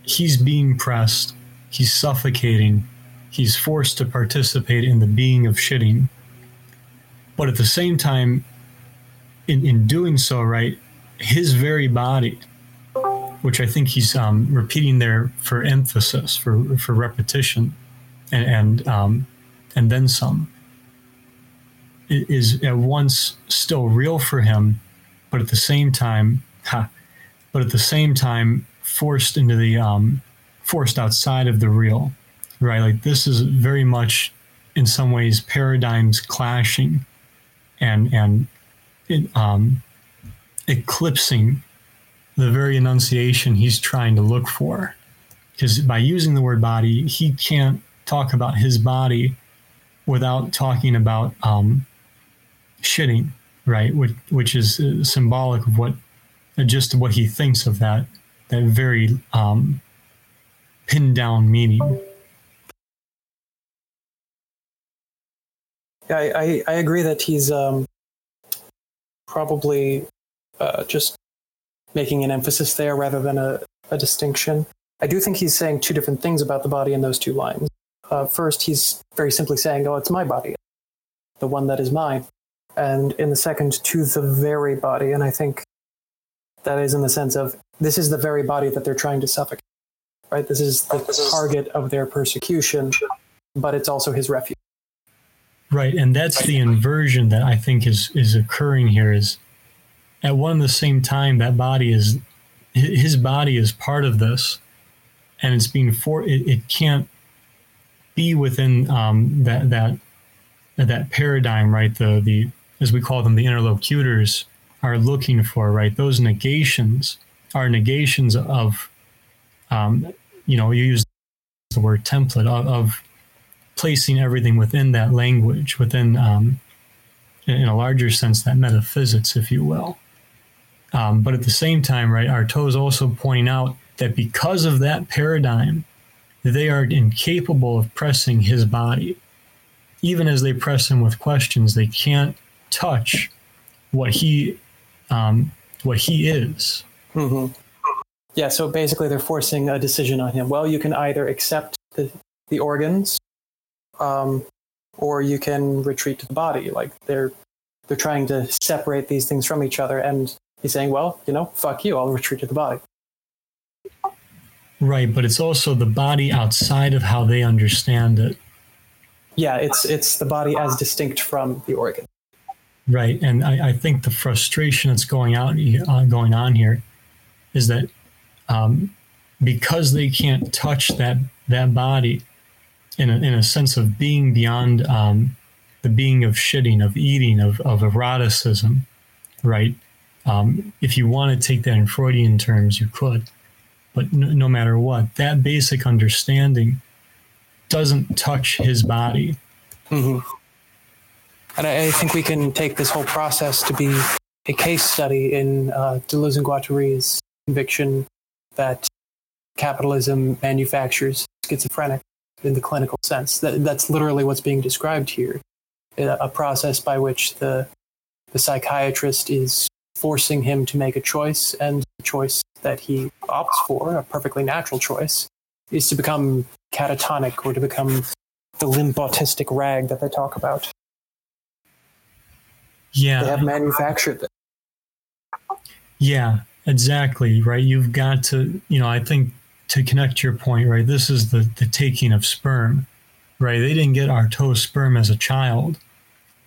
he's being pressed, he's suffocating, he's forced to participate in the being of shitting. But at the same time, in, in doing so, right, his very body, which I think he's um, repeating there for emphasis, for for repetition, and and um, and then some. Is at once still real for him, but at the same time, ha, but at the same time forced into the um, forced outside of the real, right? Like this is very much, in some ways, paradigms clashing, and and it, um, eclipsing the very enunciation he's trying to look for. Because by using the word body, he can't talk about his body without talking about um, shitting, right? Which, which is uh, symbolic of what, uh, just what he thinks of that, that very um, pinned down meaning. Yeah, I, I, I agree that he's um, probably uh, just making an emphasis there rather than a, a distinction. I do think he's saying two different things about the body in those two lines. Uh, first, he's very simply saying, "Oh, it's my body, the one that is mine," and in the second, to the very body. And I think that is in the sense of this is the very body that they're trying to suffocate. Right? This is the target of their persecution, but it's also his refuge. Right, and that's the inversion that I think is is occurring here. Is at one and the same time that body is his body is part of this, and it's being for it, it can't be within um, that that that paradigm, right? The the as we call them, the interlocutors are looking for, right? Those negations are negations of, um, you know, you use the word template of, of placing everything within that language, within, um, in, a larger sense, that metaphysics, if you will. Um, but at the same time, right, Artaud is also pointing out that because of that paradigm, they are incapable of pressing his body. Even as they press him with questions, they can't touch what he, um, what he is. hmm Yeah, so basically they're forcing a decision on him. Well, you can either accept the, the organs, um, or you can retreat to the body. Like they're they're trying to separate these things from each other, and he's saying, "Well, you know, fuck you. I'll retreat to the body." Right, but it's also the body outside of how they understand it. Yeah, it's it's the body as distinct from the organ. Right, and I, I think the frustration that's going out uh, going on here is that um, because they can't touch that that body in a, in a sense of being beyond um, the being of shitting, of eating, of, of eroticism, right? Um, if you want to take that in Freudian terms, you could. But no, no matter what, that basic understanding doesn't touch his body. Mm-hmm. And I, I, think we can take this whole process to be a case study in uh, Deleuze and Guattari's conviction that capitalism manufactures schizophrenic in the clinical sense. That, that's literally what's being described here. A process by which the, the psychiatrist is forcing him to make a choice, and the choice that he opts for, a perfectly natural choice, is to become catatonic or to become the limp autistic rag that they talk about. Yeah. They have manufactured it. Yeah, exactly. Right. You've got to, you know, I think to connect your point, right, this is the, the taking of sperm, right? They didn't get our Artaud sperm as a child.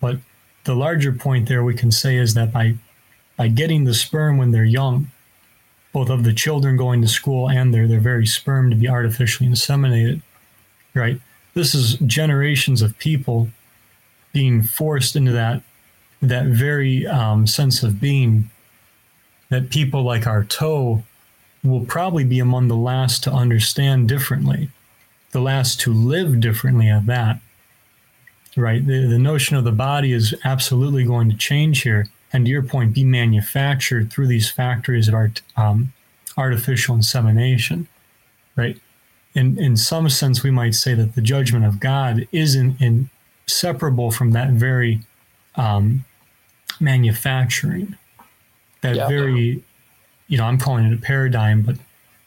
But the larger point there we can say is that by by getting the sperm when they're young, both of the children going to school and their, their very sperm to be artificially inseminated, right? This is generations of people being forced into that that very um, sense of being that people like Artaud will probably be among the last to understand differently, the last to live differently at that. Right? The, the notion of the body is absolutely going to change here. And to your point, be manufactured through these factories of art, um, artificial insemination. Right? In, in some sense, we might say that the judgment of God is in, inseparable from that very um, manufacturing, that yeah. very you know, I'm calling it a paradigm, but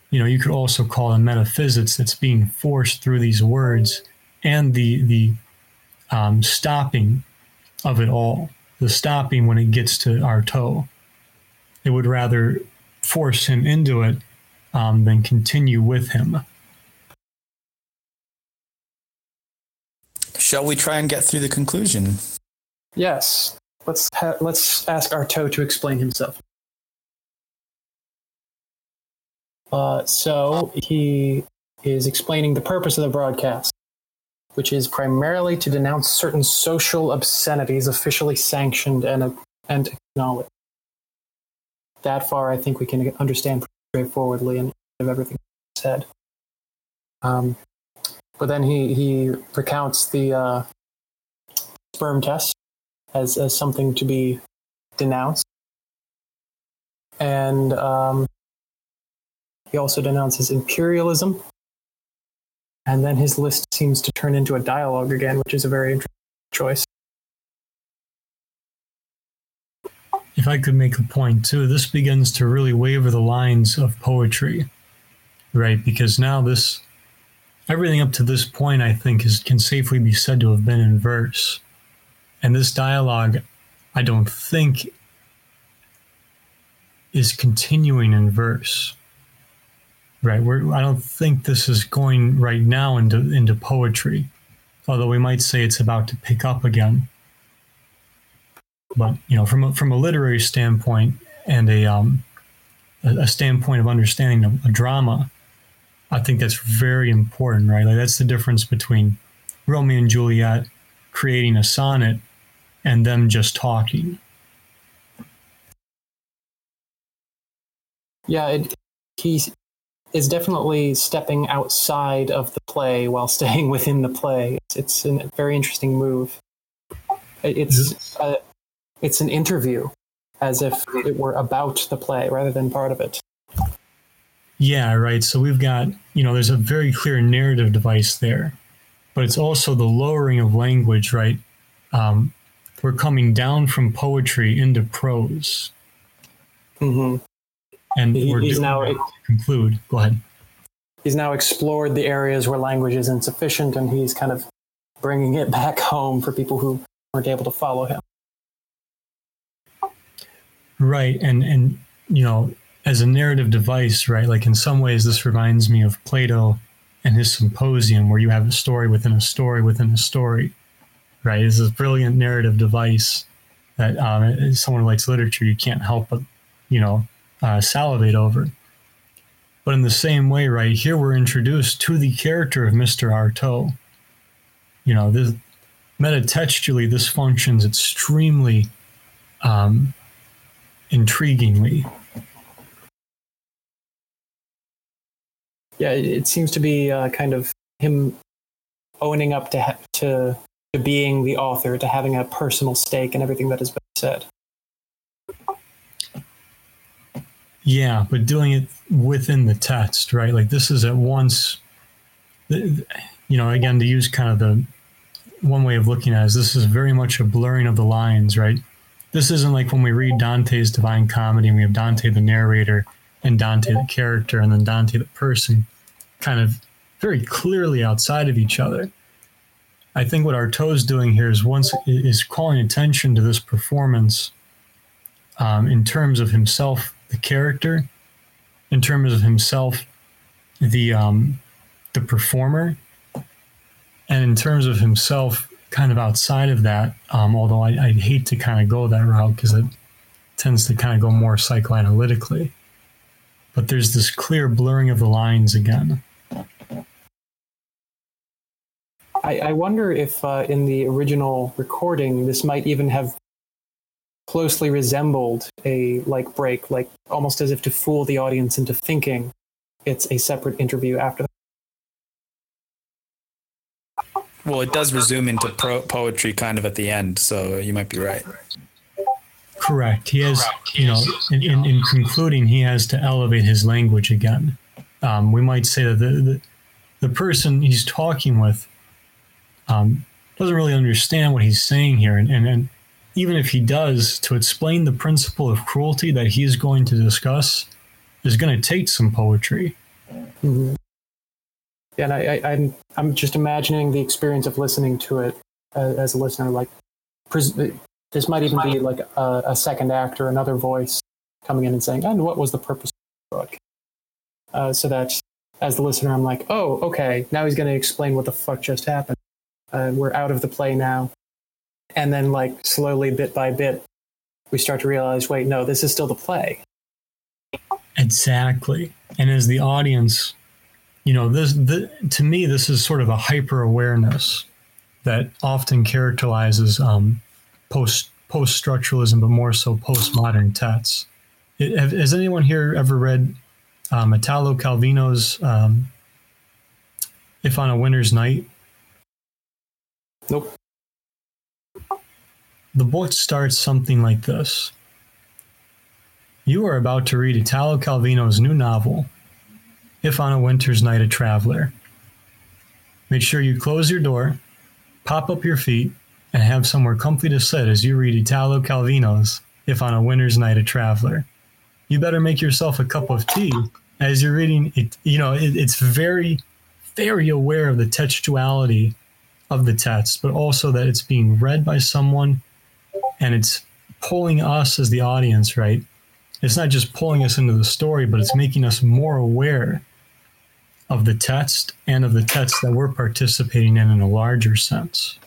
you know, you could also call it metaphysics that's being forced through these words and the the um, stopping of it all, the stopping when it gets to Artaud. It would rather force him into it um, than continue with him. Shall we try and get through the conclusion? Yes. Let's ha- let's ask Artaud to explain himself. Uh, so he is explaining the purpose of the broadcast, which is primarily to denounce certain social obscenities officially sanctioned and, and acknowledged. That far, I think we can understand straightforwardly and of everything said. Um, but then he, he recounts the uh, sperm test as, as something to be denounced. And um, he also denounces imperialism. And then his list seems to turn into a dialogue again, which is a very interesting choice. If I could make a point too, this begins to really waver the lines of poetry, right? Because now this, everything up to this point, I think, is can safely be said to have been in verse. And this dialogue, I don't think, is continuing in verse. Right. We're, I don't think this is going right now into into poetry, although we might say it's about to pick up again. But you know, from a, from a literary standpoint and a um, a, standpoint of understanding a, a drama, I think that's very important. Right. Like that's the difference between Romeo and Juliet creating a sonnet and them just talking. Yeah, it, he's is definitely stepping outside of the play while [LAUGHS] staying within the play. It's, it's a very interesting move. It's a, it's an interview, as if it were about the play rather than part of it. Yeah, right. So we've got you know there's a very clear narrative device there, but it's also the lowering of language, right? Um, we're coming down from poetry into prose. Mm-hmm and he, he's now conclude. Go ahead. He's now explored the areas where language is insufficient, and he's kind of bringing it [LAUGHS] back home for people who aren't able to follow him. Right, and and you know, as a narrative device, right? Like in some ways, this reminds me of Plato and his symposium, where you have a story within a story within a story, right? Is a brilliant narrative device that um, someone who likes literature, you can't help but, you know, uh, salivate over. But in the same way, right here, we're introduced to the character of Mr. Artaud. You know, this metatextually, this functions extremely um, intriguingly. Yeah, it it seems to be uh, kind of him owning up to ha- to to being the author, to having a personal stake in everything that has been said. Yeah, but doing it within the text, right? Like this is at once, you know, again, to use kind of the one way of looking at it is this is very much a blurring of the lines, right? This isn't like when we read Dante's Divine Comedy and we have Dante the narrator and Dante the character and then Dante the person kind of very clearly outside of each other. I think what Artaud's doing here is once is calling attention to this performance um, in terms of himself, the character, in terms of himself, the um, the performer, and in terms of himself, kind of outside of that. Um, although I, I hate to kind of go that route because it tends to kind of go more psychoanalytically. But there's this clear blurring of the lines again. I, I wonder if uh, in the original recording, this might even have closely resembled a like break, like almost as if to fool the audience into thinking it's a separate interview after. Well, it does resume into pro- poetry kind of at the end, so you might be right. Correct. He has, you know, in, in, in concluding, he has to elevate his language again. Um, we might say that the, the, the person he's talking with um, doesn't really understand what he's saying here. And, and, and even if he does, to explain the principle of cruelty that he's going to discuss is going to take some poetry. Mhm. Yeah, and I, I, I'm I'm just imagining the experience of listening to it uh, as a listener. Like, pres- this might even be like a, a second act or another voice coming in and saying, "And what was the purpose of the book?" Uh, so that as the listener, I'm like, "Oh, okay, now he's going to explain what the fuck just happened. Uh, we're out of the play now." And then, like slowly, bit by bit, we start to realize, "Wait, no, this is still the play." Exactly. And as the audience, you know, this the, to me, this is sort of a hyper awareness that often characterizes um, post post structuralism, but more so postmodern texts. It, has anyone here ever read um, Italo Calvino's um, "If on a Winter's Night"? Nope. The book starts something like this. You are about to read Italo Calvino's new novel, If on a Winter's Night a Traveler. Make sure you close your door, pop up your feet, and have somewhere comfy to sit as you read Italo Calvino's If on a Winter's Night a Traveler. You better make yourself a cup of tea as you're reading it. You know, it, it's very, very aware of the textuality of the text, but also that it's being read by someone and it's pulling us as the audience, right? It's not just pulling us into the story, but it's making us more aware of the text and of the text that we're participating in in a larger sense.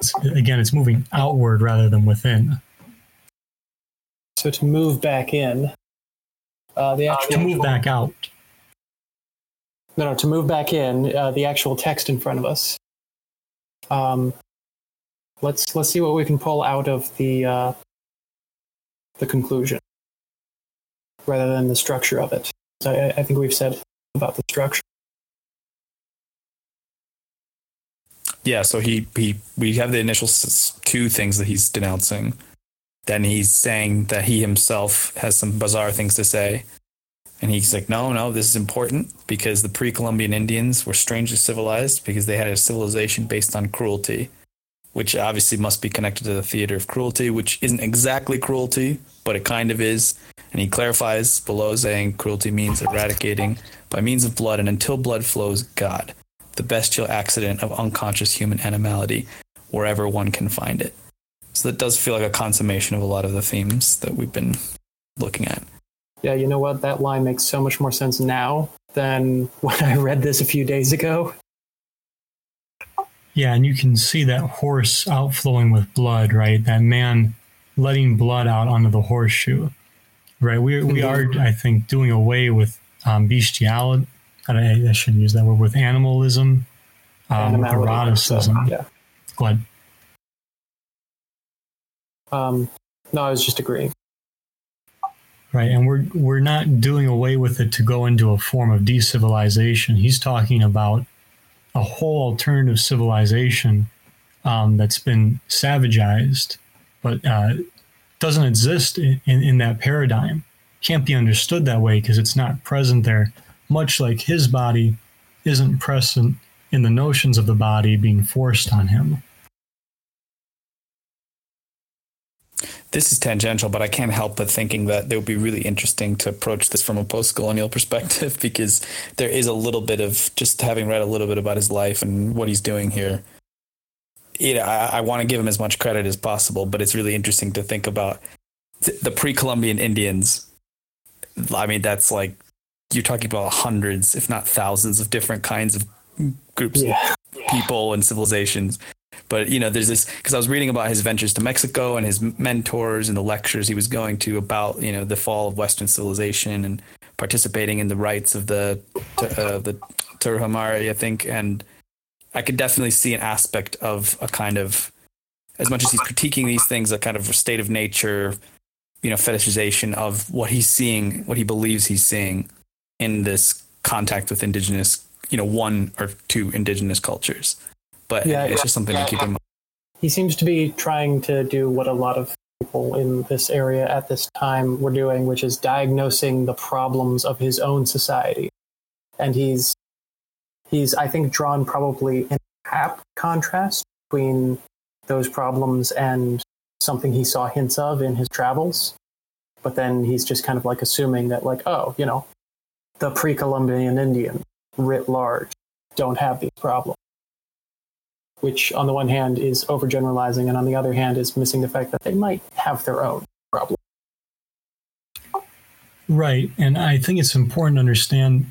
It's, again, it's moving outward rather than within. So to move back in, uh, the actual To move back out. No, no, to move back in, uh, the actual text in front of us. Um, let's let's see what we can pull out of the uh, the conclusion, rather than the structure of it. So I, I think we've said about the structure. Yeah, so he he we have the initial two things that he's denouncing. Then he's saying that he himself has some bizarre things to say. And he's like, no, no, this is important because the pre Columbian Indians were strangely civilized because they had a civilization based on cruelty, which obviously must be connected to the theater of cruelty, which isn't exactly cruelty, but it kind of is. And he clarifies below saying cruelty means eradicating by means of blood, and until blood flows, God, the bestial accident of unconscious human animality, wherever one can find it. So that does feel like a consummation of a lot of the themes that we've been looking at. Yeah, you know what? That line makes so much more sense now than [LAUGHS] when I read this a few days ago. Yeah, and you can see that horse outflowing with blood, right? That man letting blood out onto the horseshoe, right? We we are, I think, doing away with um, bestiality. I, I shouldn't use that word with animalism, um, eroticism. yeah. Go ahead. Um, no, I was just agreeing. Right, and we're we're not doing away with it to go into a form of decivilization. He's talking about a whole alternative civilization um, that's been savagized, but uh, doesn't exist in, in, in that paradigm. Can't be understood that way because it's not present there. Much like his body isn't present in the notions of the body being forced on him. This is tangential, but I can't help but thinking that it would be really interesting to approach this from a post colonial [LAUGHS] perspective because there is a little bit of just having read a little bit about his life and what he's doing here. You know, I, I want to give him as much credit as possible, but it's really interesting to think about th- the pre Columbian Indians. I mean, that's like you're talking about hundreds, if not thousands, of different kinds of groups Yeah. People and civilizations. But you know, there's this because I was reading about his ventures to Mexico and his mentors and the lectures he was going to about you know the fall of Western civilization and participating in the rites of the uh, the Tarahumara, I think, and I could definitely see an aspect of a kind of as much as he's critiquing these things, a kind of state of nature, you know, fetishization of what he's seeing, what he believes he's seeing in this contact with indigenous, you know, one or two indigenous cultures. But Yeah, it's yeah. just something to keep in mind. He seems to be trying to do what a lot of people in this area at this time were doing, which is diagnosing the problems of his own society. And he's he's I think drawn probably an apt contrast between those problems and something he saw hints of in his travels. But then he's just kind of like assuming that like, oh, you know, the pre-Columbian Indian writ large don't have these problems which on the one hand is overgeneralizing and on the other hand is missing the fact that they might have their own problem. Right. And I think it's important to understand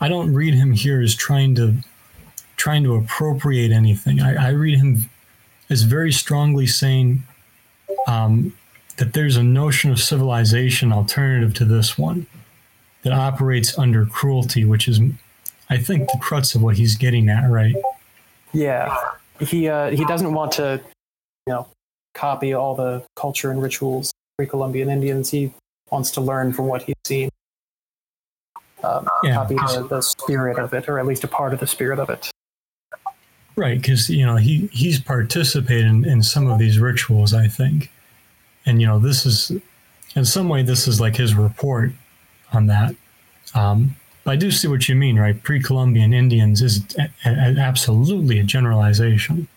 I don't read him here as trying to trying to appropriate anything. I, I read him as very strongly saying um, that there's a notion of civilization alternative to this one that operates under cruelty, which is I think the crux of what he's getting at, right? Yeah, he uh, he doesn't want to, you know, copy all the culture and rituals of pre-Columbian Indians. He wants to learn from what he's seen, um, Yeah. copy the, the spirit of it, or at least a part of the spirit of it. Right, because you know he he's participated in, in some of these rituals, I think, and you know this is in some way this is like his report on that. Um, I do see what you mean, right? Pre-Columbian Indians is a, a- absolutely a generalization,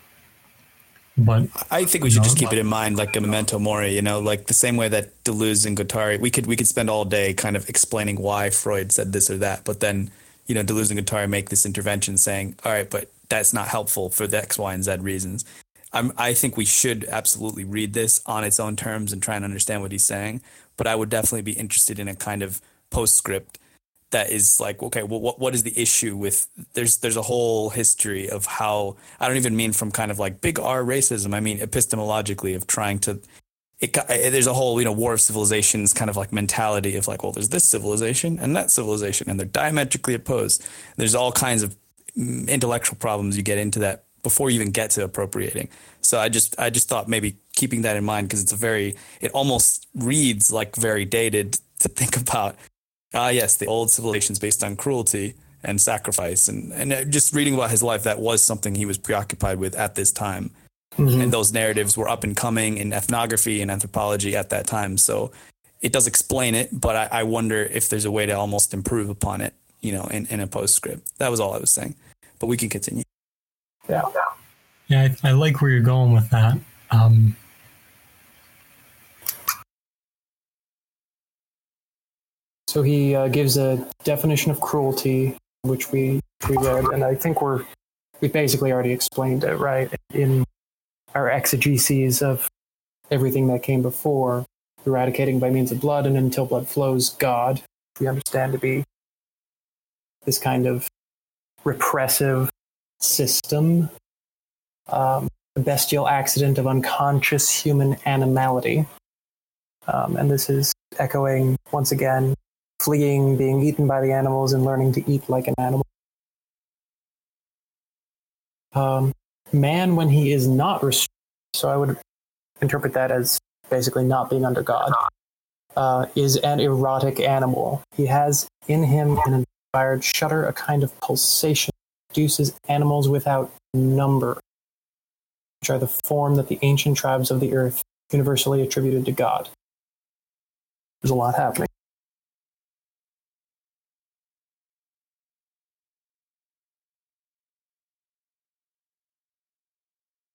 but I think we should just keep it in mind, like a memento mori. You know, like the same way that Deleuze and Guattari, we could we could spend all day kind of explaining why Freud said this or that, but then you know Deleuze and Guattari make this intervention saying, all right, but that's not helpful for the X, Y, and Z reasons. I'm, I think we should absolutely read this on its own terms and try and understand what he's saying. But I would definitely be interested in a kind of postscript that is like, okay, well, what what is the issue with? There's there's a whole history of how I don't even mean from kind of like big R racism. I mean epistemologically of trying to. It, eh, there's a whole you know war of civilizations kind of like mentality of like well there's this civilization and that civilization and they're diametrically opposed. There's all kinds of intellectual problems you get into that before you even get to appropriating. So I just I just thought maybe keeping that in mind because it's a very it almost reads like very dated to think [LAUGHS] about ah yes the old civilizations based on cruelty and sacrifice. And and uh, just reading about his life that was something he was preoccupied with at this time. And those narratives were up and coming in ethnography and anthropology at that time. So it does explain it but I, I wonder if there's a way to almost improve upon it you know in, in a postscript. That was all I was saying. But we can continue. Yeah. yeah, I, I like where you're going with that. Um, So he uh, gives a definition of cruelty, which we we read, and I think we're we basically already explained it right in our exegeses of everything that came before, eradicating by means of blood and until blood flows, God, we understand to be this kind of repressive system, um, a bestial accident of unconscious human animality. Um, and this is echoing once again fleeing, being eaten by the animals, and learning to eat like an animal. Um, man, when he is not restrained, so I would interpret that as basically not being under God, uh, is an erotic animal. He has in him an inspired shudder, a kind of pulsation, produces animals without number, which are the form that the ancient tribes of the earth universally attributed to God. There's a lot happening.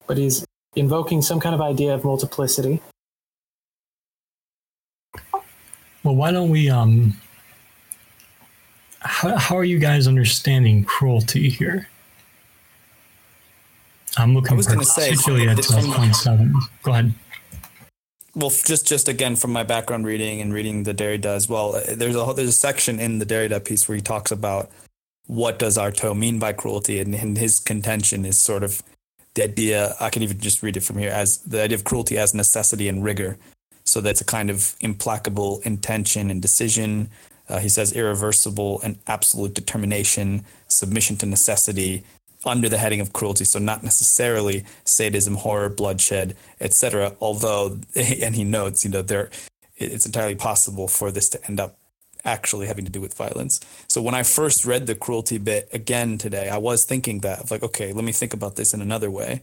But he's invoking some kind of idea of multiplicity. Well, why don't we um how, how are you guys understanding cruelty here? I'm looking I was gonna say, particularly at it's from- 12.7. Go ahead. well just just again from my background reading and reading the Derrida as well uh, there's a whole- there's a section in the Derrida piece where he talks about what does Artaud mean by cruelty and, and his contention is sort of the idea I can even just read it from here as the idea of cruelty as necessity and rigor. So that's a kind of implacable intention and decision. Uh, he says irreversible and absolute determination submission to necessity under the heading of cruelty. So not necessarily sadism horror bloodshed etc although [LAUGHS] and he notes you know there it's entirely possible for this to end up actually having to do with violence. So when i first read the cruelty bit again today i was thinking that of like okay let me think about this in another way.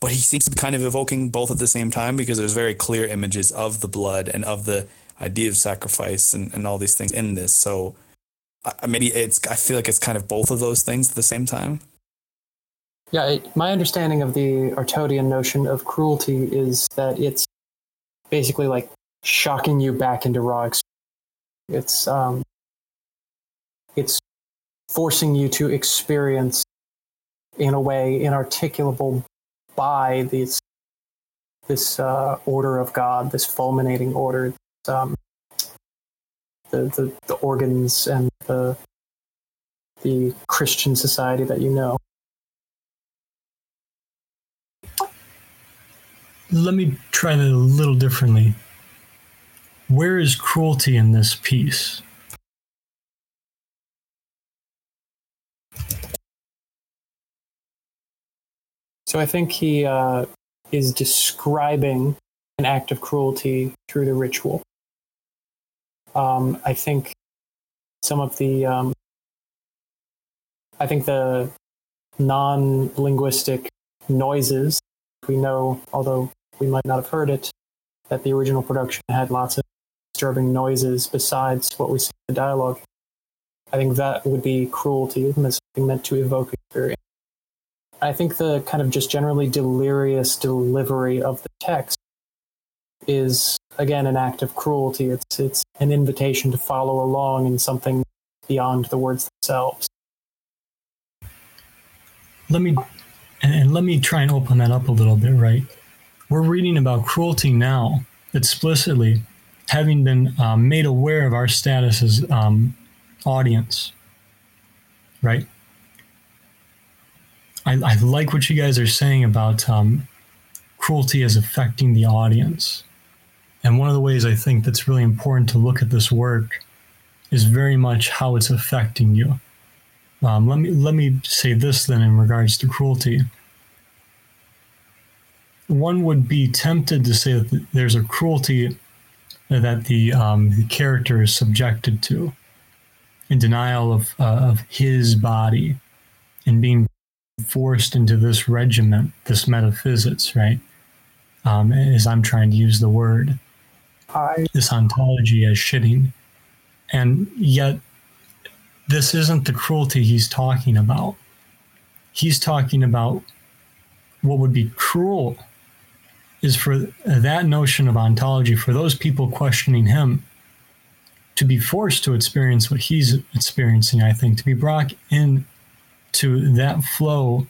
But he seems to be kind of evoking both at the same time because there's very clear images of the blood and of the idea of sacrifice and, and all these things in this. So I- maybe it's i feel like it's kind of both of those things at the same time. Yeah, it, my understanding of the Artaudian notion of cruelty is that it's basically like shocking you back into raw. It's um, it's forcing you to experience in a way inarticulable by this this uh, order of God, this fulminating order, um, the, the the organs and the the Christian society that you know. Let me try that a little differently. Where is cruelty in this piece? So I think he uh, is describing an act of cruelty through the ritual. Um, I think some of the, um, I think the non-linguistic noises we know, although we might not have heard it, that the original production had lots of disturbing noises besides what we see in the dialogue. I think that would be cruelty, as something meant to evoke experience. I think the kind of just generally delirious delivery of the text is again an act of cruelty. It's it's an invitation to follow along in something beyond the words themselves. Let me and, and let me try and open that up a little bit, right? We're reading about cruelty now explicitly, having been um, made aware of our status as um, audience, right? I, I like what you guys are saying about um, cruelty as affecting the audience. And one of the ways I think that's really important to look at this work is very much how it's affecting you. Um, let me let me say this then in regards to cruelty. One would be tempted to say that there's a cruelty that the, um, the character is subjected to, in denial of uh, of his body, and being forced into this regiment, this metaphysics, right? Um, as I'm trying to use the word, I this ontology as shitting, and yet this isn't the cruelty he's talking about. He's talking about what would be cruel is for that notion of ontology, for those people questioning him, to be forced to experience what he's experiencing, I think, to be brought in to that flow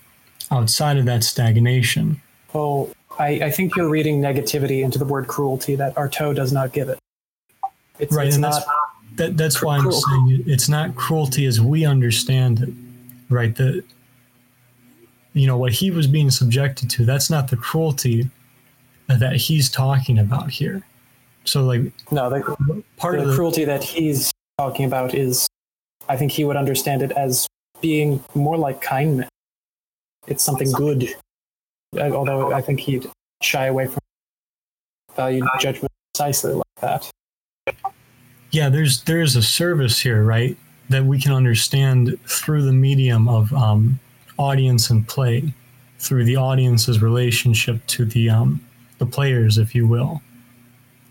outside of that stagnation. oh I, I think you're reading negativity into the word cruelty that Artaud does not give it. It's, Right, it's and not that's- that that's why I'm saying it's not cruelty as we understand it, right? The you know what he was being subjected to. That's not the cruelty that he's talking about here. So like No, the, part the of the cruelty that he's talking about is, I think he would understand it as being more like kindness. It's something good. Uh, Although I think he'd shy away from value judgment precisely like that. yeah, there's there's a service here, right? That we can understand through the medium of um, audience and play, through the audience's relationship to the um, the players, if you will.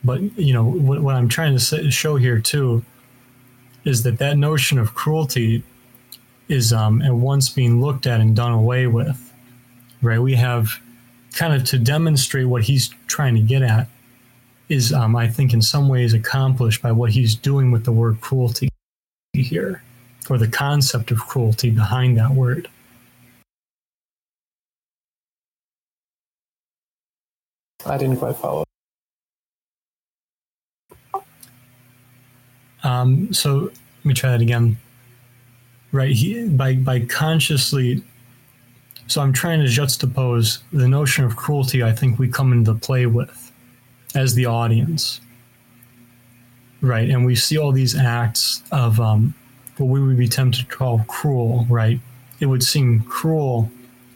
But you know what, what I'm trying to say, show here too is that that notion of cruelty is um, at once being looked at and done away with, right? We have kind of to demonstrate what he's trying to get at is, um, I think, in some ways accomplished by what he's doing with the word cruelty here, or the concept of cruelty behind that word. I didn't quite follow. Um, so let me try that again. Right, he, by by consciously. So I'm trying to juxtapose the notion of cruelty. I think we come into play with as the audience, right? And we see all these acts of um, what we would be tempted to call cruel, right? It would seem cruel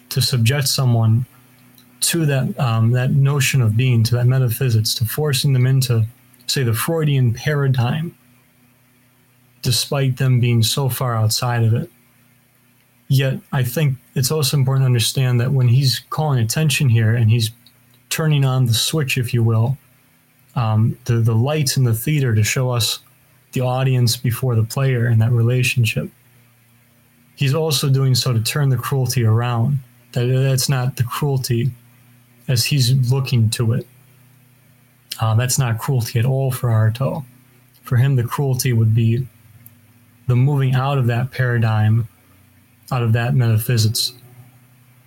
to subject someone to that um, that notion of being, to that metaphysics, to forcing them into, say, the Freudian paradigm despite them being so far outside of it. Yet, I think it's also important to understand that when he's calling attention here and he's turning on the switch, if you will, um, the, the lights in the theater to show us the audience before the player and that relationship, he's also doing so to turn the cruelty around. That That's not the cruelty as he's looking to it. Uh, that's not cruelty at all for Artaud. For him, the cruelty would be the moving out of that paradigm, out of that metaphysics,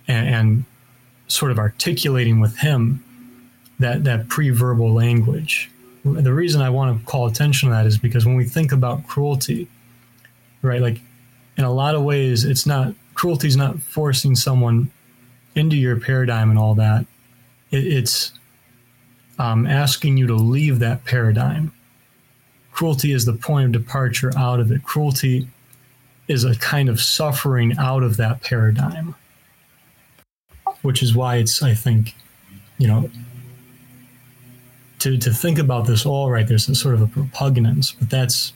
and, and sort of articulating with him that that pre-verbal language. The reason I want to call attention to that is because when we think about cruelty, right, like in a lot of ways, it's not cruelty is not forcing someone into your paradigm and all that. It, it's um, asking you to leave that paradigm cruelty is the point of departure out of it. Cruelty is a kind of suffering out of that paradigm, which is why it's, I think, you know, to, to think about this all right, there's a sort of a repugnance, but that's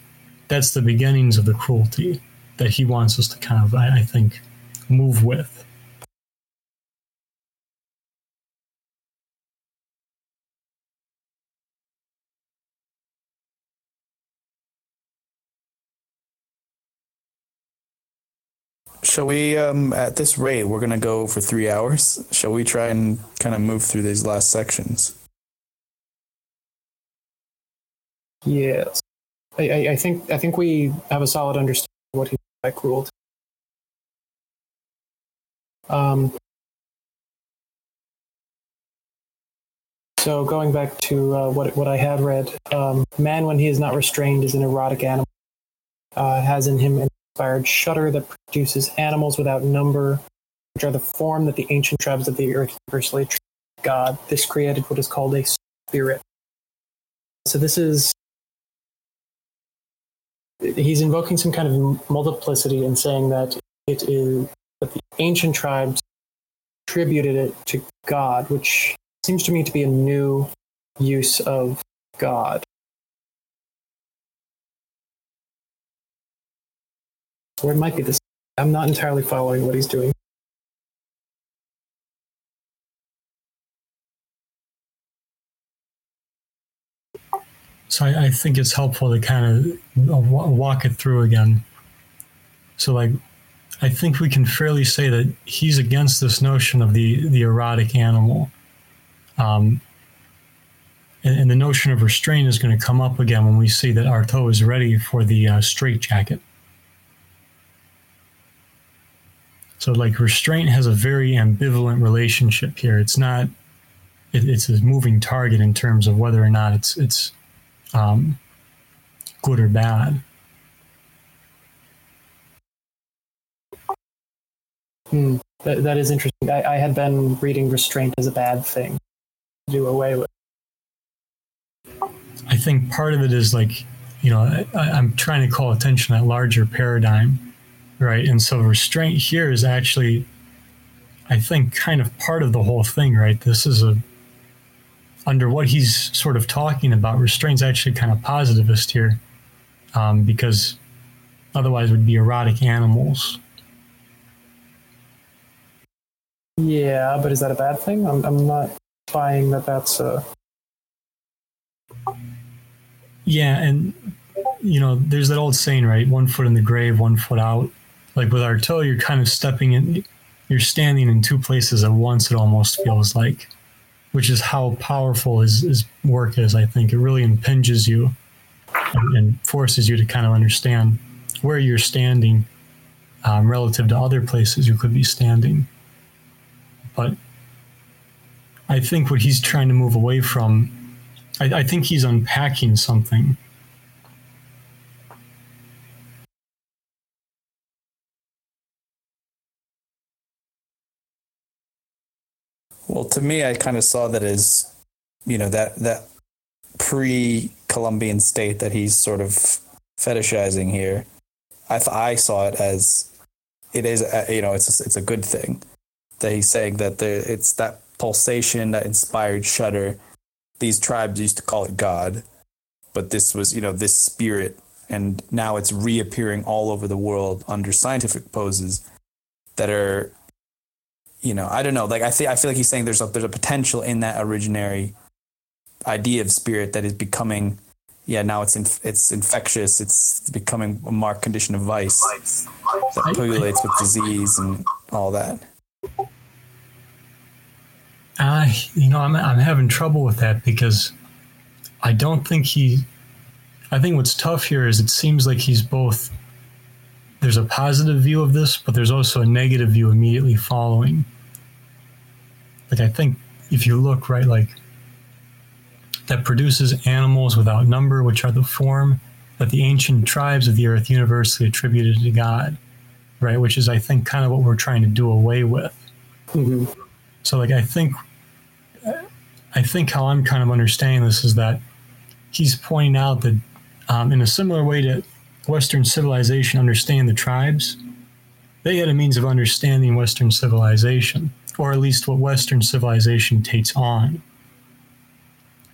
that's the beginnings of the cruelty that he wants us to kind of, I, I think, move with. Shall we, um, at this rate, we're going to go for three hours. Shall we try and kind of move through these last sections? Yes, I, I, I think I think we have a solid understanding of what he meant ruled. Um, so going back to uh, what what I had read, um, man when he is not restrained is an erotic animal, uh, has in him an shudder that produces animals without number, which are the form that the ancient tribes of the earth universally attribute God. This created what is called a spirit. So this is he's invoking some kind of multiplicity and saying that it is that the ancient tribes attributed it to God, which seems to me to be a new use of God. Or it might be this. I'm not entirely following what he's doing. So I, I think it's helpful to kind of walk it through again. So like, I think we can fairly say that he's against this notion of the the erotic animal, um, and, and the notion of restraint is going to come up again when we see that Artaud is ready for the uh, straitjacket. So like restraint has a very ambivalent relationship here. It's not. It, it's a moving target in terms of whether or not it's it's um, good or bad. Hmm. That, that is interesting. I, I had been reading restraint as a bad thing to do away with. I think part of it is like, you know, I, I'm trying to call attention to that larger paradigm, right? And so restraint here is actually, I think, kind of part of the whole thing, right? This is a, under what he's sort of talking about, restraint's actually kind of positivist here, um, because otherwise would be erotic animals. Yeah, but is that a bad thing? I'm, I'm not buying that that's a. Yeah, and you know, there's that old saying, right? One foot in the grave, one foot out. Like with Artaud, you're kind of stepping in, you're standing in two places at once. It almost feels like, which is how powerful his, work is. I think it really impinges you and, and forces you to kind of understand where you're standing um, relative to other places you could be standing. But I think what he's trying to move away from I, I think he's unpacking something. Well, to me, I kind of saw that as, you know, that that pre-Columbian state that he's sort of fetishizing here. I th- I saw it as it is, you know, it's a, it's a good thing that he's saying that there it's that pulsation, that inspired shudder. These tribes used to call it God, but this was, you know, this spirit, and now it's reappearing all over the world under scientific poses that are you know, I don't know. Like I feel, I feel like he's saying there's a there's a potential in that originary idea of spirit that is becoming, yeah. Now it's in, it's infectious. It's becoming a marked condition of vice that pullulates with disease and all that. I, you know, I'm I'm having trouble with that because I don't think he. I think what's tough here is it seems like he's both. There's a positive view of this, but there's also a negative view immediately following. Like I think if you look right, like that produces animals without number, which are the form that the ancient tribes of the earth universally attributed to God, right? Which is, I think, kind of what we're trying to do away with. Mhm. So, like, I think, I think how I'm kind of understanding this is that he's pointing out that, um, in a similar way to Western civilization understand the tribes, they had a means of understanding Western civilization, or at least what Western civilization takes on.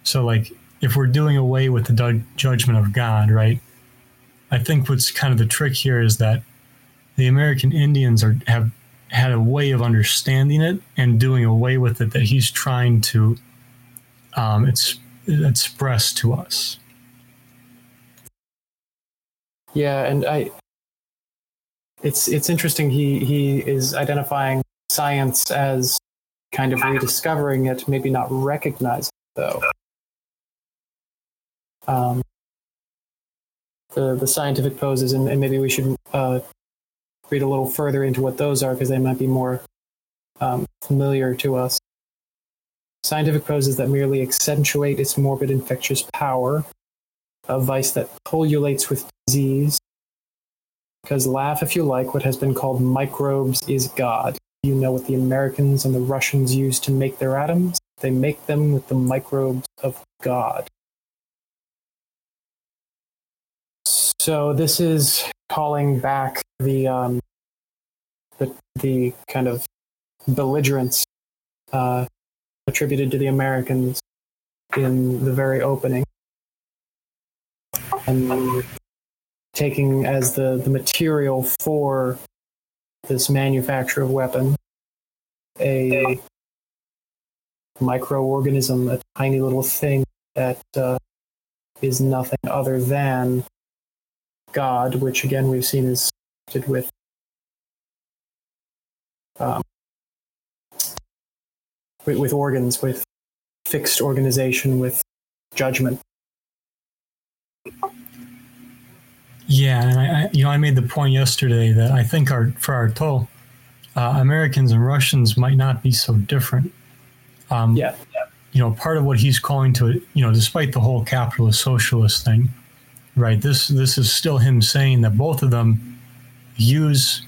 So, like, if we're doing away with the judgment of God, right? I think what's kind of the trick here is that the American Indians are have had a way of understanding it and doing away with it that he's trying to um, it's, express to us. Yeah, and I. It's it's interesting. He he is identifying science as kind of rediscovering it, maybe not recognizing it, though. Um, the the scientific poses, and, and maybe we should uh, read a little further into what those are because they might be more um, familiar to us. Scientific poses that merely accentuate its morbid infectious power, a vice that pullulates with disease. Because laugh if you like, what has been called microbes is God. You know what the Americans and the Russians use to make their atoms? They make them with the microbes of God. So this is calling back the um, the, the kind of belligerence uh, attributed to the Americans in the very opening, and taking as the, the material for this manufacture of weapon a microorganism, a tiny little thing that uh, is nothing other than God, which again we've seen is with um, with, with organs, with fixed organization, with judgment. Yeah, and I, I, you know, I made the point yesterday that I think our for Artaud, uh, Americans and Russians might not be so different. Um, Yeah, You know, part of what he's calling to, you know, despite the whole capitalist socialist thing, right? This this is still him saying that both of them use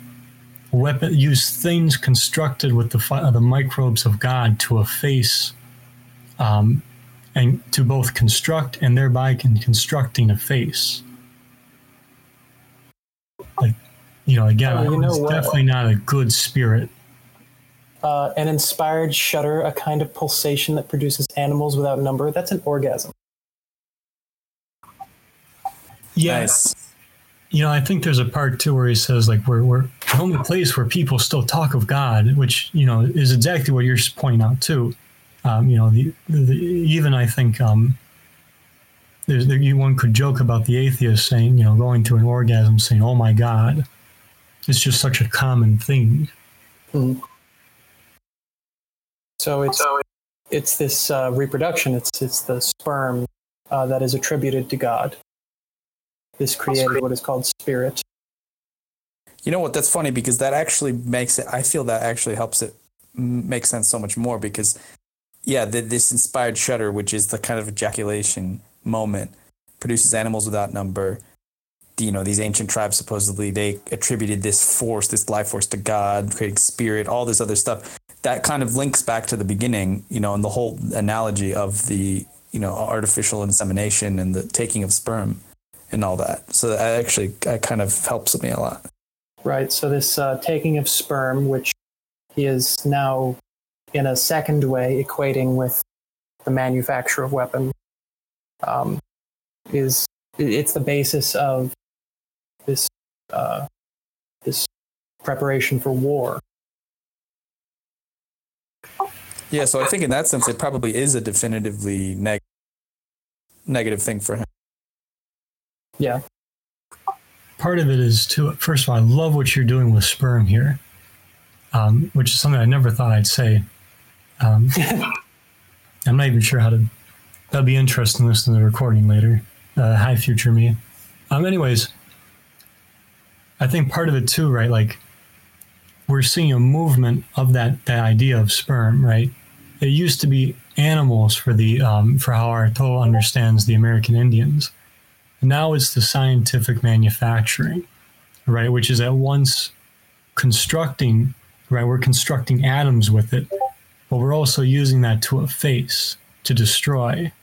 weapon use things constructed with the fi- the microbes of God to efface, um, and to both construct and thereby can constructing a face. Like, you know, again, Oh, you know it's what? definitely not a good spirit. Uh, an inspired shudder, a kind of pulsation that produces animals without number. That's an orgasm. yes Nice. you know, I think there's a part too where he says like we're we're the only place where people still talk of God, which you know is exactly what you're pointing out too. Um, you know, the, the even I think um, there's there, you- one could joke about the atheist saying you know going to an orgasm saying oh my God, it's just such a common thing. So it's it's this uh, reproduction. It's it's the sperm uh, that is attributed to God. This created what is called spirit. You know what? That's funny because that actually makes it. I feel that actually helps it make sense so much more because, yeah, the, this inspired shudder, which is the kind of ejaculation moment, produces animals without number. You know, these ancient tribes supposedly they attributed this force, this life force, to God, creating spirit, all this other stuff. That kind of links back to the beginning, you know, and the whole analogy of the you know artificial insemination and the taking of sperm and all that. So that actually that kind of helps me a lot. Right. So this uh, taking of sperm, which is now in a second way equating with the manufacture of weapons, um, is it's the basis of this uh, this preparation for war. Yeah, so I think in that sense, it probably is a definitively neg- negative thing for him. Yeah. part of it is too. First of all, I love what you're doing with sperm here, um, which is something I never thought I'd say. Um, [LAUGHS] I'm not even sure how to. That'll be interesting to listen to the recording later. Uh, hi, future me. Um, anyways, I think part of it too, right? Like we're seeing a movement of that that idea of sperm, right? It used to be animals for the um, for how Artaud understands the American Indians. Now it's the scientific manufacturing, right? Which is at once constructing, right? We're constructing atoms with it, but we're also using that to efface, to destroy.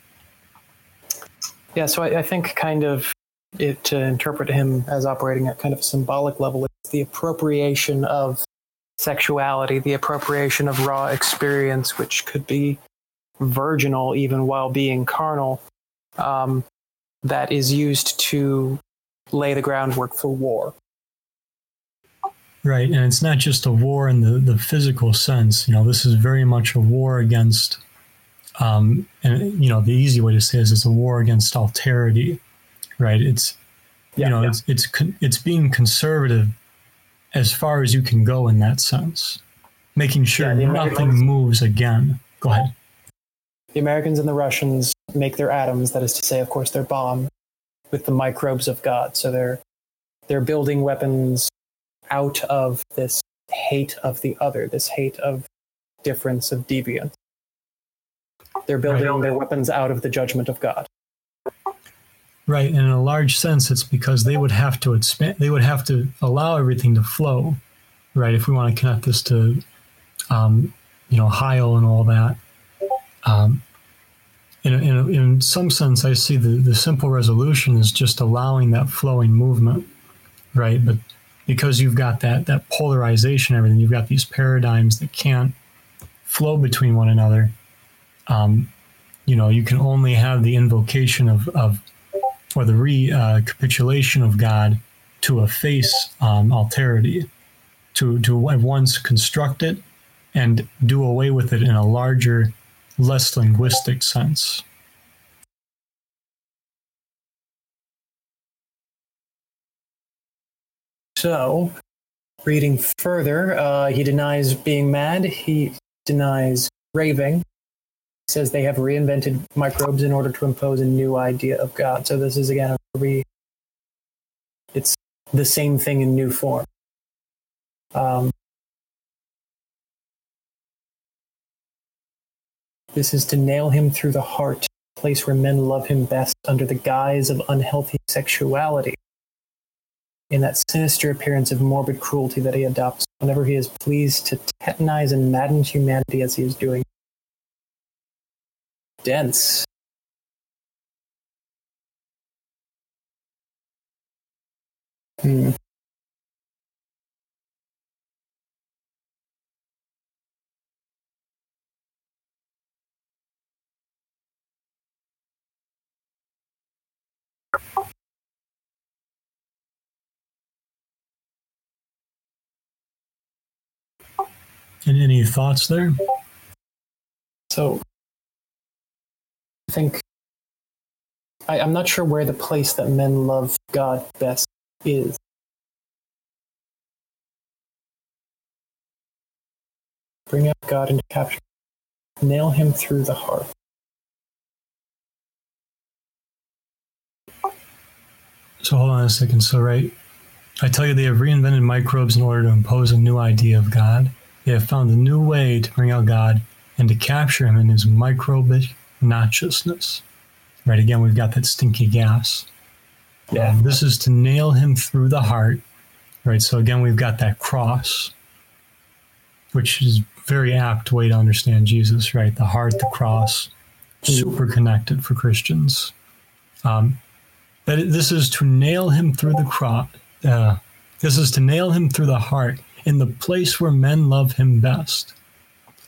Yeah, so I, I think kind of it to interpret him as operating at kind of a symbolic level, it's the appropriation of sexuality, the appropriation of raw experience, which could be virginal even while being carnal, um, that is used to lay the groundwork for war. Right. And it's not just a war in the, the physical sense. You know, this is very much a war against, um, and, you know, the easy way to say is it's a war against alterity, right? It's, Yeah, you know, yeah. it's, it's, con- it's being conservative as far as you can go in that sense, making sure Yeah, nothing moves again. Go ahead. The Americans and the Russians make their atoms, that is to say, of course, their bomb, with the microbes of God. So they're they're building weapons out of this hate of the other, this hate of difference of deviance. They're building their weapons out of the judgment of God. Right, and in a large sense, it's because they would have to expand. They would have to allow everything to flow, right? If we want to connect this to, um, you know, Heil and all that. Um, in, a, in, a, in some sense, I see the, the simple resolution is just allowing that flowing movement, right? But because you've got that that polarization, everything, you've got these paradigms that can't flow between one another. Um, you know, you can only have the invocation of, of or the recapitulation of God to efface um, alterity, to to at once construct it and do away with it in a larger, less linguistic sense. So, reading further, uh, he denies being mad. He denies raving. Says they have reinvented microbes in order to impose a new idea of God. So this is again a re. It's the same thing in new form. Um, this is to nail him through the heart place where men love him best under the guise of unhealthy sexuality. In that sinister appearance of morbid cruelty that he adopts whenever he is pleased to tetanize and madden humanity as he is doing. Dense. Hmm. And any thoughts there? So, think I, I'm not sure where the place that men love God best is. Bring out God into capture. Nail him through the heart. So hold on a second. So right, I tell you they have reinvented microbes in order to impose a new idea of God. They have found a new way to bring out God and to capture him in his microbic noxiousness. Right again, we've got that stinky gas. Yeah. Um, this is to nail him through the heart. Right. So again, we've got that cross, which is very apt way to understand Jesus. Right. The heart, the cross, super connected for Christians. Um, that this is to nail him through the cross. Uh, this is to nail him through the heart in the place where men love him best,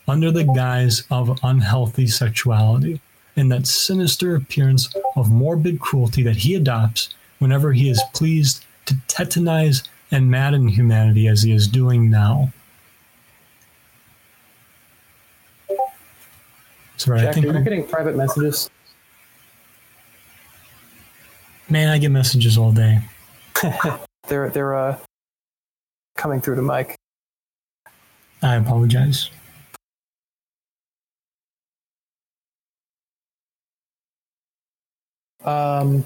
under the guise of unhealthy sexuality, in that sinister appearance of morbid cruelty that he adopts whenever he is pleased to tetanize and madden humanity as he is doing now. Sorry, I Jack, think you're not getting private messages. man, I get messages all day. [LAUGHS] They're they're uh coming through the mic. I apologize. Um,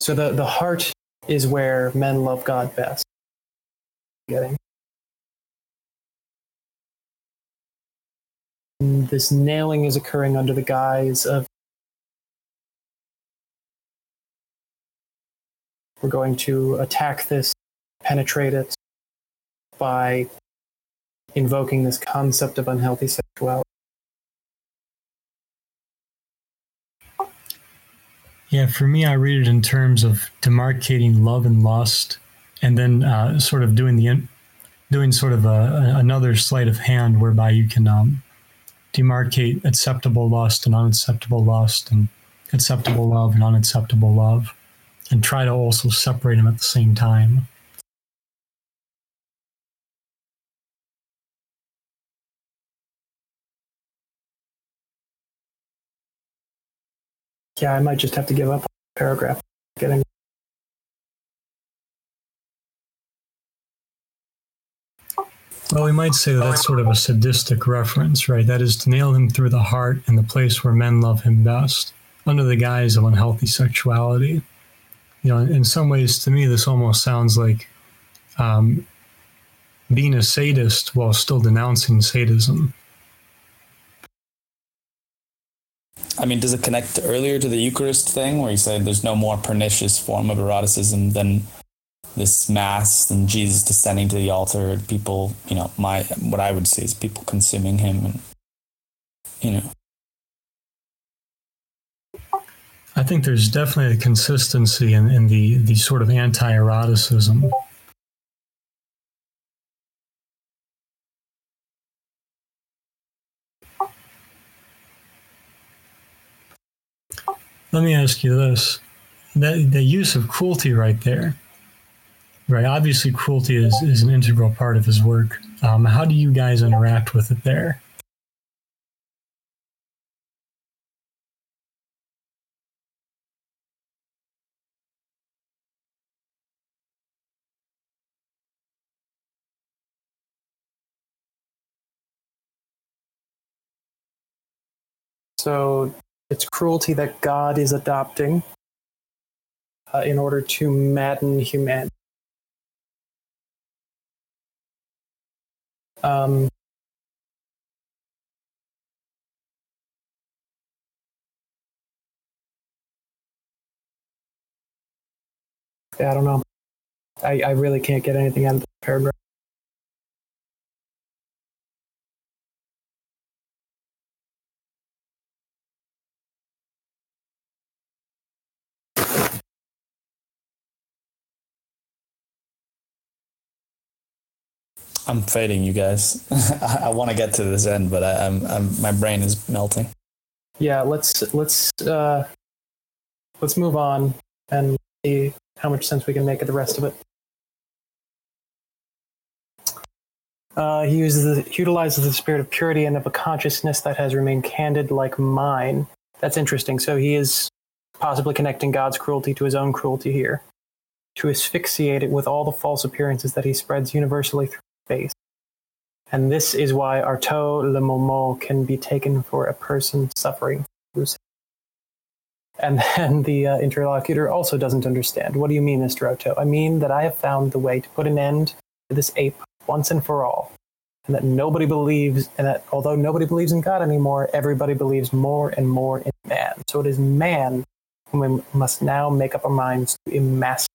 so the the heart is where men love God best. Getting this nailing is occurring under the guise of we're going to attack this, penetrate it by invoking this concept of unhealthy sexuality. Yeah, for me, I read it in terms of demarcating love and lust, and then uh, sort of doing the in- doing sort of a- another sleight of hand whereby you can um, demarcate acceptable lust and unacceptable lust, and acceptable love and unacceptable love, and try to also separate them at the same time. Yeah, I might just have to give up on paragraph. Getting Well, we might say that that's sort of a sadistic reference, right? That is to nail him through the heart in the place where men love him best, under the guise of unhealthy sexuality. You know, in some ways, to me, this almost sounds like um, being a sadist while still denouncing sadism. I mean, does it connect earlier to the Eucharist thing where you said there's no more pernicious form of eroticism than this mass and Jesus descending to the altar and people, you know, my what I would say is people consuming him and you know. I think there's definitely a consistency in, in the, the sort of anti eroticism. Let me ask you this the, the use of cruelty right there, right? Obviously, cruelty is, is an integral part of his work. Um, how do you guys interact with it there? So it's cruelty that God is adopting uh, in order to madden humanity. Um, I don't know. I, I really can't get anything out of the paragraph. I'm fading, you guys. [LAUGHS] I, I want to get to this end, but I, I'm, I'm my brain is melting. Yeah, let's let's uh, let's move on and see how much sense we can make of the rest of it. Uh, he uses the, utilizes the spirit of purity and of a consciousness that has remained candid like mine. That's interesting. So he is possibly connecting God's cruelty to his own cruelty here, to asphyxiate it with all the false appearances that he spreads universally through And this is why Artaud le Mômo can be taken for a person suffering. And then the uh, interlocutor also doesn't understand. What do you mean, Mr. Artaud? I mean that I have found the way to put an end to this ape once and for all. And that nobody believes, and that although nobody believes in God anymore, everybody believes more and more in man. So it is man whom we must now make up our minds to emasculate.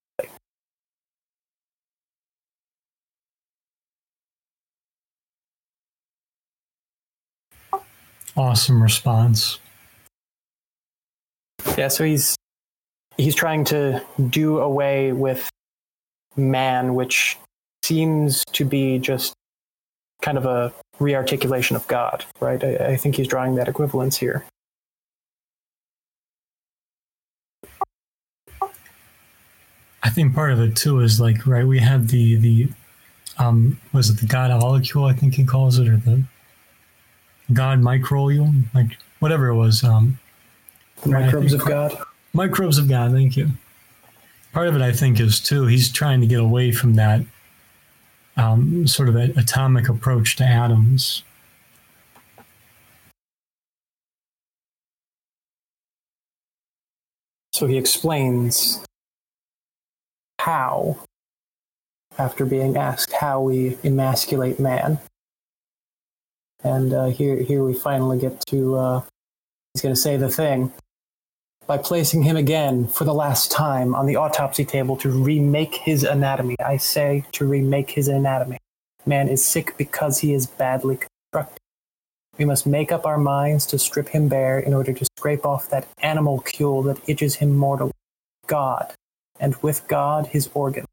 Awesome response. Yeah, so he's he's trying to do away with man, which seems to be just kind of a rearticulation of God, right? I, I think he's drawing that equivalence here. I think part of it too is like right. We have the the um was it the God molecule? I think he calls it or the God microbiome, like whatever it was. Um, The Right, I microbes think- of God. microbes of God. Thank you. Part of it, I think, is too. He's trying to get away from that um, sort of a, atomic approach to atoms. So he explains how, after being asked how we emasculate man. And uh, here, here we finally get to, uh, he's going to say the thing. By placing him again for the last time on the autopsy table to remake his anatomy. I say to remake his anatomy. Man is sick because he is badly constructed. We must make up our minds to strip him bare in order to scrape off that animalcule that itches him mortally. God, and with God his organ.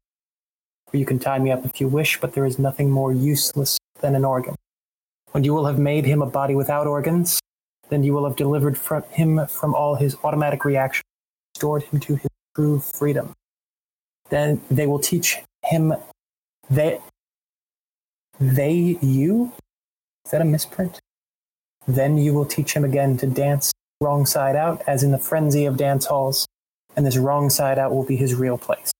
You can tie me up if you wish, but there is nothing more useless than an organ. When you will have made him a body without organs, then you will have delivered from him from all his automatic reactions, restored him to his true freedom. Then they will teach him they they you? Is that a misprint? Then you will teach him again to dance wrong side out, as in the frenzy of dance halls, and this wrong side out will be his real place.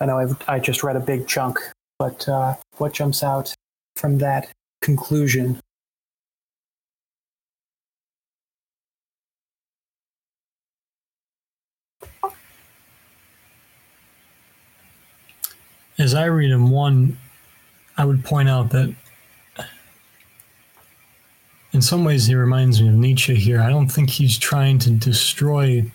I know I've, I just read a big chunk, but uh, what jumps out from that conclusion? As I read him, one, I would point out that in some ways he reminds me of Nietzsche here. I don't think he's trying to destroy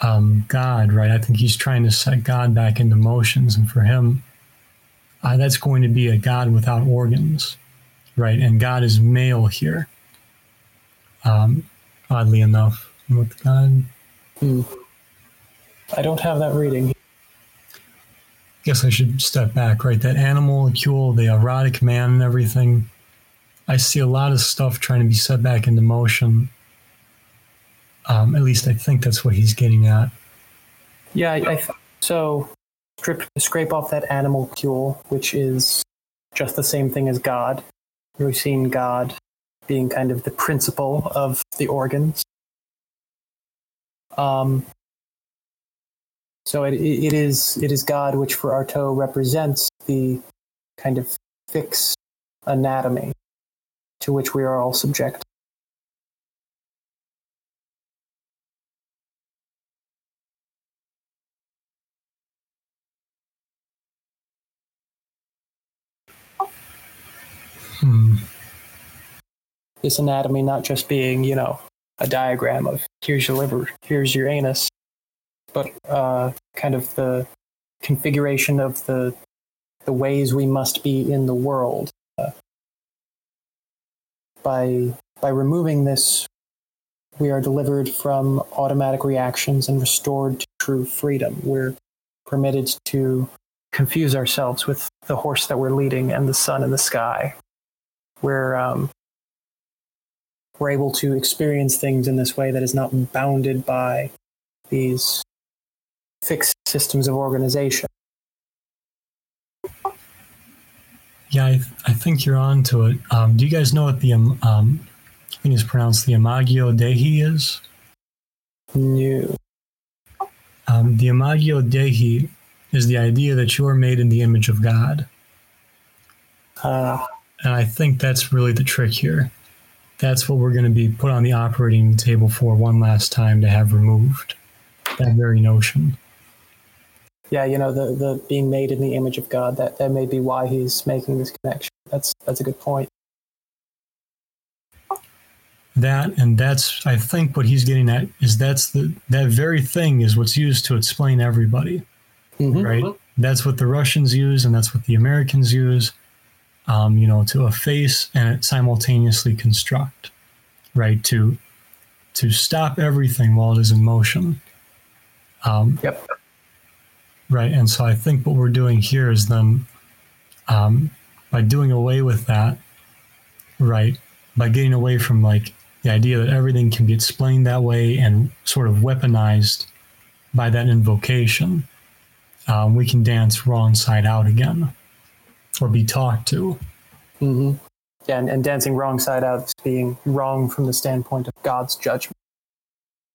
um, God, right? I think he's trying to set God back into motions, and for him, uh, that's going to be a God without organs, right? And God is male here. Um, oddly enough, with God, I don't have that reading. guess I should step back, right? That animalcule, the erotic man, and everything. I see a lot of stuff trying to be set back into motion. Um, at least I think that's what he's getting at. Yeah, I, I th- so strip, scrape off that animal animalcule, which is just the same thing as God. We've seen God being kind of the principle of the organs. Um, so it, it is it is God which for Artaud represents the kind of fixed anatomy to which we are all subject. This anatomy not just being, you know, a diagram of here's your liver, here's your anus, but uh, kind of the configuration of the the ways we must be in the world. Uh, by by removing this, we are delivered from automatic reactions and restored to true freedom. We're permitted to confuse ourselves with the horse that we're leading and the sun in the sky. We're um, we're able to experience things in this way that is not bounded by these fixed systems of organization. Yeah, I, I think you're on to it. Um, do you guys know what the um, um, I think it's pronounced the Imago Dei is? New. Um, the Imago Dei is the idea that you are made in the image of God. Uh, And I think that's really the trick here. That's what we're going to be put on the operating table for one last time to have removed. That very notion. yeah, you know, the, the being made in the image of God, that, that may be why he's making this connection. That's that's a good point. That and that's I think what he's getting at is that's the that very thing is what's used to explain everybody. Mhm. right? That's what the Russians use, and that's what the Americans use. Um, you know, to efface and simultaneously construct, right? To to stop everything while it is in motion. Um, Yep. right, and so I think what we're doing here is then um, by doing away with that, right? By getting away from like the idea that everything can be explained that way and sort of weaponized by that invocation um, we can dance wrong side out again or be talked to. hmm Yeah, and, and dancing wrong side out is being wrong from the standpoint of God's judgment.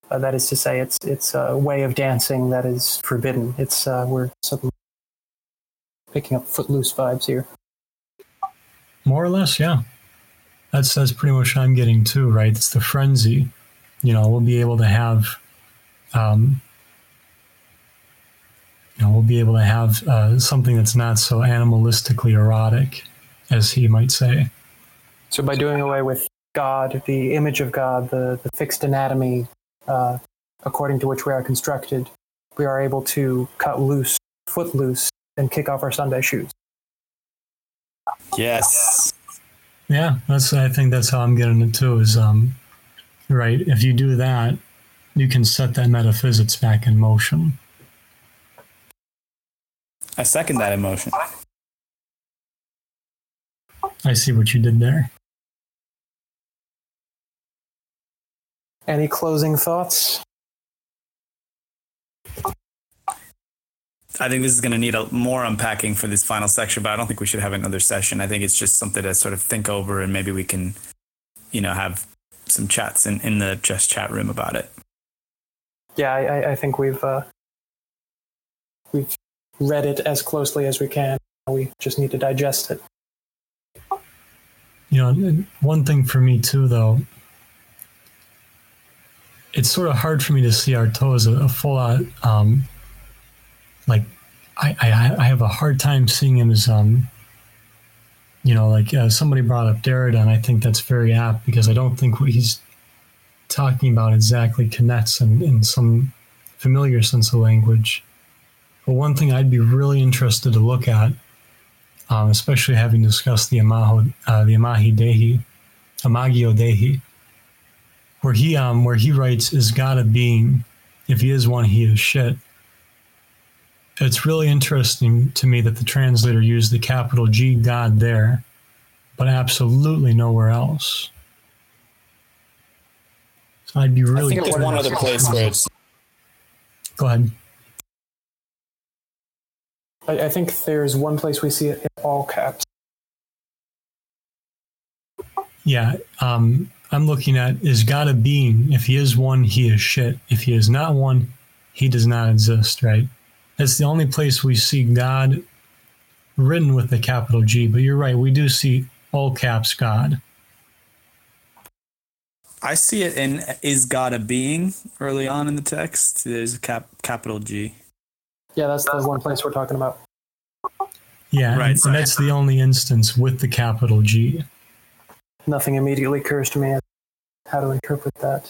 Uh, that is to say, it's it's a way of dancing that is forbidden. It's uh, we're suddenly picking up footloose vibes here. More or less, yeah. That's that's pretty much what I'm getting too, right? It's the frenzy. You know, we'll be able to have, um, you know, we'll be able to have uh, something that's not so animalistically erotic, as he might say. So by doing away with God, the image of God, the, the fixed anatomy uh, according to which we are constructed, we are able to cut loose, foot loose, and kick off our Sunday shoes. Yes. Yeah, that's. I think that's how I'm getting it too. Is um, right. If you do that, you can set that metaphysics back in motion. I second that emotion. I see what you did there. Any closing thoughts? I think this is going to need a, more unpacking for this final section, but I don't think we should have another session. I think it's just something to sort of think over, and maybe we can, you know, have some chats in, in the just chat room about it. Yeah, I, I- I think we've uh, we've read it as closely as we can. We just need to digest it. You know, one thing for me too, though, it's sort of hard for me to see Artaud as a, a full out, um, like, I, I, I have a hard time seeing him as, um, you know, like uh, somebody brought up Derrida, and I think that's very apt because I don't think what he's talking about exactly connects in, in some familiar sense of language. But one thing I'd be really interested to look at um, especially having discussed the Amaho, uh, the Amahi Dehi, Amagio Dehi, where he um, where he writes, "Is God a being? If he is one, he is shit." It's really interesting to me that the translator used the capital G God there, but absolutely nowhere else. So I'd be really. I think there's one other place where it's Go ahead. I, I think there's one place we see it in all caps. Yeah, um, I'm looking at is God a being? If he is one, he is shit. If he is not one, he does not exist, right? That's the only place we see God written with the capital G. But you're right, we do see all caps God. I see it in "Is God a being?" early on in the text. There's a cap capital G. Yeah, that's the one place we're talking about. Yeah, Right, and, so- and that's the only instance with the capital G. Nothing immediately occurs to me as how to interpret that.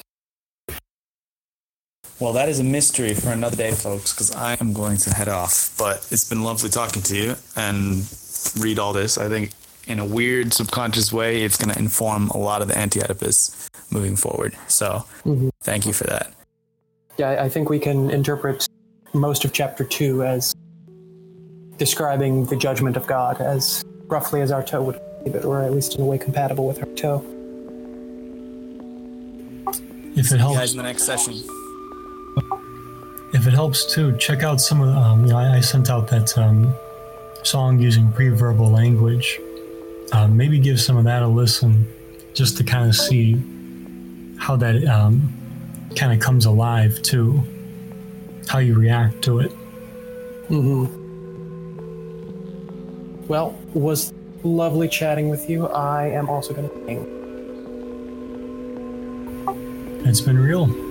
Well, that is a mystery for another day, folks, because I am going to head off. But it's been lovely talking to you and read all this. I think in a weird subconscious way, it's going to inform a lot of the anti Oedipus moving forward. So Mhm. thank you for that. Yeah, I- I think we can interpret most of chapter two as describing the judgment of God as roughly as Artaud would believe it, or at least in a way compatible with Artaud. If it helps, guys in the next session. if it helps too, check out some of. the- Um, you know, I, I sent out that um, song using pre-verbal language. Uh, maybe give some of that a listen, just to kind of see how that um, kind of comes alive too. How you react to it. Mm-hmm. Well, was lovely chatting with you. I am also going to. It's been real.